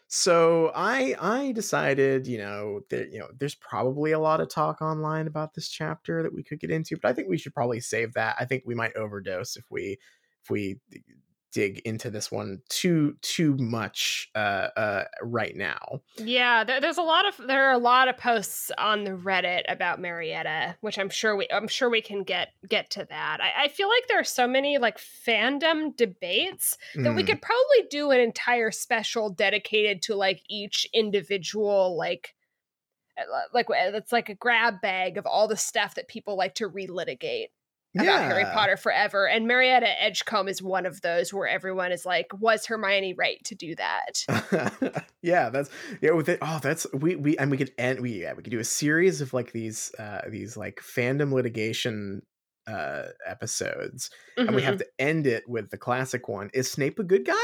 So I, I decided, you know, that you know, there's probably a lot of talk online about this chapter that we could get into, but I think we should probably save that. I think we might overdose if we, if we dig into this one too, too much, uh, uh, right now. Yeah, there, there's a lot of there are a lot of posts on the Reddit about Marietta, which I'm sure we I'm sure we can get get to that. I, I feel like there are so many like fandom debates that we Mm. could probably do an entire special dedicated to like each individual like uh, like it's like a grab bag of all the stuff that people like to relitigate about Harry Potter forever. And Marietta Edgecombe is one of those where everyone is like, was Hermione right to do that? (laughs) yeah, that's yeah. With it, oh, that's we we and we could end we yeah we could do a series of like these uh these like fandom litigation uh episodes, and we have to end it with the classic one: Is Snape a good guy?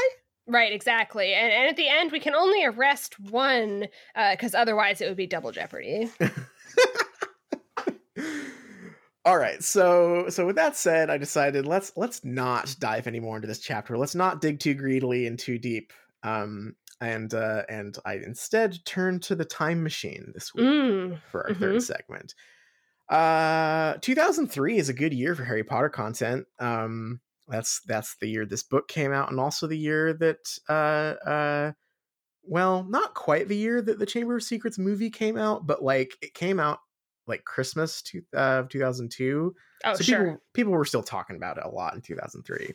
Right, exactly. And, and at the end, we can only arrest one uh because otherwise it would be double jeopardy. (laughs) All right, so so with that said, I decided let's let's not dive any more into this chapter. Let's not dig too greedily and too deep. Um, and uh, and I instead turned to the time machine this week. Mm. for our third segment. Uh 2003 is a good year for Harry Potter content. Um that's that's the year this book came out and also the year that uh uh well, not quite the year that the Chamber of Secrets movie came out, but like it came out like Christmas two, uh, 2002. Oh, so sure. people people were still talking about it a lot in 2003.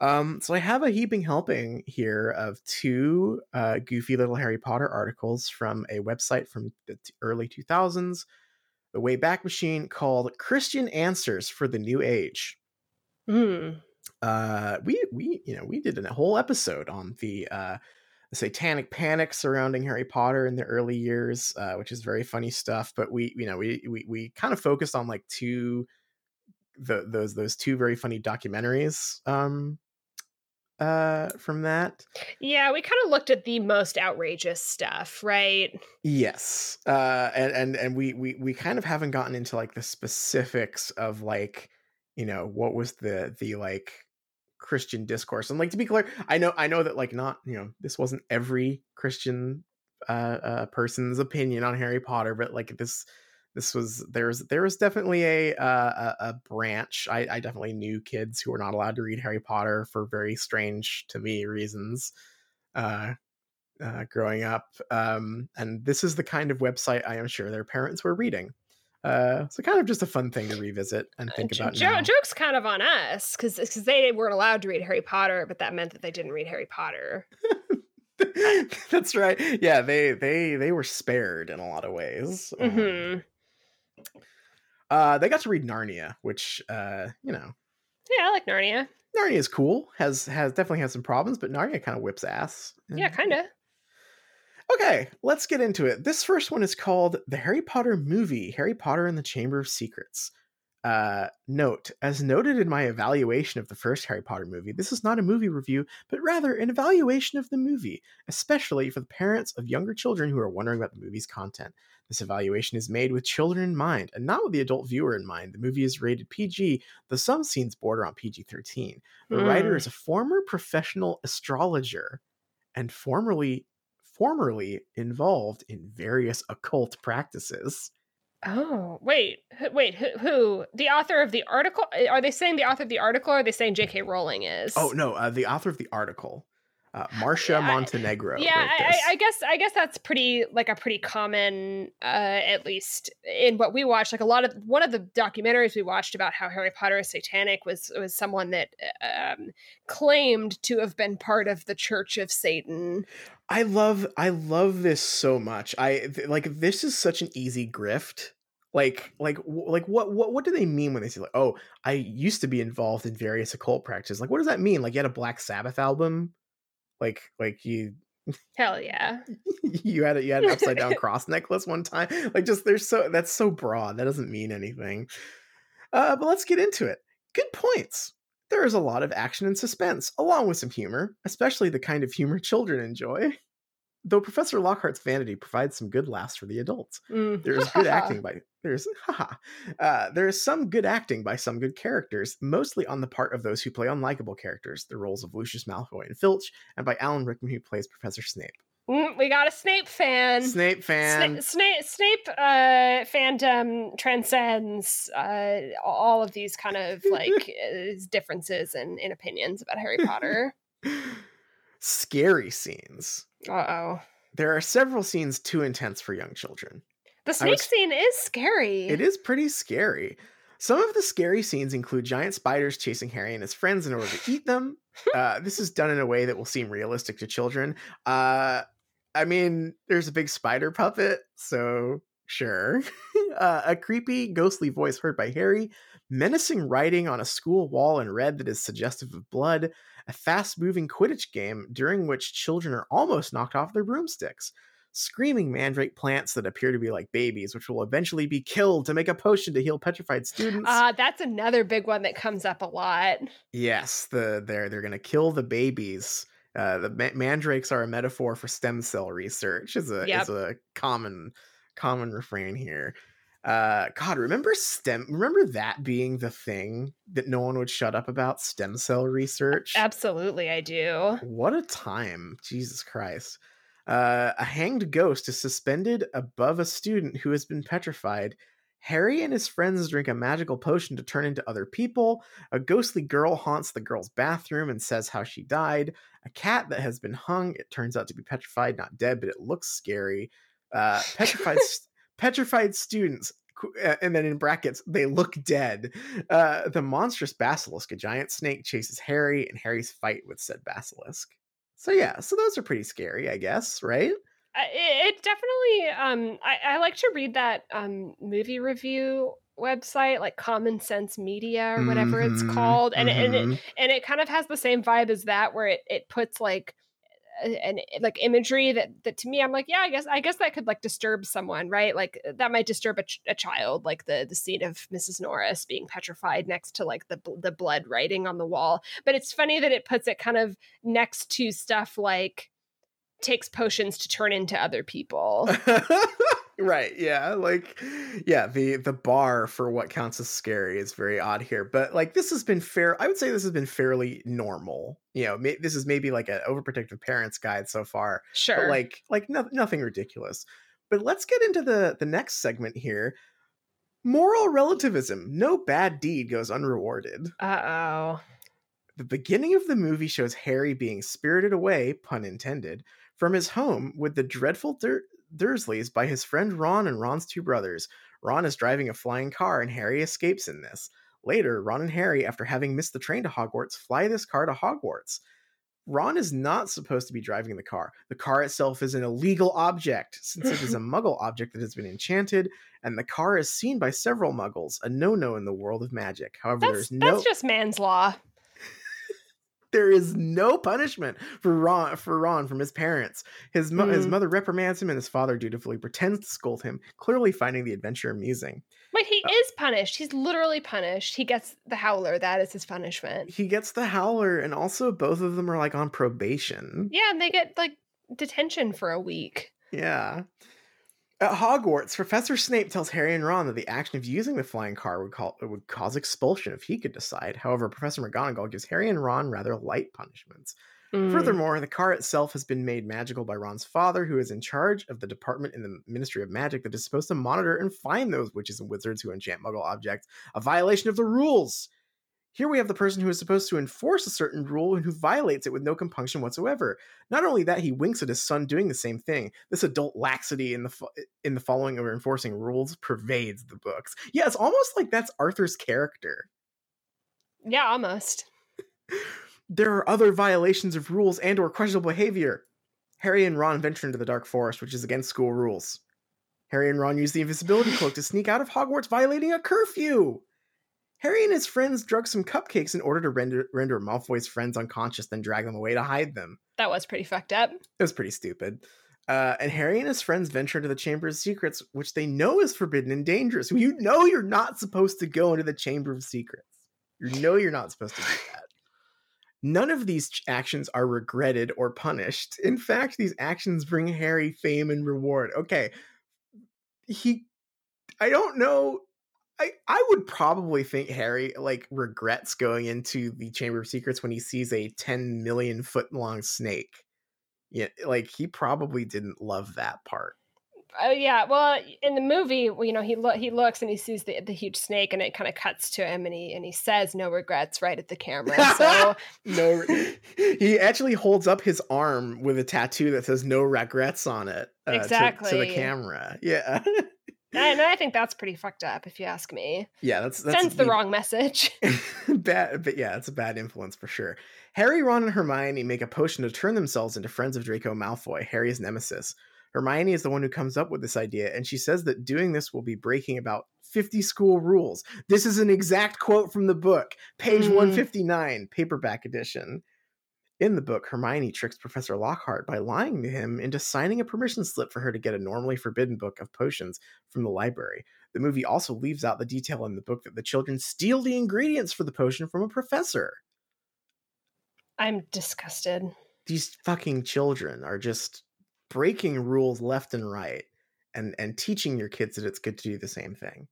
Um, so I have a heaping helping here of two uh, goofy little Harry Potter articles from a website from the t- early 2000s, the Wayback Machine, called "Christian Answers for the New Age." Mm. uh, we we you know we did a whole episode on the uh, the satanic panic surrounding Harry Potter in the early years, uh, which is very funny stuff. But we you know we we we kind of focused on like two the, those those two very funny documentaries um uh from that Yeah, we kind of looked at the most outrageous stuff, right? yes uh and and and we we we kind of haven't gotten into like the specifics of like you know what was the the like christian discourse and like to be clear i know i know that like not you know this wasn't every christian uh, uh person's opinion on harry potter but like this this was there's there was definitely a uh, a, branch I, I definitely knew kids who were not allowed to read harry potter for very strange to me reasons uh uh, growing up. Um, and this is the kind of website I am sure their parents were reading. Uh, so kind of just a fun thing to revisit and think Jo- about. jo- joke's kind of on us because because they weren't allowed to read Harry Potter, but that meant that they didn't read Harry Potter. (laughs) That's right. Yeah, they they they were spared in a lot of ways. Um, hmm uh, they got to read Narnia, which uh, you know, Yeah, I like Narnia. Narnia is cool. Has has definitely has some problems, but Narnia kind of whips ass. Yeah, kind of. Okay, let's get into it. This first one is called The Harry Potter Movie Harry Potter and the Chamber of Secrets. Uh, note, as noted in my evaluation of the first Harry Potter movie, this is not a movie review, but rather an evaluation of the movie, especially for the parents of younger children who are wondering about the movie's content. This evaluation is made with children in mind and not with the adult viewer in mind. The movie is rated PG, though some scenes border on PG 13. The writer Mm. is a former professional astrologer and formerly formerly involved in various occult practices. Oh, wait, wait, who, who? The author of the article? Are they saying the author of the article or are they saying J.K. Rowling is? Oh no, uh, the author of the article, uh, Marcia Montenegro. yeah, I. I, I guess I guess that's pretty like a pretty common, uh, at least in what we watched. Like a lot of one of the documentaries we watched about how Harry Potter is satanic was was someone that um, claimed to have been part of the Church of Satan. I love I love this so much. I th- like this is such an easy grift. Like like like what what what do they mean when they say like oh I used to be involved in various occult practices? Like what does that mean? Like you had a Black Sabbath album? Like like you Hell yeah! (laughs) you had a, you had an upside down (laughs) cross necklace one time. Like just there's so that's so broad. That doesn't mean anything. Uh, but let's get into it. Good points. There is a lot of action and suspense, along with some humor, especially the kind of humor children enjoy. Though Professor Lockhart's vanity provides some good laughs for the adults. Mm. There's good acting (laughs) by there's (laughs) haha. Uh, there is some good acting by some good characters, mostly on the part of those who play unlikable characters, the roles of Lucius Malfoy and Filch, and by Alan Rickman who plays Professor Snape. Mm, we got a Snape fan. Snape fan. Sna- Snape, Snape uh, fandom transcends uh, all of these kind of like (laughs) uh, differences in, in opinions about Harry Potter. (laughs) Scary scenes. Uh oh. There are several scenes too intense for young children. The snake was- scene is scary. It is pretty scary. Some of the scary scenes include giant spiders chasing Harry and his friends in order to eat them. (laughs) Uh, this is done in a way that will seem realistic to children. Uh, I mean, there's a big spider puppet, so sure. (laughs) uh, a creepy, ghostly voice heard by Harry, menacing writing on a school wall in red that is suggestive of blood, a fast moving Quidditch game during which children are almost knocked off their broomsticks, screaming mandrake plants that appear to be like babies, which will eventually be killed to make a potion to heal petrified students. Uh, that's another big one that comes up a lot. Yes, the they're they're gonna kill the babies. Uh, the ma- mandrakes are a metaphor for stem cell research. is a Yep. is a common common refrain here. Uh, God, remember stem? Remember that being the thing that no one would shut up about stem cell research. Absolutely, I do. What a time! Jesus Christ. Uh, a hanged ghost is suspended above a student who has been petrified. Harry and his friends drink a magical potion to turn into other people. A ghostly girl haunts the girl's bathroom and says how she died. A cat that has been hung, it turns out to be petrified, not dead, but it looks scary. Uh, petrified, (laughs) petrified students, uh, and then in brackets, they look dead. Uh, the monstrous basilisk, a giant snake, chases Harry, and Harry's fight with said basilisk. So yeah, so those are pretty scary, I guess, right? Uh, it, it definitely. Um, I, I like to read that um movie review website, like Common Sense Media or whatever it's Mhm, called, and and it, mhm. and it kind of has the same vibe as that, where it it puts like an like imagery that that to me I'm like yeah I guess I guess that could like disturb someone right like that might disturb a, ch- a child like the the scene of Mrs. Norris being petrified next to like the the blood writing on the wall but it's funny that it puts it kind of next to stuff like takes potions to turn into other people (laughs) right yeah like yeah the the bar for what counts as scary is very odd here but like this has been fair i would say this has been fairly normal you know may, this is maybe like an overprotective parents guide so far sure. like like no, nothing ridiculous but let's get into the the next segment here. Moral relativism no bad deed goes unrewarded. Uh-oh. The beginning of the movie shows Harry being spirited away, pun intended, from his home with the dreadful Dur- Dursleys by his friend Ron and Ron's two brothers. Ron is driving a flying car and Harry escapes in this. Later, Ron and Harry, after having missed the train to Hogwarts, fly this car to Hogwarts. Ron is not supposed to be driving the car. The car itself is an illegal object, since it is a (laughs) muggle object that has been enchanted, and the car is seen by several muggles, a no no in the world of magic. However, that's there's no that's just man's law there is no punishment for Ron for Ron from his parents. His mo- his Mm. mother reprimands him, and his father dutifully pretends to scold him, clearly finding the adventure amusing. wait he Uh, is punished he's literally punished he gets the howler that is his punishment He gets the howler, and also both of them are like on probation. Yeah, and they get like detention for a week. Yeah. At Hogwarts, Professor Snape tells Harry and Ron that the action of using the flying car would, call, would cause expulsion if he could decide. However, Professor McGonagall gives Harry and Ron rather light punishments. Mm. Furthermore, the car itself has been made magical by Ron's father, who is in charge of the department in the Ministry of Magic that is supposed to monitor and find those witches and wizards who enchant muggle objects, a violation of the rules. Here we have the person who is supposed to enforce a certain rule and who violates it with no compunction whatsoever. Not only that, he winks at his son doing the same thing. This adult laxity in the fo- in the following or enforcing rules pervades the books. Yeah, it's almost like that's Arthur's character. yeah, almost. there are other violations of rules and or questionable behavior. Harry and Ron venture into the Dark Forest, which is against school rules. Harry and Ron use the invisibility cloak to sneak out of Hogwarts, violating a curfew. Harry and his friends drug some cupcakes in order to render, render Malfoy's friends unconscious, then drag them away to hide them. That was pretty fucked up. It was pretty stupid. Uh, and Harry and his friends venture into the Chamber of Secrets, which they know is forbidden and dangerous. You know you're not supposed to go into the Chamber of Secrets. You know you're not supposed to do (sighs) that. None of these actions are regretted or punished. In fact, these actions bring Harry fame and reward. Okay, he. I don't know. I I would probably think Harry like regrets going into the Chamber of Secrets when he sees a ten million foot long snake. Yeah, like he probably didn't love that part. Oh yeah, well, in the movie, you know, he lo- he looks and he sees the the huge snake, and it kind of cuts to him, and he and he says no regrets right at the camera. So (laughs) no, he actually holds up his arm with a tattoo that says "No regrets" on it. uh, to- to, the camera. Yeah, (laughs) and I think that's pretty fucked up, if you ask me. yeah. That's that's Sends the neat. wrong message. (laughs) bad, but yeah, it's a bad influence for sure. Harry, Ron, and Hermione make a potion to turn themselves into friends of Draco Malfoy, Harry's nemesis. Hermione is the one who comes up with this idea, and she says that doing this will be breaking about 50 school rules. This is an exact quote from the book, page Mm. 159, paperback edition. In the book, Hermione tricks Professor Lockhart by lying to him into signing a permission slip for her to get a normally forbidden book of potions from the library. The movie also leaves out the detail in the book that the children steal the ingredients for the potion from a professor. I'm disgusted. These fucking children are just breaking rules left and right and and teaching your kids that it's good to do the same thing.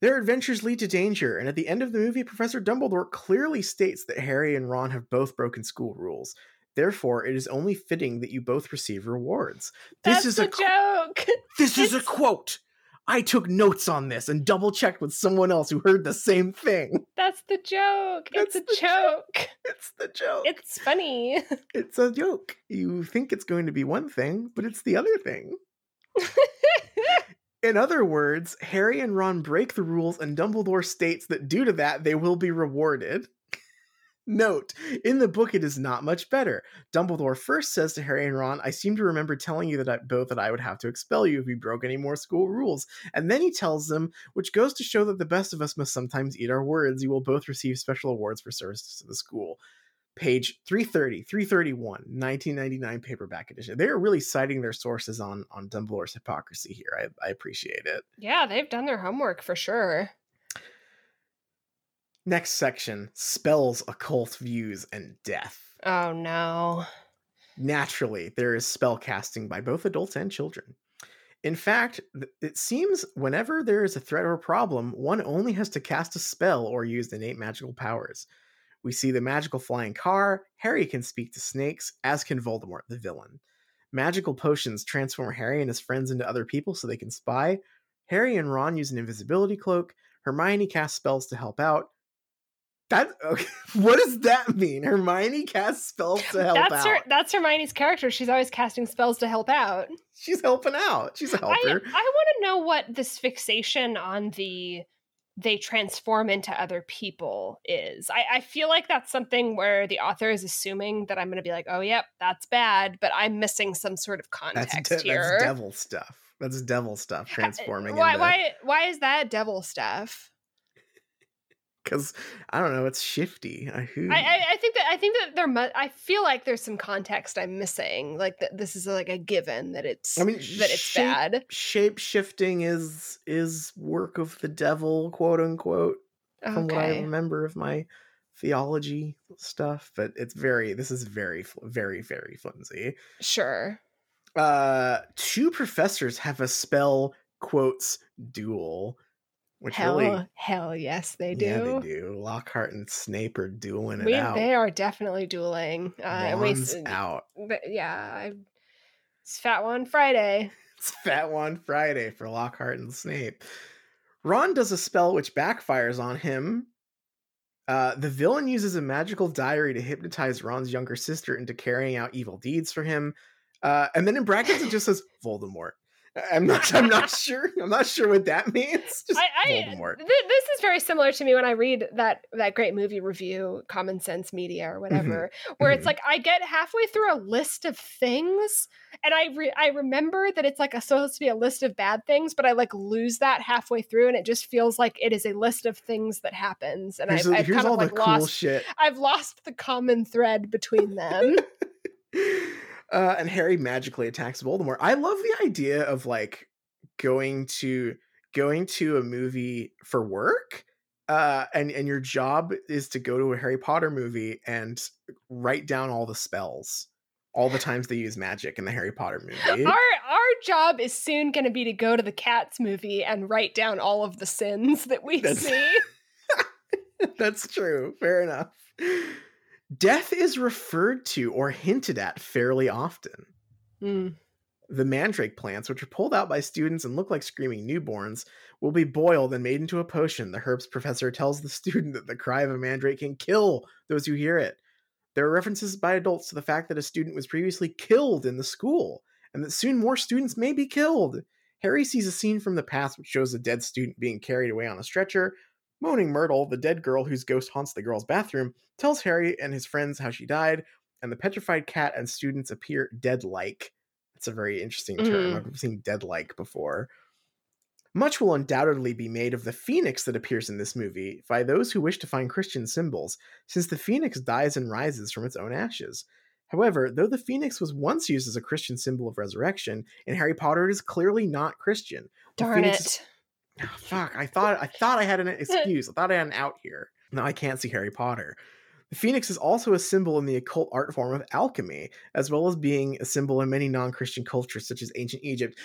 Their adventures lead to danger, and at the end of the movie, Professor Dumbledore clearly states that Harry and Ron have both broken school rules. Therefore, it is only fitting that you both receive rewards. That's this is the a joke. (laughs) This is a quote. I took notes on this and double checked with someone else who heard the same thing. That's the joke. That's it's a joke. (laughs) It's the joke. It's funny. (laughs) it's a joke. You think it's going to be one thing, but it's the other thing. In other words, Harry and Ron break the rules, and Dumbledore states that due to that, they will be rewarded. (laughs) Note, in the book, it is not much better. Dumbledore first says to Harry and Ron, I seem to remember telling you that I, both that I would have to expel you if you broke any more school rules. And then he tells them, which goes to show that the best of us must sometimes eat our words. You will both receive special awards for services to the school. Page 330, 331, 1999 paperback edition. They are really citing their sources on, on Dumbledore's hypocrisy here. I, I appreciate it. Yeah, they've done their homework for sure. Next section spells, occult views, and death. Oh no. Naturally, there is spell casting by both adults and children. In fact, it seems whenever there is a threat or a problem, one only has to cast a spell or use innate magical powers. We see the magical flying car, Harry can speak to snakes, as can Voldemort, the villain. Magical potions transform Harry and his friends into other people so they can spy. Harry and Ron use an invisibility cloak. Hermione casts spells to help out. That okay. (laughs) What does that mean? Hermione casts spells to help that's out. her that's Hermione's character. She's always casting spells to help out. She's helping out. She's a I, I helper. I want to know what this fixation on the they transform into other people is. I, I feel like that's something where the author is assuming that I'm going to be like, oh, yep, that's bad, but I'm missing some sort of That's, context de- here. that's devil stuff. That's devil stuff Uh, transforming Why, into why, why is that devil stuff? Because I don't know. It's shifty. I, who, I, I, I think that I think that there. Mu- I feel like there's some context I'm missing. Like that, this is like a given that it's I mean, that it's shape- bad. shape shifting is is work of the devil, quote unquote, from what I remember of my theology stuff. But it's very. This is very, very, very flimsy. Sure. Uh, two professors have a spell quotes duel, which Hell, really. hell yes, they do. Yeah, they do. Lockhart and Snape are dueling it We, out. they are definitely dueling. Uh, we, out. but yeah, I, it's Fat One Friday. (laughs) It's Fat One Friday for Lockhart and Snape. Ron does a spell which backfires on him. Uh, the villain uses a magical diary to hypnotize Ron's younger sister into carrying out evil deeds for him. Uh, and then in brackets it just says (laughs) Voldemort. I'm not. I'm not (laughs) sure. I'm not sure what that means. (laughs) Just I, I Voldemort. th- this is very similar to me when I read that that great movie review, Common Sense Media or whatever, where it's mhm. like I get halfway through a list of things, and I re- I remember that it's like a, supposed to be a list of bad things, but I like lose that halfway through, and it just feels like it is a list of things that happens, and here's I've, the- I've here's kind of like the cool lost shit. I've lost the common thread between them. (laughs) uh, and Harry magically attacks Voldemort. I love the idea of like going to going to a movie for work. Uh, and and your job is to go to a Harry Potter movie and write down all the spells, all the times they use magic in the Harry Potter movie. (laughs) our our job is soon going to be to go to the Cats movie and write down all of the sins that we That's- see. (laughs) That's true. Fair enough. Death is referred to or hinted at fairly often. Mm. The mandrake plants, which are pulled out by students and look like screaming newborns, will be boiled and made into a potion. The herbs professor tells the (laughs) student that the cry of a mandrake can kill those who hear it. There are references by adults to the fact that a student was previously killed in the school, and that soon more students may be killed. Harry sees a scene from the past which shows a dead student being carried away on a stretcher. Moaning Myrtle, the dead girl whose ghost haunts the girl's bathroom, tells Harry and his friends how she died, and the petrified cat and students appear dead like. That's a very interesting term. Mhm. I've seen dead like before. Much will undoubtedly be made of the phoenix that appears in this movie by those who wish to find Christian symbols, since the phoenix dies and rises from its own ashes. However, though the phoenix was once used as a Christian symbol of resurrection, in Harry Potter it is clearly not Christian. The Darn phoenix it. is- Ah, fuck, I thought I thought I had an excuse. I thought I had an out here. No, I can't see Harry Potter. The phoenix is also a symbol in the occult art form of alchemy, as well as being a symbol in many non-Christian cultures such as ancient Egypt.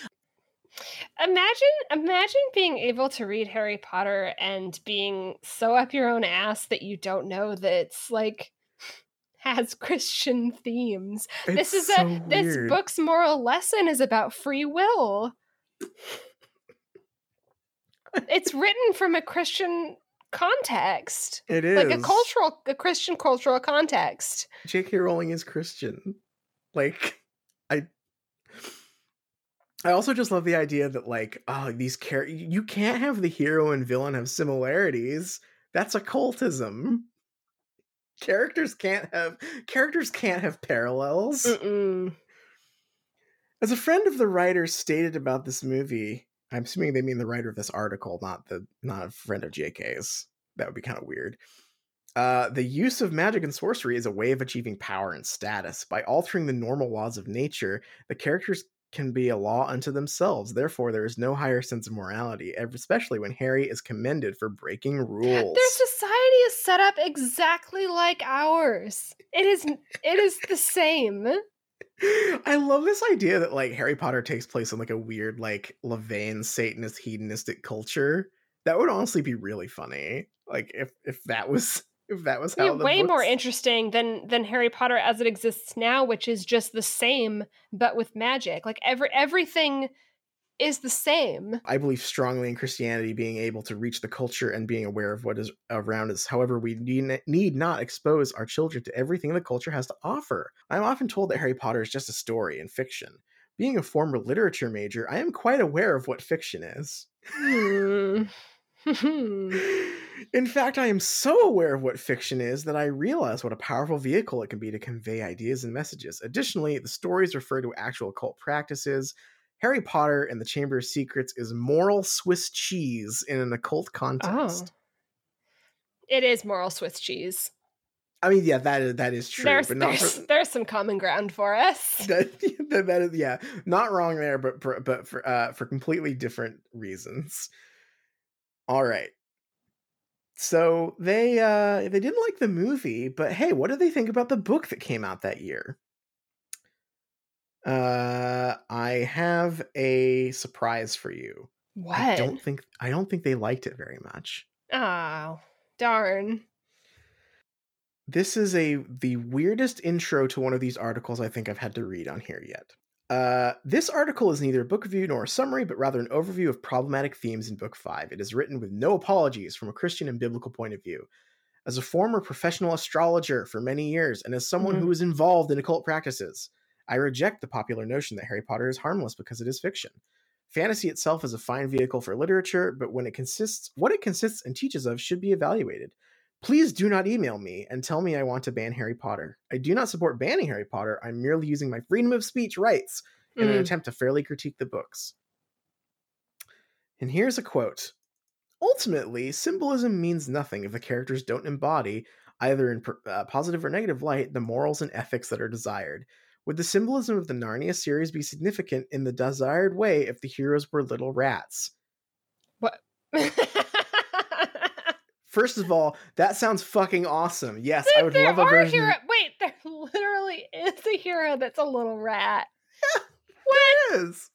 Imagine imagine being able to read Harry Potter and being so up your own ass that you don't know that it's like has (laughs) Christian themes. this is so a this book's moral lesson is about free will. It's written from a Christian context. It is Like a cultural a Christian cultural context. J.K. Rowling is Christian. Like, I. I also just love the idea that like, oh, these char- you can't have the hero and villain have similarities. That's occultism. characters can't have characters can't have parallels. Mm-mm. As a friend of the writer stated about this movie, I'm assuming they mean the writer of this article, not the not a friend of JK's. That would be kind of weird. Uh, the use of magic and sorcery is a way of achieving power and status. By altering the normal laws of nature, the characters can be a law unto themselves. Therefore, there is no higher sense of morality, especially when Harry is commended for breaking rules. Their society is set up exactly like ours. It is it is the same. I love this idea that like Harry Potter takes place in like a weird like LaVeyan Satanist hedonistic culture. That would honestly be really funny. Like if if that was (laughs) if that was how the way more interesting than than Harry Potter as it exists now, which is just the same but with magic. Like every everything is the same. I believe strongly in Christianity being able to reach the culture and being aware of what is around us. However, we need, need not expose our children to everything the culture has to offer. I'm often told that Harry Potter is just a story and fiction. Being a former literature major, I am quite aware of what fiction is. Hmm. (laughs) In fact, I am so aware of what fiction is that I realize what a powerful vehicle it can be to convey ideas and messages. Additionally, the stories refer to actual cult practices. Harry Potter and the Chamber of Secrets is moral Swiss cheese in an occult context. it is moral Swiss cheese. I mean, yeah, that is that is true, there's but not there's, for, there's some common ground for us. (laughs) that, that, that is yeah, not wrong there, but for, but for uh, for completely different reasons. All right. So they uh they didn't like the movie, but hey, what do they think about the book that came out that year? Uh I have a surprise for you. What? I don't think I don't think they liked it very much. Oh, darn. This is a the weirdest intro to one of these articles I think I've had to read on here yet. Uh, this article is neither a book review nor a summary, but rather an overview of problematic themes in Book 5. It is written with no apologies from a Christian and biblical point of view. As a former professional astrologer for many years, and as someone Mhm. who is involved in occult practices, I reject the popular notion that Harry Potter is harmless because it is fiction. Fantasy itself is a fine vehicle for literature, but when it consists what it consists and teaches of should be evaluated. Please do not email me and tell me I want to ban Harry Potter. I do not support banning Harry Potter. I'm merely using my freedom of speech rights in an Mm. attempt to fairly critique the books. And here's a quote Ultimately, symbolism means nothing if the characters don't embody, either in uh, positive or negative light, the morals and ethics that are desired. Would the symbolism of the Narnia series be significant in the desired way if the heroes were little rats? What? (laughs) First of all, that sounds fucking awesome. Yes, I would love a version. hero. (laughs) Wait, there literally is a hero that's a little rat. (laughs) is.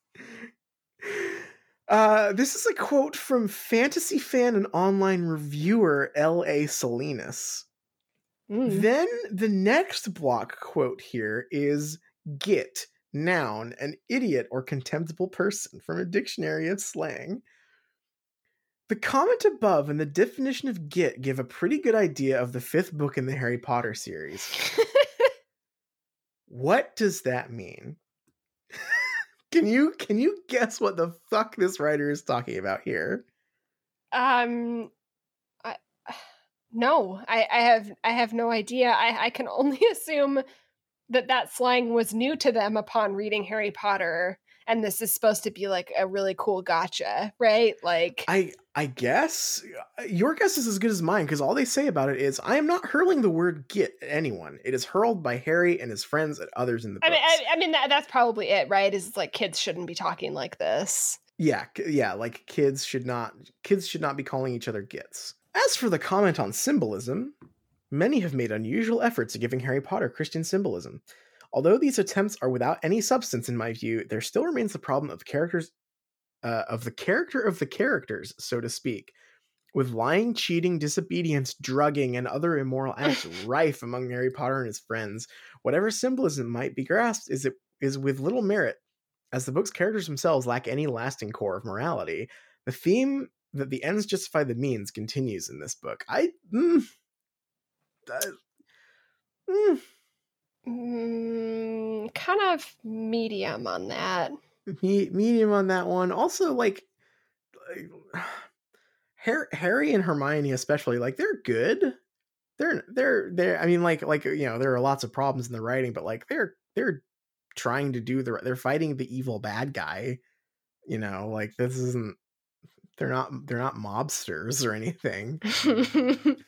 Uh, this is a quote from fantasy fan and online reviewer L.A. Salinas. Mm. Then the next block quote here is git, noun, an idiot or contemptible person from a dictionary of slang. The comment above and the definition of git give a pretty good idea of the fifth book in the Harry Potter series. (laughs) What does that mean? (laughs) can you can you guess what the fuck this writer is talking about here? um, no, I, I have I have no idea. I I can (laughs) only assume that that slang was new to them upon reading Harry Potter, and this is supposed to be like a really cool gotcha, right? Like, I I guess uh, your guess is as good as mine because all they say about it is I am not hurling the word "get" at anyone. It is hurled by Harry and his friends at others in the I books. mean, I, I mean that, that's probably it, right? Is like kids shouldn't be talking like this. yeah, yeah, like kids should not kids should not be calling each other "gits." As for the comment on symbolism, many have made unusual efforts at giving Harry Potter Christian symbolism. Although these attempts are without any substance in my view, there still remains the problem of characters uh, of the character of the characters, so to speak. With lying, cheating, disobedience, drugging, and other immoral acts (laughs) rife among Harry Potter and his friends, whatever symbolism might be grasped is it is with little merit, as the book's characters themselves lack any lasting core of morality. The theme that the ends justify the means continues in this book. I mm, uh, mm, Mm, kind of medium on that. me- medium on that one. Also, like, like (sighs) Harry, Harry and Hermione, especially, like they're good. they're they're they're I mean like like you know there are lots of problems in the writing, but like they're they're trying to do the they're fighting the evil bad guy. You know, like this isn't they're not they're not mobsters or anything. (laughs)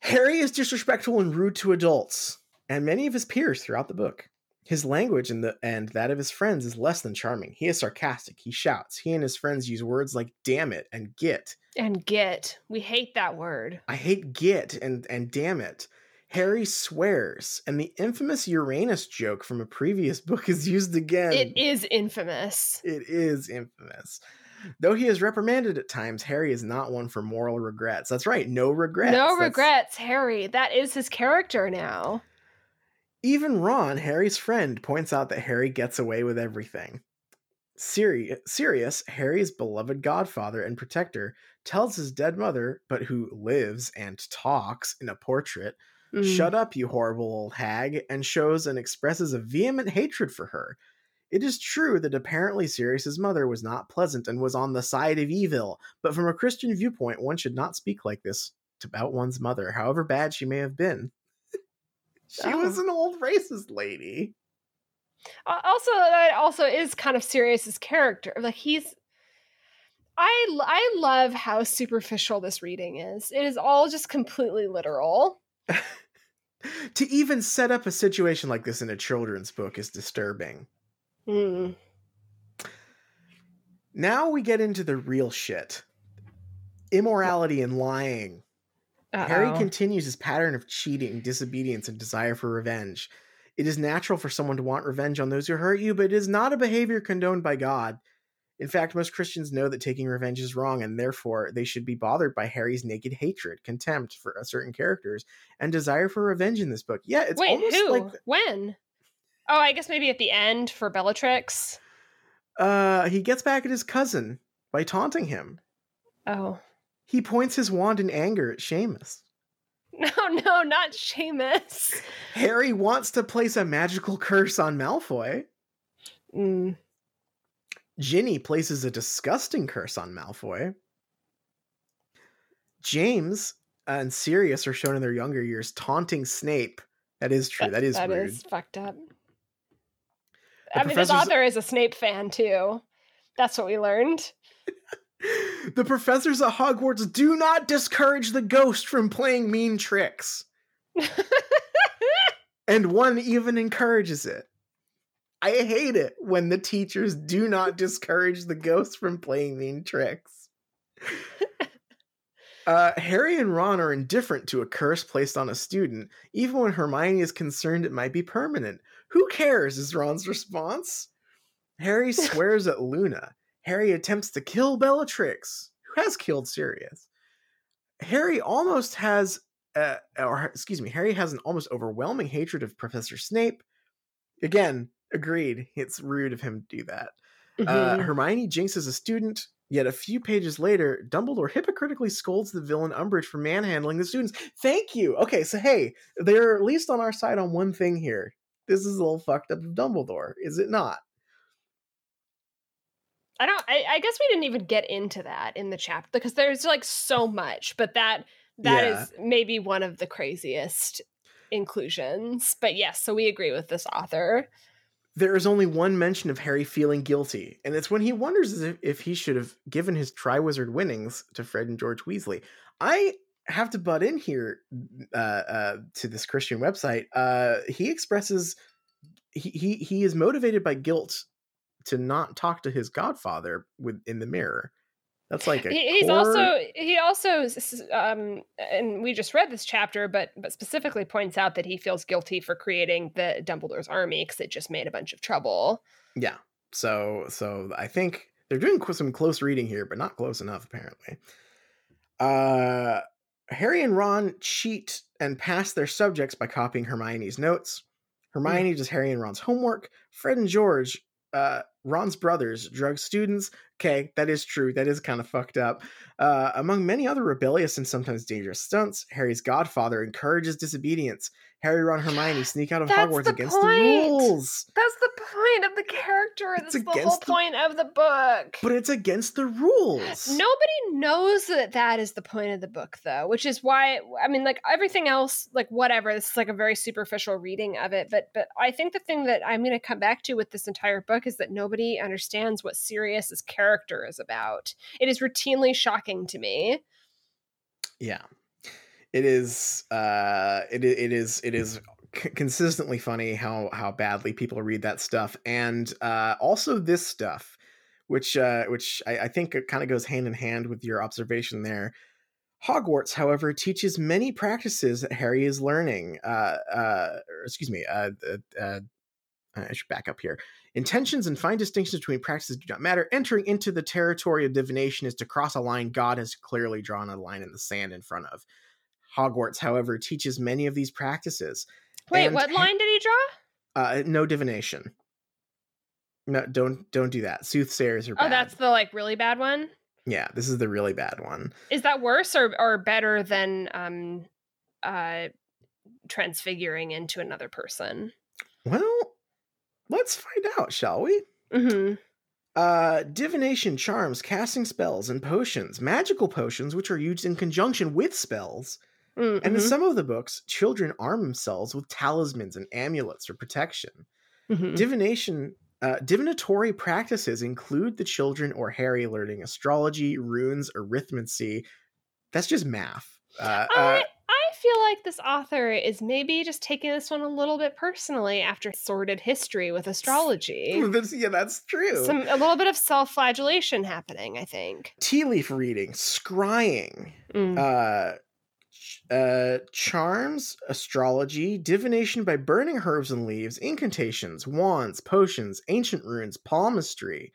Harry is disrespectful and rude to adults and many of his peers throughout the book. His language and the and that of his friends is less than charming. He is sarcastic. He shouts. He and his friends use words like "damn it" and "get." and get. We hate that word. I hate "get" and and "damn it." Harry swears, and the infamous Uranus joke from a previous book is used again. It is infamous. It is infamous. Though he is reprimanded at times, Harry is not one for moral regrets. That's right, no regrets. No That's- regrets, Harry. That is his character now. Even Ron, Harry's friend, points out that Harry gets away with everything. Siri- Sirius, Harry's beloved godfather and protector, tells his dead mother, but who lives and talks in a portrait, Mm. Shut up, you horrible old hag, and shows and expresses a vehement hatred for her. It is true that apparently Sirius's mother was not pleasant and was on the side of evil, but from a Christian viewpoint, one should not speak like this about one's mother, however bad she may have been. (laughs) she Oh. was an old racist lady. Al- Also, that also is kind of Sirius's character. Like he's, I I love how superficial this reading is. It is all just completely literal. (laughs) to even set up a situation like this in a children's book is disturbing. Mm. Now we get into the real shit immorality and lying. Harry Uh-oh. continues his pattern of cheating, disobedience, and desire for revenge. It is natural for someone to want revenge on those who hurt you, but it is not a behavior condoned by God. In fact, most Christians know that taking revenge is wrong, and therefore they should be bothered by Harry's naked hatred, contempt for certain characters, and desire for revenge in this book. Yeah, it's Wait, almost who? like when? Oh, I guess maybe at the end for Bellatrix. uh, he gets back at his cousin by taunting him. Oh. He points his wand in anger at Seamus. (laughs) No, no, not Seamus. (laughs) Harry wants to place a magical curse on Malfoy. Mm. Ginny places a disgusting curse on Malfoy. James and Sirius are shown in their younger years taunting Snape. That is true. that is that rude. is fucked up. I mean, his author is a Snape fan too. That's what we learned. (laughs) the professors at Hogwarts do not discourage the ghost from playing mean tricks, (laughs) and one even encourages it. I hate it when the teachers do not discourage the ghost from playing mean tricks. (laughs) Uh, Harry and Ron are indifferent to a curse placed on a student, even when Hermione is concerned it might be permanent. Who cares? Is Ron's response. Harry (laughs) swears at Luna. Harry attempts to kill Bellatrix, who has killed Sirius. Harry almost has, uh, or excuse me, Harry has an almost overwhelming hatred of Professor Snape. Again, agreed. It's rude of him to do that. Uh, Mhm. Hermione jinxes a student, yet a few pages later, Dumbledore hypocritically scolds the villain Umbridge for manhandling the students. Thank you. Okay, so hey, they're at least on our side on one thing here. This is a little fucked up of Dumbledore, is it not? I don't. I, I guess we didn't even get into that in the chapter because there's like so much, but that that is Yeah. maybe one of the craziest inclusions. But yes, so we agree with this author. There is only one mention of Harry feeling guilty, and it's when he wonders if, if he should have given his Triwizard winnings to Fred and George Weasley. I have to butt in here uh, uh, to this Christian website. Uh, he expresses he, he he is motivated by guilt to not talk to his godfather with in the mirror. That's like he's core- also he also um and we just read this chapter, but but specifically points out that he feels guilty for creating the Dumbledore's army because it just made a bunch of trouble. Yeah. So so I think they're doing some close reading here, but not close enough apparently. Uh Harry and Ron cheat and pass their subjects by copying Hermione's notes. Hermione does Harry and Ron's homework. Fred and George uh Ron's brothers drug students. Okay, that is true. That is kind of fucked up. Uh, among many other rebellious and sometimes dangerous stunts, Harry's godfather encourages disobedience. Harry, Ron, Hermione sneak out of That's Hogwarts the against the rules. That's the point of the character. It's That's the whole the- point of the book. But it's against the rules. Nobody knows that that is the point of the book, though, which is why I mean, like everything else, like whatever. This is like a very superficial reading of it, but but I think the thing that I'm going to come back to with this entire book is that nobody understands what Sirius's character is about. It is routinely shocking to me. Yeah. It is uh it it is it is consistently funny how how badly people read that stuff and uh also this stuff which uh which I, I think kind of goes hand in hand with your observation there. Hogwarts, however, teaches many practices that Harry is learning. Uh, uh, excuse me. Uh, uh, I should back up here. Intentions and fine distinctions between practices do not matter. Entering into the territory of divination is to cross a line God has clearly drawn a line in the sand in front of. Hogwarts, however, teaches many of these practices. Wait, And what line did he draw? Uh, no divination. No, don't don't do that. Soothsayers are bad. Oh, that's the like really bad one. yeah. This is the really bad one. Is that worse or or better than um uh transfiguring into another person? Well, let's find out, shall we? Mm-hmm. Uh, divination, charms, casting spells, and potions, magical potions, which are used in conjunction with spells. Mm-hmm. And in some of the books, children arm themselves with talismans and amulets for protection. Mhm. Divination, uh, divinatory practices include the children or Harry learning astrology, runes, arithmancy. That's just math. Uh, uh, I feel like this author is maybe just taking this one a little bit personally after sordid history with astrology. (laughs) yeah, that's true. Some a little bit of self-flagellation happening, I think. Tea leaf reading, scrying, Mm. uh ch- uh charms astrology divination by burning herbs and leaves incantations wands potions ancient runes palmistry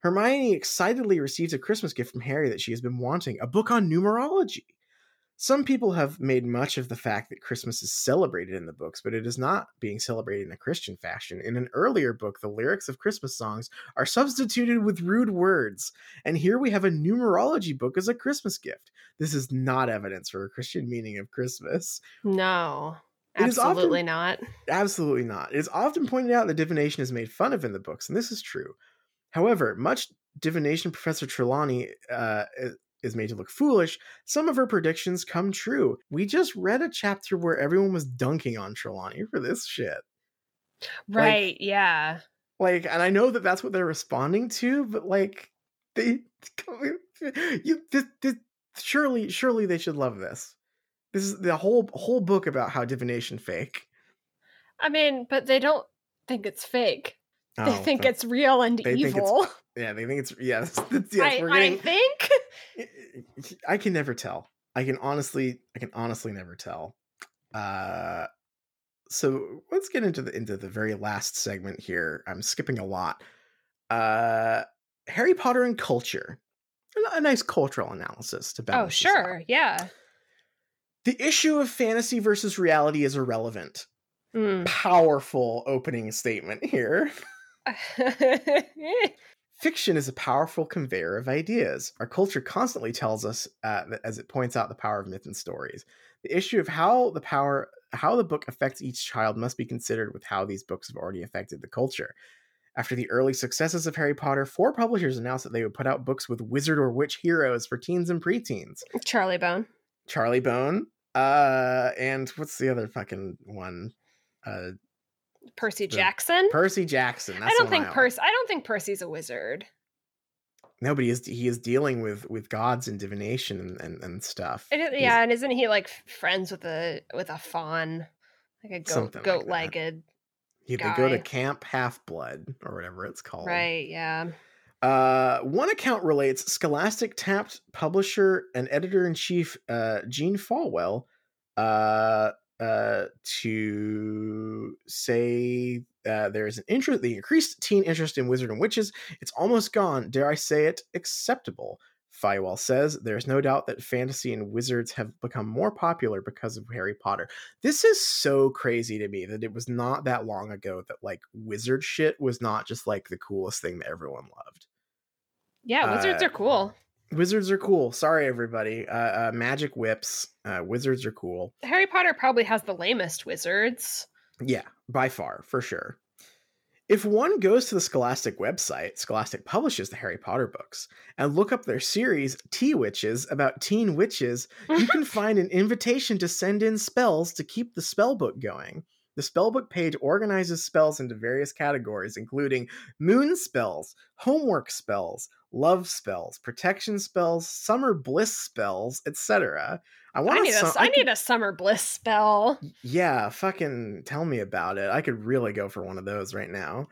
hermione excitedly receives a christmas gift from harry that she has been wanting a book on numerology some people have made much of the fact that Christmas is celebrated in the books, but it is not being celebrated in a Christian fashion. In an earlier book, the lyrics of Christmas songs are substituted with rude words, and here we have a numerology book as a Christmas gift. This is not evidence for a Christian meaning of Christmas. no. It is often- Absolutely not. Absolutely not. It is often pointed out that divination is made fun of in the books, and this is true. However, much divination Professor Trelawney uh, is made to look foolish. Some of her predictions come true. We just read a chapter where everyone was dunking on Trelawney for this shit. Right, yeah. Like, and I know that that's what they're responding to, but like, they, (laughs) you, this, this, surely, surely they should love this. This is the whole whole book about how divination fake. I mean, but they don't think it's fake. They Oh, think it's real and they evil. Yeah, they think it's yes. (laughs) (laughs) yes I, we're I think. I can never tell. I can honestly, I can honestly never tell. Uh, so let's get into the into the very last segment here. I'm skipping a lot. Uh, Harry Potter and culture. A- nice cultural analysis to Oh, balance. out. sure. Yeah. The issue of fantasy versus reality is irrelevant. Mm. Powerful opening statement here. (laughs) Fiction is a powerful conveyor of ideas. Our culture constantly tells us, uh, as it points out, the power of myth and stories. The issue of how the power, how the book affects each child, must be considered with how these books have already affected the culture. After the early successes of Harry Potter, four publishers announced that they would put out books with wizard or witch heroes for teens and preteens. Charlie Bone. Charlie Bone, uh, and what's the other fucking one? Uh, Percy Jackson. Percy Jackson. That's I don't think. Percy. I don't think Percy's a wizard. No, but he is he is dealing with with gods and divination and and, and stuff. It is- He's- yeah, and isn't he like friends with a with a fawn, like a goat goat legged? he- they go to. Camp Half Blood or whatever it's called. Right. Yeah. Uh, one account relates Scholastic tapped publisher and editor in chief uh, Jean Feiwel uh, uh, to say uh, there is an interest, the increased teen interest in wizard and witches. It's almost gone. Dare I say it? Acceptable. Feiwel says there's no doubt that fantasy and wizards have become more popular because of Harry Potter. This is so crazy to me that it was not that long ago that like wizard shit was not just like the coolest thing that everyone loved. Yeah, wizards Uh, are cool. Wizards are cool. Sorry, everybody. Uh, uh, magic whips. Uh, wizards are cool. Harry Potter probably has the lamest wizards. Yeah, by far, for sure. If one goes to the Scholastic website, Scholastic publishes the Harry Potter books, and look up their series, Tea Witches, about teen witches, you can (laughs) find an invitation to send in spells to keep the spell book going. The spellbook page organizes spells into various categories, including moon spells, homework spells, love spells, protection spells, summer bliss spells, etc. I I want need, a, to. s- I need a summer bliss spell. Yeah, fucking tell me about it. I could really go for one of those right now.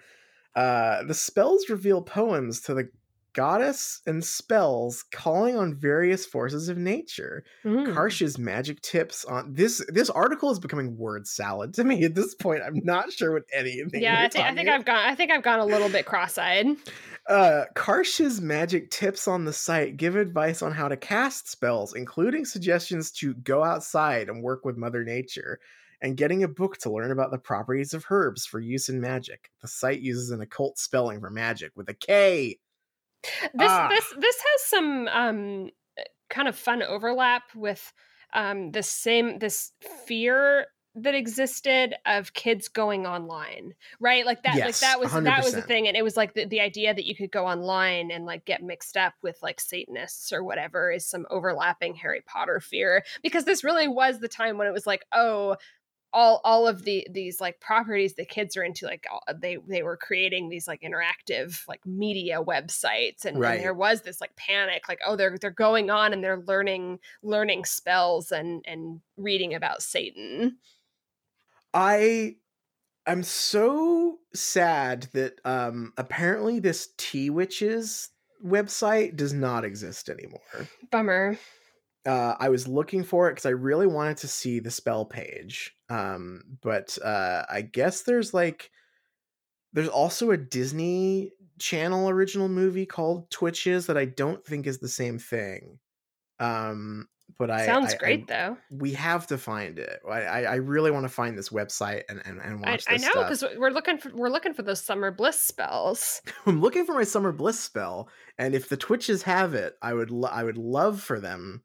Uh, the spells reveal poems to the goddess and spells calling on various forces of nature. Mm. Karsh's magic tips on this this article is becoming word salad to me at this point. I'm not sure what anything. Yeah, they're I think, I think I've gone. I think I've gone a little bit cross-eyed. uh, Karsh's magic tips on the site give advice on how to cast spells, including suggestions to go outside and work with Mother Nature, and getting a book to learn about the properties of herbs for use in magic. The site uses an occult spelling for magic with a K. This Ah. this this has some um kind of fun overlap with um the same this fear that existed of kids going online right like that like that was that was the thing and it was like the, the idea that you could go online and like get mixed up with like satanists or whatever is some overlapping harry potter fear because this really was the time when it was like oh all all of the these like properties the kids are into like all- they they were creating these like interactive like media websites and, Right. and there was this like panic like oh they're they're going on and they're learning learning spells and and reading about satan I I'm so sad that um apparently this Tea Witches website does not exist anymore. bummer uh, I was looking for it because I really wanted to see the spell page. Um, but uh, I guess there's like there's also a Disney Channel original movie called Twitches that I don't think is the same thing. Um, but I sounds I- great I, though we have to find it. I I, I really want to find this website and and, and I, watch I this know because we're looking for we're looking for those summer bliss spells (laughs) I'm looking for my summer bliss spell, and if the Twitches have it, I would lo- I would love for them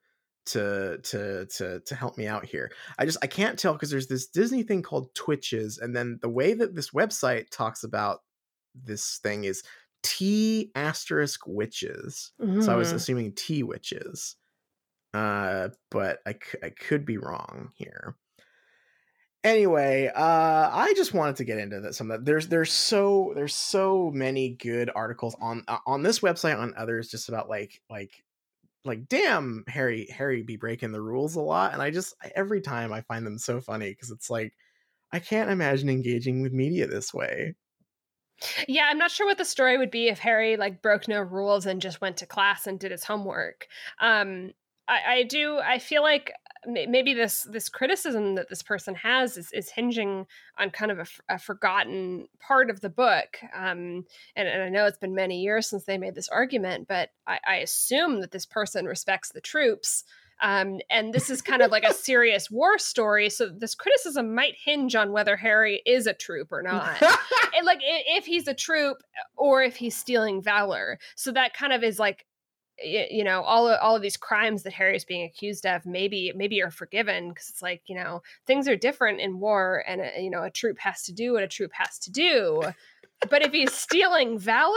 to to to to help me out here. I just I can't tell because there's this Disney thing called Twitches, and then the way that this website talks about this thing is T asterisk witches. So I was Mhm. assuming T witches, uh, but I could be wrong here. Anyway, uh, I just wanted to get into that. Some of that. There's there's so there's so many good articles on uh, on this website on others just about like like like damn Harry Harry be breaking the rules a lot, and I just every time I find them so funny because it's like I can't imagine engaging with media this way. Yeah, I'm not sure what the story would be if Harry like broke no rules and just went to class and did his homework. Um, I, I do. I feel like maybe this this criticism that this person has is, is hinging on kind of a forgotten part of the book. Um, and, and I know it's been many years since they made this argument, but I, I assume that this person respects the troops. Um, and this is kind of like a (laughs) serious war story. So this criticism might hinge on whether Harry is a troop or not (laughs) and like if he's a troop or if he's stealing valor so that kind of is like you know all of, all of these crimes that Harry is being accused of maybe maybe are forgiven because it's like you know things are different in war and a, you know a troop has to do what a troop has to do but if he's stealing valor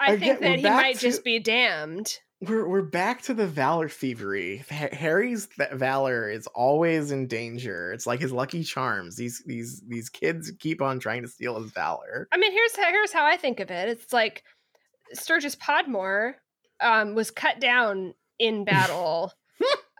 i, think that he might to- just be damned we're we're back to the valor thievery. Harry's valor is always in danger. It's like his lucky charms. These these these kids keep on trying to steal his valor. I mean, here's here's how I think of it. It's like Sturgis Podmore um, was cut down in (laughs) battle,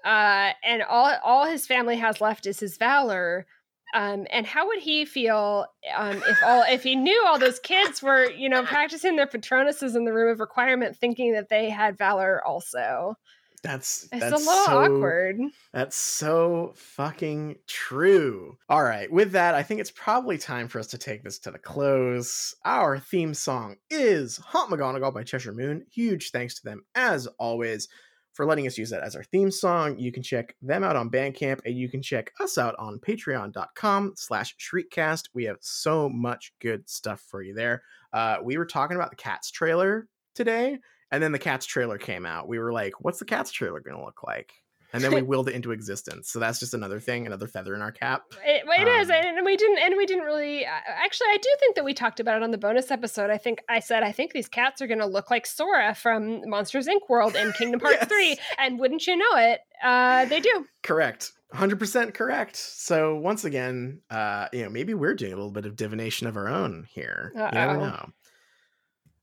uh, and all all his family has left is his valor. Um, and how would he feel um, if all if he knew all those kids were you know practicing their patronuses in the room of requirement, thinking that they had valor also? That's It's that's a little so, awkward. That's so fucking true. All right, with that, I think it's probably time for us to take this to the close. Our theme song is Haunt McGonagall by Cheshire Moon. Huge thanks to them, as always, for letting us use that as our theme song. You can check them out on Bandcamp, and you can check us out on patreon.com slash shriekcast. We have so much good stuff for you there. Uh, we were talking about the Cats trailer today, and then the Cats trailer came out. We were like, what's the Cats trailer going to look like? And then we (laughs) willed it into existence. So that's just another thing, another feather in our cap. It, it is, Um, and we didn't, and we didn't really. uh, Actually, I do think that we talked about it on the bonus episode. I think I said I think these cats are going to look like Sora from Monsters Inc. World in Kingdom (laughs) Hearts Yes. Three, and wouldn't you know it, uh, they do. Correct. 100% correct. So once again, uh, you know, maybe we're doing a little bit of divination of our own here. You never Uh-oh. know.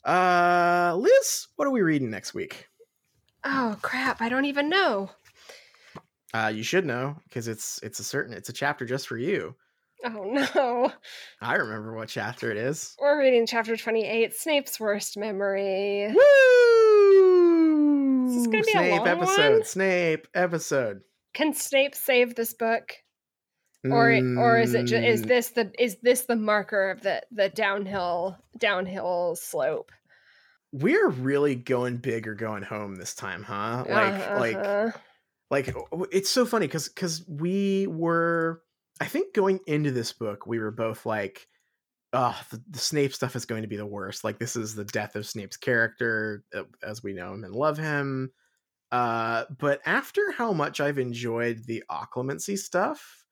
Uh, Liz, what are we reading next week? Oh crap! I don't even know. Uh, you should know because it's it's a certain it's a chapter just for you. Oh no, I remember what chapter it is. we're reading chapter twenty-eight, Snape's worst memory. Woo! This is gonna be a Snape long episode. one? Snape episode. Can Snape save this book? Or or is it ju- is Mm, this the is this the marker of the the downhill downhill slope we're really going big or going home this time, huh? Like Uh-huh. like like w- it's so funny because because we were i think going into this book we were both like oh the, the snape stuff is going to be the worst like this is the death of snape's character as we know him and love him uh but after how much i've enjoyed the occlumency stuff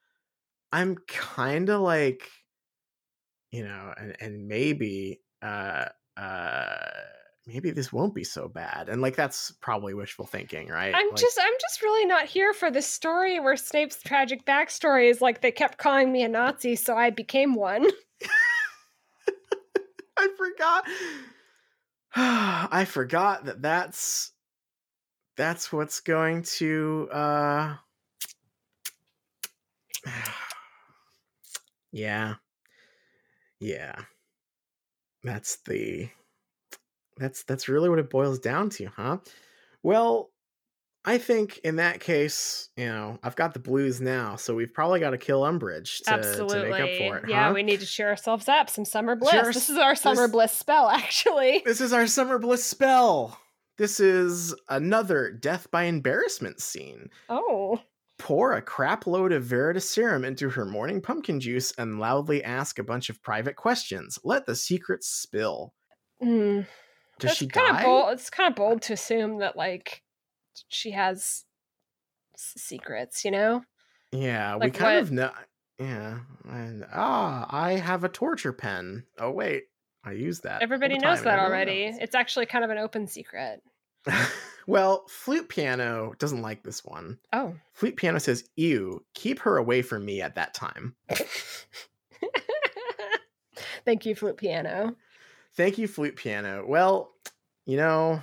i'm kind of like you know and and maybe uh uh maybe this won't be so bad and like that's probably wishful thinking right i'm Like- just i'm just really not here for this story where snape's tragic backstory is like they kept calling me a nazi so i became one (laughs) I forgot. (sighs) I forgot that that's that's what's going to uh (sighs) (sighs) Yeah. Yeah. That's the that's that's really what it boils down to, huh? Well, I think in that case, you know, I've got the blues now, so we've probably got to kill Umbridge to, absolutely to make up for it. yeah huh? we need to cheer ourselves up some summer bliss Cheer this is our summer this- bliss spell (laughs) actually This is our summer bliss spell. This is another death by embarrassment scene. oh Pour a crap load of Veritaserum into her morning pumpkin juice and loudly ask a bunch of private questions. Let the secrets spill. mm. Does That's she kind die? of bold it's kind of bold to assume that like she has s- secrets you know Yeah, we kind what? of know. Yeah. And, ah, I have a torture pen. Oh, wait. I use that. Everybody knows that already. knows. It's actually kind of an open secret. (laughs) well, Flute Piano doesn't like this one. Oh. Flute Piano says, Ew, keep her away from me at that time. (laughs) Thank you, flute piano. Thank you, Flute Piano. Well, you know,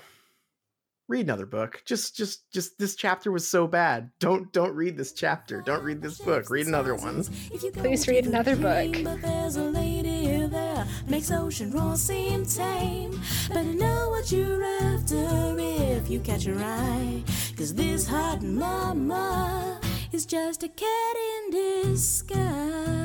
read another book. Just just just this chapter was so bad. Don't don't read this chapter. Don't read this book. Read another one. Please read another book. But there's a lady there makes ocean roar seem tame. Better know what you're after if you catch her eye. Cause this hot mama is just a cat in disguise.